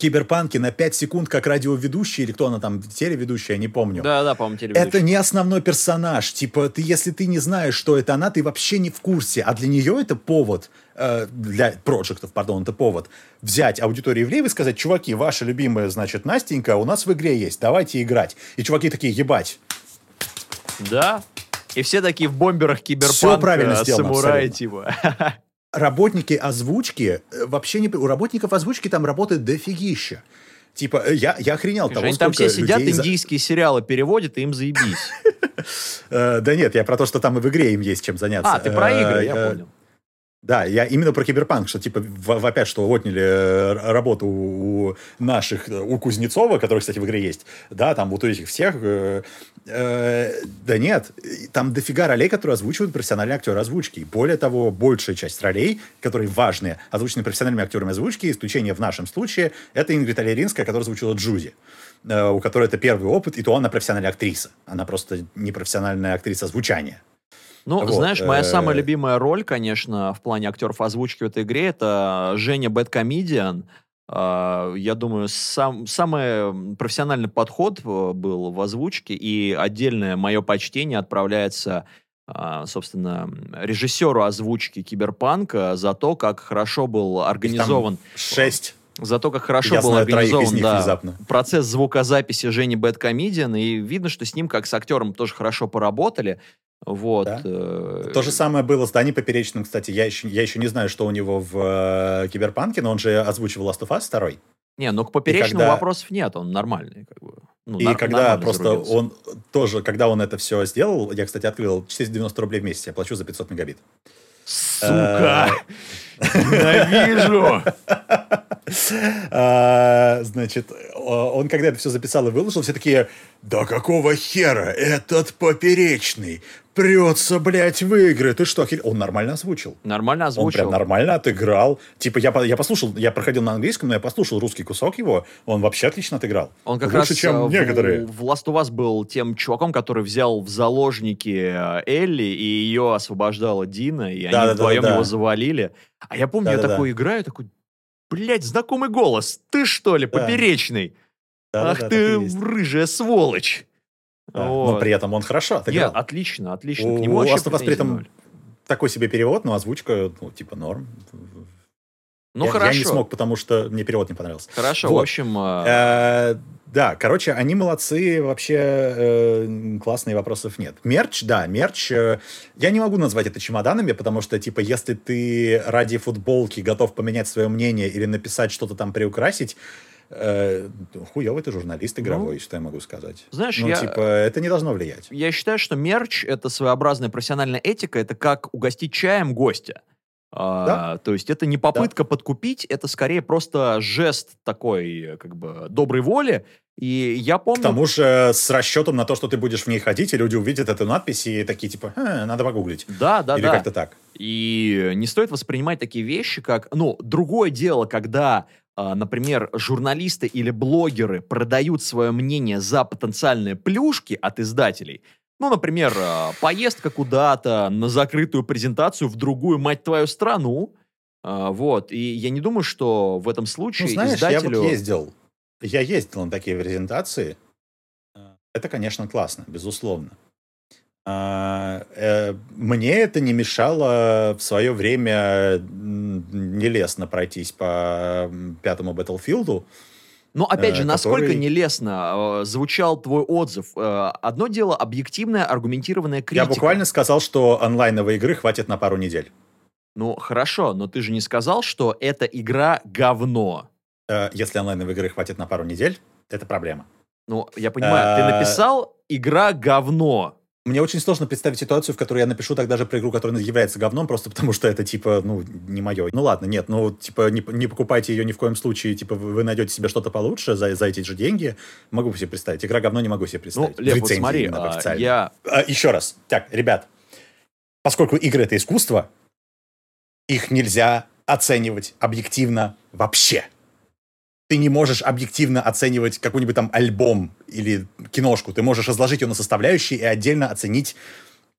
киберпанке на 5 секунд как радиоведущий, или кто она там, телеведущая, не помню. Да-да, по-моему, телеведущий. Это не основной персонаж. Типа, ты, если ты не знаешь, что это она, ты вообще не в курсе. А для нее это повод, э, для проектов, пардон, это повод, взять аудиторию Ивлеева и сказать, чуваки, ваша любимая, значит, Настенька у нас в игре есть, давайте играть. И чуваки такие, ебать. Да. И все такие в бомберах киберпанка, Всё правильно сделано, абсолютно. типа. Работники озвучки, э, вообще не... У работников озвучки там работает дофигища. Типа, э, я, я охренел от того, Они там все сидят, людей индийские сериалы переводят, и им заебись. Э, да нет, я про то, что там и в игре им есть чем заняться. А, ты про Э, игры, я э, понял. Да, я именно про киберпанк, что типа в, опять что отняли э, работу у наших, э, у Кузнецова, который, кстати, в игре есть, да, там вот у этих всех, э, э, да нет, там дофига ролей, которые озвучивают профессиональные актеры озвучки. Более того, большая часть ролей, которые важные, озвучены профессиональными актерами озвучки, исключение в нашем случае, это Ингрид Алеринская, которая озвучила Джузи э, у которой это первый опыт, и то она профессиональная актриса. Она просто не профессиональная актриса звучания. Ну, Вот, знаешь, моя э, самая любимая роль, конечно, в плане актеров озвучки в этой игре, это Женя Бэткомедиан. Я думаю, сам, самый профессиональный подход э, был в озвучке, и отдельное мое почтение отправляется, а, собственно, режиссеру озвучки Киберпанка за то, как хорошо был организован Шесть. За то, как хорошо Я был знаю организован них да, внезапно. процесс звукозаписи Жени Бэткомедиан, и видно, что с ним, как с актером, тоже хорошо поработали. Вот. Да. э, То же самое было с Даней Поперечным, кстати. Я еще, я еще не знаю, что у него в э, Киберпанке, но он же озвучивал Last of Us 2. Не, ну к поперечному когда- вопросов нет, он нормальный. Как бы. Ну, и нар- когда просто зарубился. он тоже, когда он это все сделал, я, кстати, открыл 490 рублей в месяц, я плачу за 500 мегабит. Сука! Ненавижу! А, Значит, он когда это все записал и выложил, все такие, да какого хера, этот Поперечный прется, блядь, в игры, ты что, охерел?» Он нормально озвучил. Нормально Он озвучил. прям нормально отыграл. Типа, я, я послушал, я проходил на английском, но я послушал русский кусок его, он вообще отлично отыграл. Он как Лучше, раз чем э, в- некоторые. В, Last of Us был тем чуваком, который взял в заложники э, Элли, и ее освобождала Дина, и они Да-да-да-да. вдвоем его завалили. А я помню, я Да-да-да. такой играю, такой, блядь, знакомый голос. Ты что ли, Да. поперечный? Да-да-да, Ах так ты, рыжая сволочь. Да, Вот. Но при этом он хорошо отыграл. Нет, отлично, отлично. У К нему of Us при этом ноль. такой себе перевод, но озвучка, ну, типа, норм. Ну, я, хорошо. я не смог, потому что мне перевод не понравился. Хорошо, Вот. в общем... э, Э, Да, короче, они молодцы, вообще э, классные вопросов нет. Мерч, да, мерч. э, я не могу назвать это чемоданами, потому что, типа, если ты ради футболки готов поменять свое мнение или написать что-то там приукрасить, э, хуёвый ты журналист игровой, что я могу сказать. Ну, Знаешь, ну, я- типа, это не должно влиять. Я считаю, что мерч — это своеобразная профессиональная этика, это как угостить чаем гостя. А, то есть это не попытка подкупить, это скорее просто жест такой, э, как бы, доброй воли. И я помню... К тому же с расчетом на то, что ты будешь в ней ходить, и люди увидят эту надпись и такие, типа, «Э, надо погуглить. Да, да, Или да. как-то так. И не стоит воспринимать такие вещи, как... Ну, другое дело, когда, а, например, журналисты или блогеры продают свое мнение за потенциальные плюшки от издателей. Ну, например, э, поездка куда-то на закрытую презентацию в другую, мать твою, страну. Э, вот. И я не думаю, что в этом случае Ну, знаешь, издателю... я вот ездил. Я ездил на такие презентации. Э, Это, конечно, классно, безусловно. Мне это не мешало в свое время нелестно пройтись по пятому Battlefield. Но опять э, же, насколько который- нелестно э, звучал твой отзыв. Э, одно дело объективная, аргументированная критика. Я буквально сказал, что онлайновой игры хватит на пару недель. Ну, хорошо, но ты же не сказал, что эта игра говно. Э, Если онлайновой игры хватит на пару недель, это проблема. Ну, я понимаю, ты Э, написал «игра говно». Мне очень сложно представить ситуацию, в которой я напишу так даже про игру, которая является говном, просто потому что это, типа, ну, не мое. Ну, ладно, нет, ну, типа, не, не покупайте ее ни в коем случае, типа, вы, найдете себе что-то получше за, за эти же деньги. Могу себе представить. Игра говно не могу себе Ну, представить. В Лев, вот смотри, именно а, официальной. я... А, еще раз. Так, ребят, поскольку игры — это искусство, их нельзя оценивать объективно вообще. Ты не можешь объективно оценивать какой-нибудь там альбом или киношку. Ты можешь разложить ее на составляющие и отдельно оценить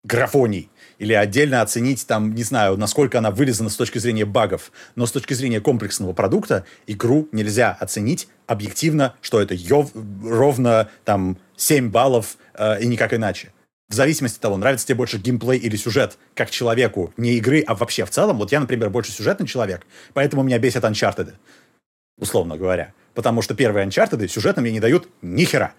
графоний. Или отдельно оценить, там, не знаю, насколько она вылезана с точки зрения багов. Но с точки зрения комплексного продукта игру нельзя оценить объективно, что это ёв- ровно там 7 баллов э, и никак иначе. В зависимости от того, нравится тебе больше геймплей или сюжет, как человеку, не игры, а вообще в целом. Вот я, например, больше сюжетный человек, поэтому меня бесят Uncharted, условно говоря. Потому что первые Uncharted сюжетно мне не дают ни хера.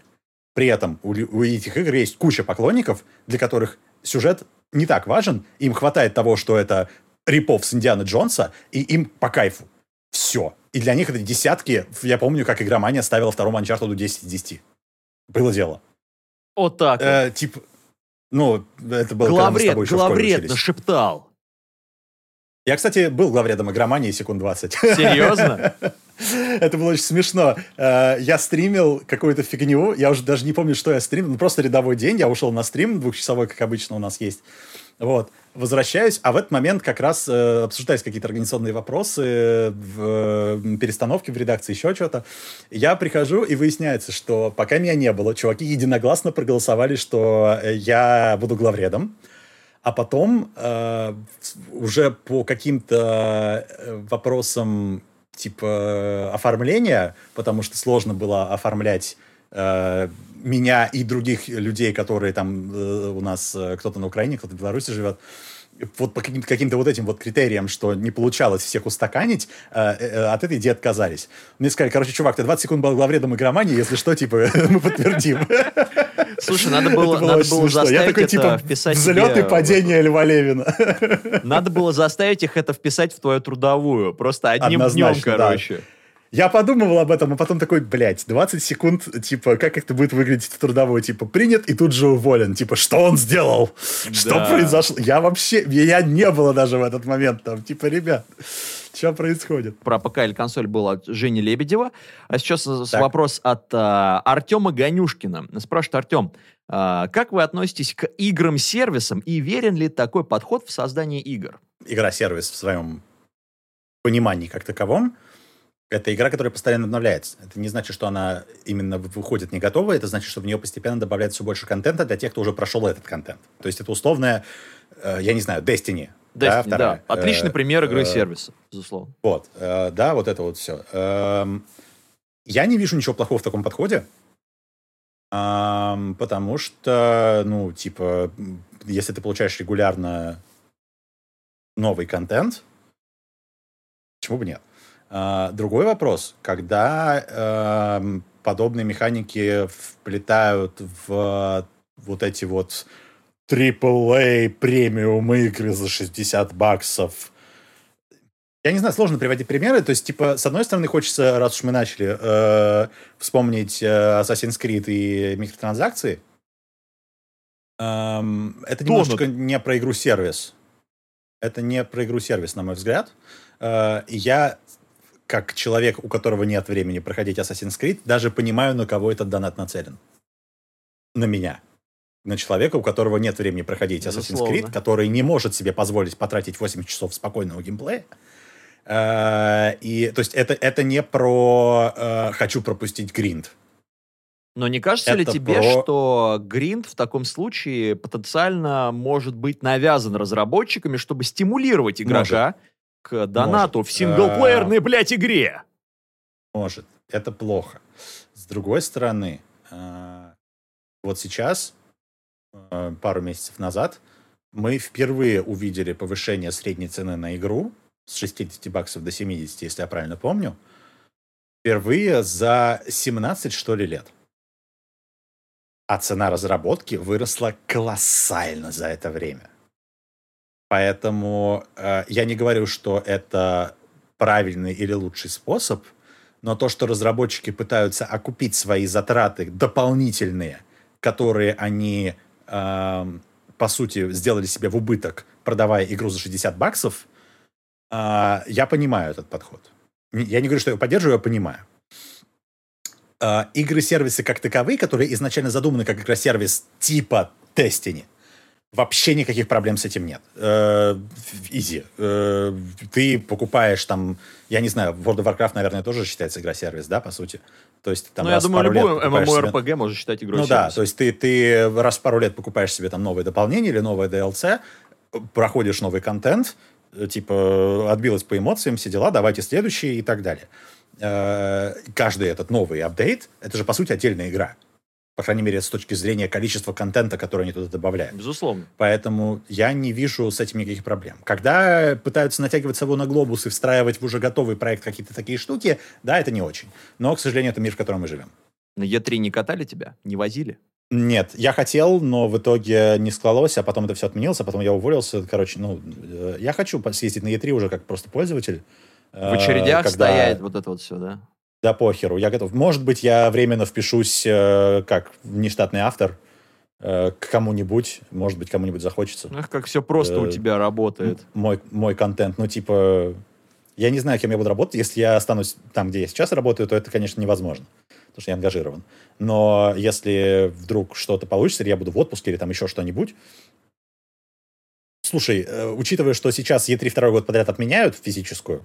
При этом у, у этих игр есть куча поклонников, для которых сюжет не так важен, им хватает того, что это рипов с Индиана Джонса, и им по кайфу. Все. И для них это десятки. Я помню, как игромания ставила второму Uncharted 10 из 10. Было дело. Вот так. Э, типа, ну, это было, когда мы с Главред, тобой главред нашептал. Я, кстати, был главредом игромании секунд 20. Серьезно? Это было очень смешно. Э, Я стримил какую-то фигню, я уже даже не помню, что я стримил, ну, просто рядовой день, я ушел на стрим двухчасовой, как обычно у нас есть. Вот. Возвращаюсь, а в этот момент как раз э, обсуждались какие-то организационные вопросы в э, перестановке в редакции, еще что-то. Я прихожу, и выясняется, что пока меня не было, чуваки единогласно проголосовали, что я буду главредом. А потом э, уже по каким-то э, вопросам типа оформления, потому что сложно было оформлять э, меня и других людей, которые там э, у нас э, кто-то на Украине, кто-то в Беларуси живет, вот по каким-то, каким-то вот этим вот критериям, что не получалось всех устаканить, э, э, от этой идеи отказались. Мне сказали, короче, чувак, ты 20 секунд был главредом игромании, если что, типа, мы подтвердим. Слушай, надо было, Это надо было заставить Я такой, это типа, вписать взлет и падение Льва Левина. Надо было заставить их это вписать в твою трудовую. Просто одним днем, Однозначно, да. Я подумывал об этом, а потом такой, блядь, 20 секунд, типа, как это будет выглядеть в трудовой, типа, принят и тут же уволен, типа, что он сделал? Что Да. произошло? Я вообще, я не было даже в этот момент там, типа, ребят, что происходит? Про ПК или консоль был от Жени Лебедева. А сейчас Так. вопрос от а, Артема Ганюшкина. Спрашивает Артем, а, как вы относитесь к играм-сервисам и верен ли такой подход в создании игр? Игра-сервис в своем понимании как таковом, это игра, которая постоянно обновляется. Это не значит, что она именно выходит не готовая, это значит, что в нее постепенно добавляется все больше контента для тех, кто уже прошел этот контент. То есть это условная, э, я не знаю, Destiny. Destiny, да, вторая. Отличный Э, пример э, игры-сервиса, безусловно. Вот, да, вот это вот все. Эм, я не вижу ничего плохого в таком подходе, потому что, ну, типа, если ты получаешь регулярно новый контент, почему бы нет? А, другой вопрос, когда эм, подобные механики вплетают в вот эти вот AAA премиум игры за 60 баксов, я не знаю, сложно приводить примеры. То есть, типа, с одной стороны, хочется, раз уж мы начали, э, вспомнить э, Assassin's Creed и микротранзакции. Эм, это Тонут. немножечко не про игру-сервис. Это не про игру-сервис, на мой взгляд. Э, я, как человек, у которого нет времени проходить Assassin's Creed, даже понимаю, на кого этот донат нацелен. На меня. На человека, у которого нет времени проходить Assassin's Безусловно. Creed, который не может себе позволить потратить 8 часов спокойного геймплея. Э, И, то есть, это, это не про э, «хочу пропустить гринд». Но не кажется ли тебе, про... что гринд в таком случае потенциально может быть навязан разработчиками, чтобы стимулировать игрока может. К донату может. в синглплеерной, блядь, игре? Может. Это плохо. С другой стороны, э, вот сейчас, э, пару месяцев назад, мы впервые увидели повышение средней цены на игру с 60 баксов до 70, если я правильно помню, впервые за 17, что ли, лет. А цена разработки выросла колоссально за это время. Поэтому э, я не говорю, что это правильный или лучший способ, но то, что разработчики пытаются окупить свои затраты дополнительные, которые они, э, по сути, сделали себе в убыток, продавая игру за 60 баксов, э, я понимаю этот подход. Я не говорю, что я его поддерживаю, я понимаю. Э, игры-сервисы как таковые, которые изначально задуманы как игросервис типа Destiny, вообще никаких проблем с этим нет. Изи. Э, э, ты покупаешь там, я не знаю, World of Warcraft, наверное, тоже считается игра-сервис, да, по сути? То есть там Ну, я думаю, любой MMORPG себе... можно считать игрой Ну да, то есть ты, ты раз в пару лет покупаешь себе там новое дополнение или новое DLC, проходишь новый контент, типа отбилось по эмоциям, все дела, давайте следующий и так далее. Э, каждый этот новый апдейт, это же, по сути, отдельная игра. По крайней мере, с точки зрения количества контента, который они туда добавляют. Безусловно. Поэтому я не вижу с этим никаких проблем. Когда пытаются натягивать собой на глобус и встраивать в уже готовый проект какие-то такие штуки, да, это не очень. Но, к сожалению, это мир, в котором мы живем. На Е3 не катали тебя? Не возили? Нет, я хотел, но в итоге не склалось, а потом это все отменилось, а потом я уволился. Короче, ну, э, я хочу съездить на Е3 уже как просто пользователь, в очередях когда... стоять, вот это вот все, да? Да похеру, я готов. Может быть, я временно впишусь э, как нештатный автор э, к кому-нибудь, может быть, кому-нибудь захочется. Ах, как все просто э, у тебя работает. Мой, мой контент, ну, типа, я не знаю, кем я буду работать. Если я останусь там, где я сейчас работаю, то это, конечно, невозможно, потому что я ангажирован. Но если вдруг что-то получится, или я буду в отпуске, или там еще что-нибудь, Слушай, э, учитывая, что сейчас Е3 второй год подряд отменяют физическую,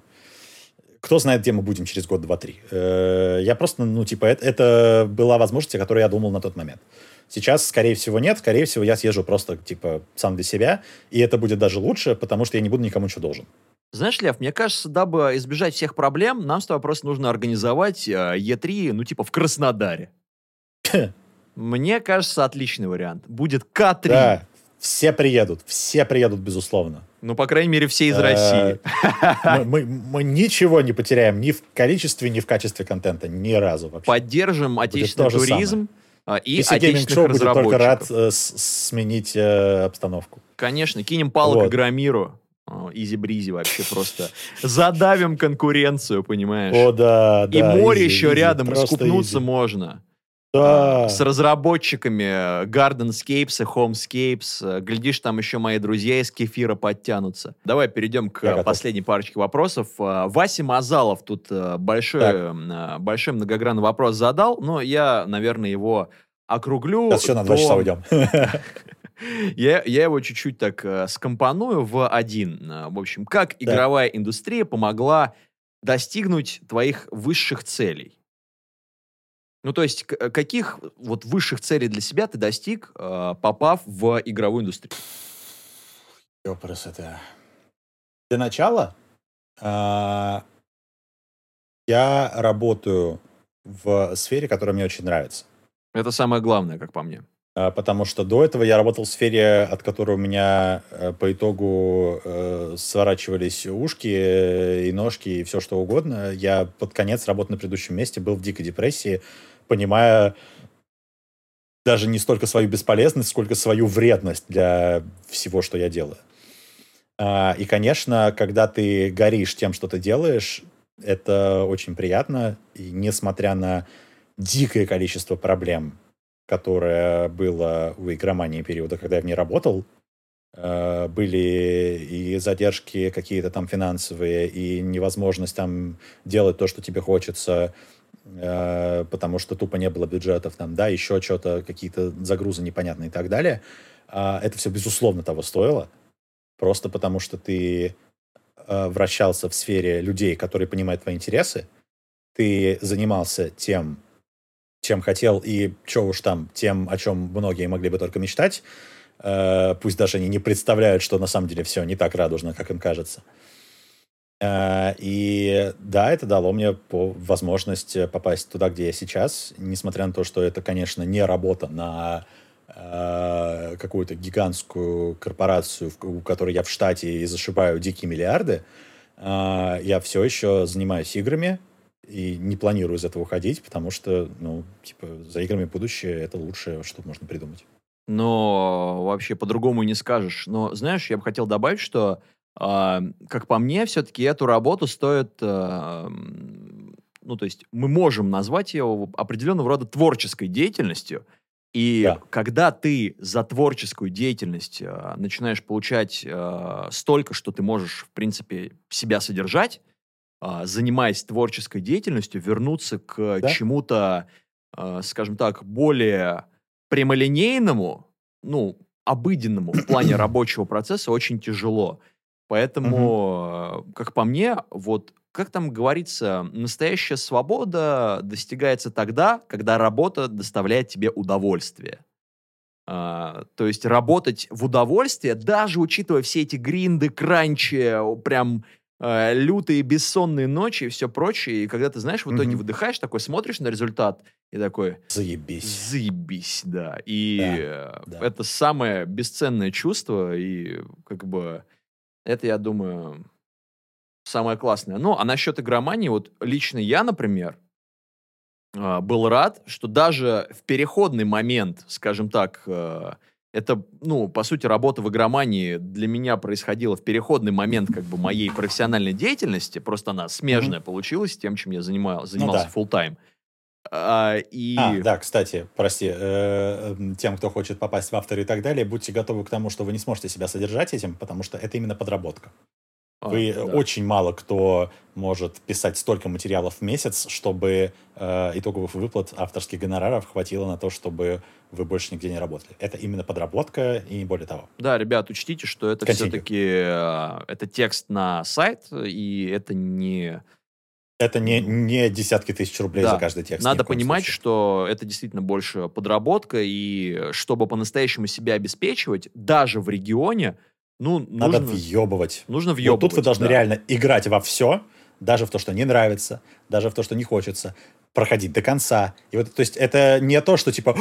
кто знает, где мы будем через год, два, три. Э, я просто, ну, типа, это, это была возможность, о которой я думал на тот момент. Сейчас, скорее всего, нет. Скорее всего, я съезжу просто, типа, сам для себя. И это будет даже лучше, потому что я не буду никому ничего должен. Знаешь, Лев, мне кажется, дабы избежать всех проблем, нам с тобой просто нужно организовать Е3, ну, типа, в Краснодаре. Мне кажется, отличный вариант. Будет К3. Да, все приедут, все приедут, безусловно. Ну, по крайней мере, все из России. Мы, мы, мы ничего не потеряем ни в количестве, ни в качестве контента, ни разу вообще. Поддержим отечественный туризм самое. и PC отечественных разработчиков. только рад э, сменить э, обстановку. Конечно, кинем палок вот. Игромиру. Изи-бризи вообще просто. Задавим конкуренцию, понимаешь? О, да, да. И море easy, еще easy, рядом, искупнуться можно. Да. С разработчиками Gardenscapes и Homescapes. Глядишь, там еще мои друзья из Кефира подтянутся. Давай перейдем к Я последней готов. парочке вопросов. Вася Мазалов тут большой, большой многогранный вопрос задал, но я, наверное, его округлю. Сейчас еще на два часа уйдем. Я, я его чуть-чуть так э, скомпоную в один. В общем, как игровая индустрия помогла достигнуть твоих высших целей? Ну, то есть, каких вот высших целей для себя ты достиг, э, попав в игровую индустрию? Ёпрес, это... Для начала э, я работаю в сфере, которая мне очень нравится. Это самое главное, как по мне. А, потому что до этого я работал в сфере, от которой у меня э, по итогу э, сворачивались ушки и ножки и все что угодно. Я под конец работы на предыдущем месте был в дикой депрессии, понимая даже не столько свою бесполезность, сколько свою вредность для всего, что я делаю. А, и, конечно, когда ты горишь тем, что ты делаешь, это очень приятно. И несмотря на дикое количество проблем, которое было в игромании периода, когда я в ней работал, э, были и задержки какие-то там финансовые, и невозможность там делать то, что тебе хочется, потому что тупо не было бюджетов, там, да, еще что-то, какие-то загрузы непонятные и так далее. А, это все, безусловно, того стоило. Просто потому что ты э, вращался в сфере людей, которые понимают твои интересы, ты занимался тем, чем хотел, и что уж там, тем, о чем многие могли бы только мечтать. Э, пусть даже они не представляют, что на самом деле все не так радужно, как им кажется. Э, и да, это дало мне возможность попасть туда, где я сейчас, несмотря на то, что это, конечно, не работа на э, какую-то гигантскую корпорацию, у которой я в штате и зашибаю дикие миллиарды, э, я все еще занимаюсь играми и не планирую из этого уходить, потому что, ну, типа, за играми будущее — это лучшее, что можно придумать. Но вообще по-другому не скажешь. Но, знаешь, я бы хотел добавить, что как по мне, все-таки эту работу стоит, а, ну, то есть мы можем назвать ее определенного рода творческой деятельностью, и да. когда ты за творческую деятельность э, начинаешь получать э, столько, что ты можешь, в принципе, себя содержать, э, занимаясь творческой деятельностью, вернуться к да? чему-то, э, скажем так, более прямолинейному, ну, обыденному в плане рабочего процесса очень тяжело. Поэтому, угу. как по мне, вот как там говорится, настоящая свобода достигается тогда, когда работа доставляет тебе удовольствие. А, то есть работать в удовольствие, даже учитывая все эти гринды, кранчи, прям э, лютые бессонные ночи и все прочее. И когда ты, знаешь, в итоге mm-hmm. выдыхаешь, такой смотришь на результат и такой... Заебись. Заебись, да. И да, да. это самое бесценное чувство, и как бы это, я думаю, самое классное. Ну, а насчет игромании, вот лично я, например, а, был рад, что даже в переходный момент, скажем так, э, это, ну, по сути, работа в игромании для меня происходила в переходный момент как бы моей профессиональной деятельности, просто она смежная mm-hmm. получилась с тем, чем я занимал, занимался ну, да. full time. А, и... а, да, кстати, прости, э, тем, кто хочет попасть в авторы и так далее, будьте готовы к тому, что вы не сможете себя содержать этим, потому что это именно подработка. А, вы да. очень мало кто может писать столько материалов в месяц, чтобы э, итоговых выплат авторских гонораров хватило на то, чтобы вы больше нигде не работали. Это именно подработка и не более того. Да, ребят, учтите, что это все-таки э, это текст на сайт, и это не это не, не десятки тысяч рублей да. за каждый текст. Надо понимать, случае. что это действительно больше подработка, и чтобы по-настоящему себя обеспечивать, даже в регионе, ну, Надо нужно... въебывать. Нужно въебывать, Вот тут вы должны да. реально играть во все, даже в то, что не нравится, даже в то, что не хочется, проходить до конца. И вот, то есть, это не то, что типа,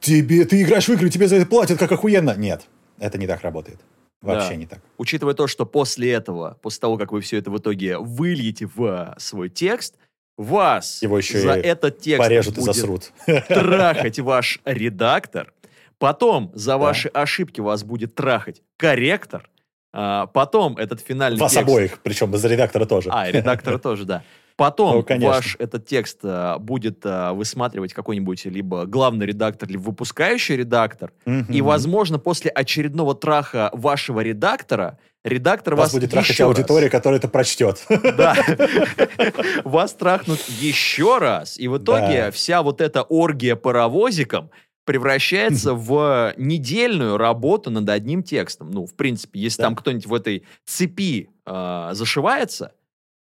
тебе, ты играешь в игры, тебе за это платят, как охуенно. Нет, это не так работает. Вообще да. не так. Учитывая то, что после этого, после того, как вы все это в итоге выльете в свой текст, вас Его еще за этот текст порежут будет и засрут. трахать ваш редактор, потом за ваши ошибки вас будет трахать корректор, а, потом этот финальный Вас текст... обоих, причем за редактора тоже. А, редактора тоже, да. Потом ну, ваш этот текст а, будет а, высматривать какой-нибудь либо главный редактор, либо выпускающий редактор. Mm-hmm. И, возможно, после очередного траха вашего редактора редактор вас, вас будет трахать аудитория, которая это прочтет. Да. Вас трахнут еще раз. И в итоге вся вот эта оргия паровозиком превращается в недельную работу над одним текстом. Ну, в принципе, если там кто-нибудь в этой цепи а, зашивается,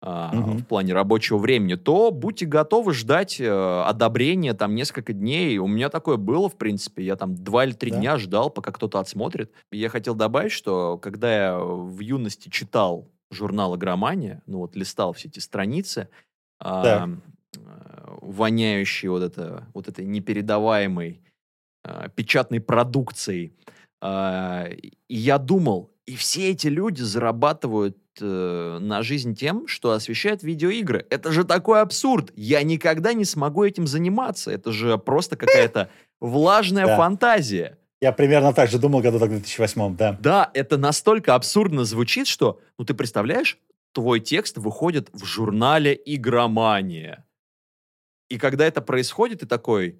угу. в плане рабочего времени, то будьте готовы ждать э, одобрения там несколько дней. У меня такое было, в принципе. Я там два или три да? дня ждал, пока кто-то отсмотрит. Я хотел добавить, что когда я в юности читал журнал «Игромания», ну вот листал все эти страницы, да. э, воняющие вот, это, вот этой непередаваемой э, печатной продукцией, э, и я думал, и все эти люди зарабатывают э, на жизнь тем, что освещают видеоигры. Это же такой абсурд. Я никогда не смогу этим заниматься. Это же просто какая-то влажная фантазия. Я примерно так же думал году в 2008, да. Да, это настолько абсурдно звучит, что, ну ты представляешь, твой текст выходит в журнале «Игромания». И когда это происходит, ты такой,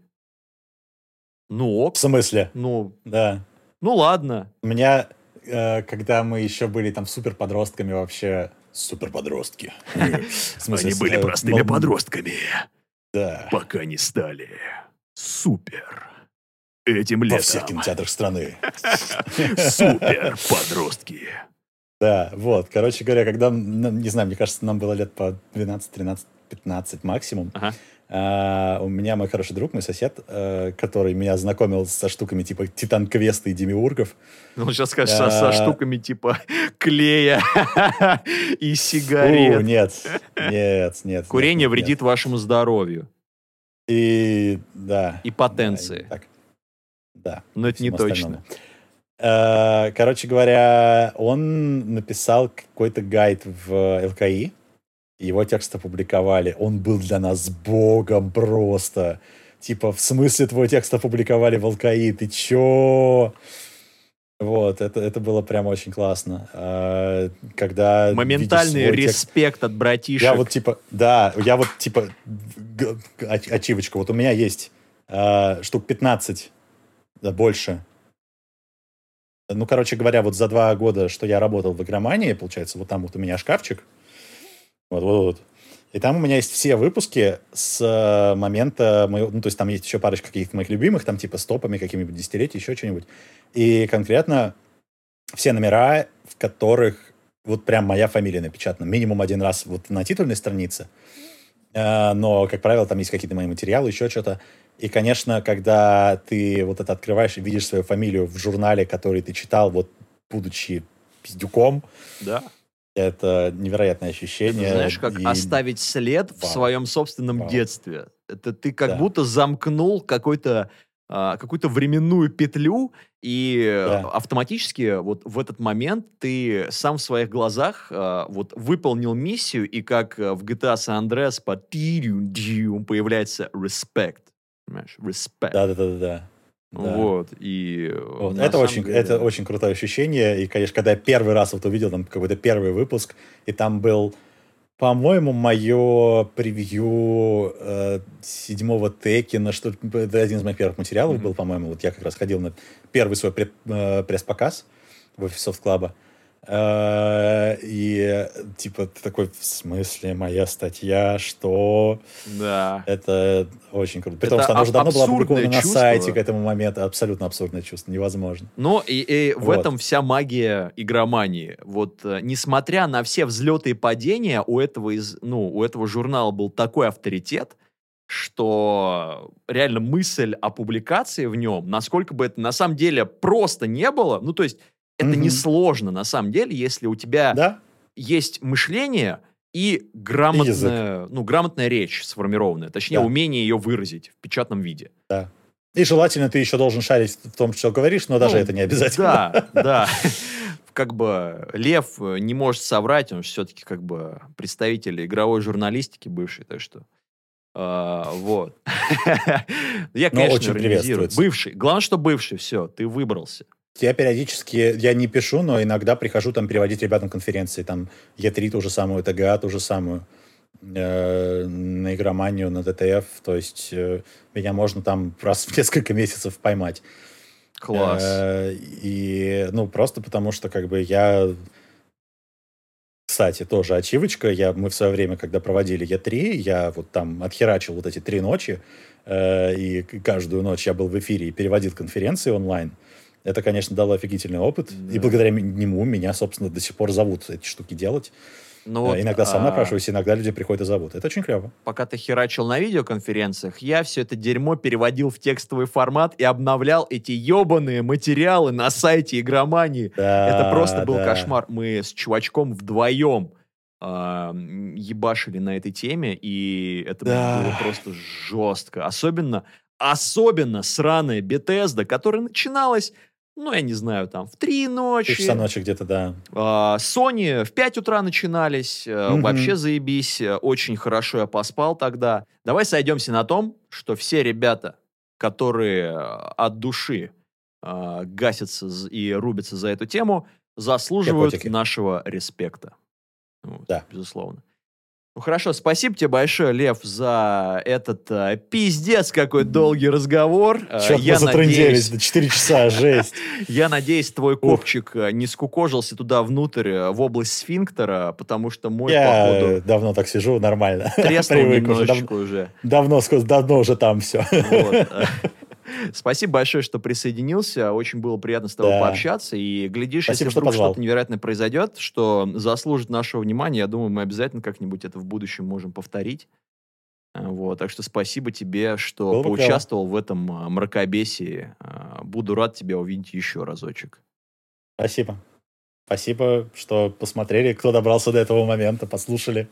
ну ок. В смысле? Ну, да. Ну ладно. У меня когда мы еще были там супер подростками вообще, супер подростки. Они были э, простыми подростками. Да. Пока не стали супер. Этим летом. Во всех кинотеатрах страны. Супер подростки. Да, вот. Короче говоря, когда, не знаю, мне кажется, нам было лет по 12, 13, 15 максимум, Uh, у меня мой хороший друг, мой сосед, uh, который меня знакомил со штуками типа Титан Квеста и Демиургов. Ну, сейчас скажешь, uh, со, со штуками типа клея и сигарет. Нет, нет, нет. Курение нет, вредит нет. вашему здоровью. И, да. И потенции. Да, так, да. Но это не точно. Uh, короче говоря, он написал какой-то гайд в ЛКИ, его текст опубликовали, он был для нас богом просто. Типа, в смысле твой текст опубликовали в ЛКИ? Ты чё? Вот, это, это было прям очень классно. А, когда Моментальный респект текст... от братишек. Я вот типа, да, я вот типа, ачивочка, вот у меня есть а, штук 15, да, больше. Ну, короче говоря, вот за два года, что я работал в игромании, получается, вот там вот у меня шкафчик, вот, вот, вот. И там у меня есть все выпуски с э, момента моего... Ну, то есть там есть еще парочка каких-то моих любимых, там типа с топами какими-нибудь десятилетий, еще что-нибудь. И конкретно все номера, в которых вот прям моя фамилия напечатана. Минимум один раз вот на титульной странице. Э, но, как правило, там есть какие-то мои материалы, еще что-то. И, конечно, когда ты вот это открываешь и видишь свою фамилию в журнале, который ты читал, вот будучи пиздюком, да это невероятное ощущение. Это, знаешь, как и... оставить след Вау. в своем собственном Вау. детстве. Это ты как да. будто замкнул какой-то а, какую-то временную петлю, и да. автоматически вот в этот момент ты сам в своих глазах а, вот выполнил миссию, и как в GTA San Andreas по появляется respect. Понимаешь? Respect. Да-да-да. Да. Вот, и... Э, вот. Это, очень, деле... это очень крутое ощущение, и, конечно, когда я первый раз вот увидел там какой-то первый выпуск, и там был, по-моему, мое превью э, седьмого Текина, что это один из моих первых материалов mm-hmm. был, по-моему, вот я как раз ходил на первый свой пред, э, пресс-показ в офисе софт-клаба, Э, и типа ты такой, в смысле, моя статья, что? Да. Это очень круто. Потому что она уже давно была опубликована на сайте к этому моменту. Абсолютно абсурдное чувство, невозможно. Ну, и, и вот. в этом вся магия игромании. Вот, э, несмотря на все взлеты и падения, у этого, из, ну, у этого журнала был такой авторитет, что реально мысль о публикации в нем, насколько бы это на самом деле просто не было, ну, то есть это mm-hmm. несложно, на самом деле, если у тебя да? есть мышление и грамотная, и ну, грамотная речь сформированная, точнее, да. умение ее выразить в печатном виде. Да. И желательно ты еще должен шарить в том, что говоришь, но даже ну, это не обязательно. Да, да. Как бы Лев не может соврать, он все-таки как бы представитель игровой журналистики бывший, так что... А, вот. Я, конечно, иронизирую. Бывший. Главное, что бывший, все, ты выбрался. Я периодически, я не пишу, но иногда прихожу там переводить ребятам конференции. Там Е3 ту же самую, ТГА ту же самую, э, на игроманию, на ДТФ. То есть э, меня можно там раз в несколько месяцев поймать. Класс. Э, и, ну, просто потому что, как бы, я... Кстати, тоже ачивочка. Я, мы в свое время, когда проводили Е3, я вот там отхерачил вот эти три ночи, э, и каждую ночь я был в эфире и переводил конференции онлайн. Это, конечно, дало офигительный опыт. Да. И благодаря нему меня, собственно, до сих пор зовут эти штуки делать. Ну, вот, иногда сам а... напрашиваюсь, иногда люди приходят и зовут. Это очень клево. Пока ты херачил на видеоконференциях, я все это дерьмо переводил в текстовый формат и обновлял эти ебаные материалы на сайте игромании. Да, это просто был да. кошмар. Мы с чувачком вдвоем э, ебашили на этой теме, и это да. было просто жестко. Особенно, особенно сраная Бетезда, которая начиналась ну, я не знаю, там, в три ночи. В часа ночи где-то, да. А, Sony в 5 утра начинались. Mm-hmm. Вообще заебись. Очень хорошо я поспал тогда. Давай сойдемся на том, что все ребята, которые от души э, гасятся и рубятся за эту тему, заслуживают нашего респекта. Вот, да. Безусловно. Ну хорошо, спасибо тебе большое, Лев, за этот э, пиздец какой долгий разговор. Черт, я мы надеюсь, до 4 часа, жесть. Я надеюсь, твой копчик э, не скукожился туда внутрь, э, в область сфинктера, потому что мой, я походу... давно так сижу, нормально. Треснул немножечко уже. Давно, давно уже там все. Вот. Спасибо большое, что присоединился. Очень было приятно с тобой да. пообщаться. И глядишь, Спасибо, если вдруг что что-то невероятное произойдет, что заслужит нашего внимания, я думаю, мы обязательно как-нибудь это в будущем можем повторить. Вот, так что спасибо тебе, что Был поучаствовал в этом мракобесии. Буду рад тебя увидеть еще разочек. Спасибо. Спасибо, что посмотрели, кто добрался до этого момента, послушали.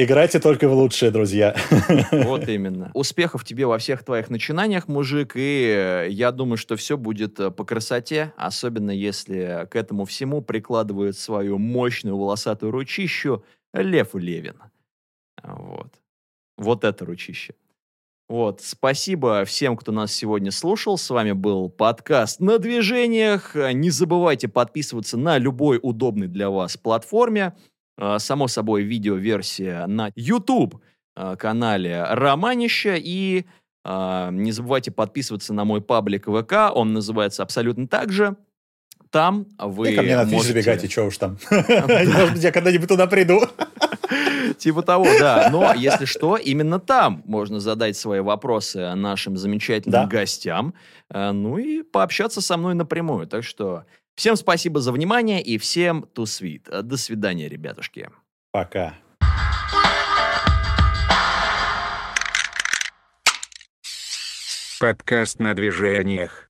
Играйте только в лучшие, друзья. Вот именно. Успехов тебе во всех твоих начинаниях, мужик, и э, я думаю, что все будет э, по красоте, особенно если к этому всему прикладывает свою мощную волосатую ручищу Лев Левин. Вот. Вот это ручище. Вот, спасибо всем, кто нас сегодня слушал. С вами был подкаст «На движениях». Не забывайте подписываться на любой удобный для вас платформе. А, само собой, видеоверсия на YouTube а, Романища. И а, не забывайте подписываться на мой паблик ВК. Он называется абсолютно так же. Там вы И ко мне на можете... забегайте, что уж там. Может быть, я когда-нибудь туда приду. Типа того, да. Но, если что, именно там можно задать свои вопросы нашим замечательным гостям. Ну и пообщаться со мной напрямую. Так что Всем спасибо за внимание и всем ту sweet. До свидания, ребятушки. Пока. Подкаст на движениях.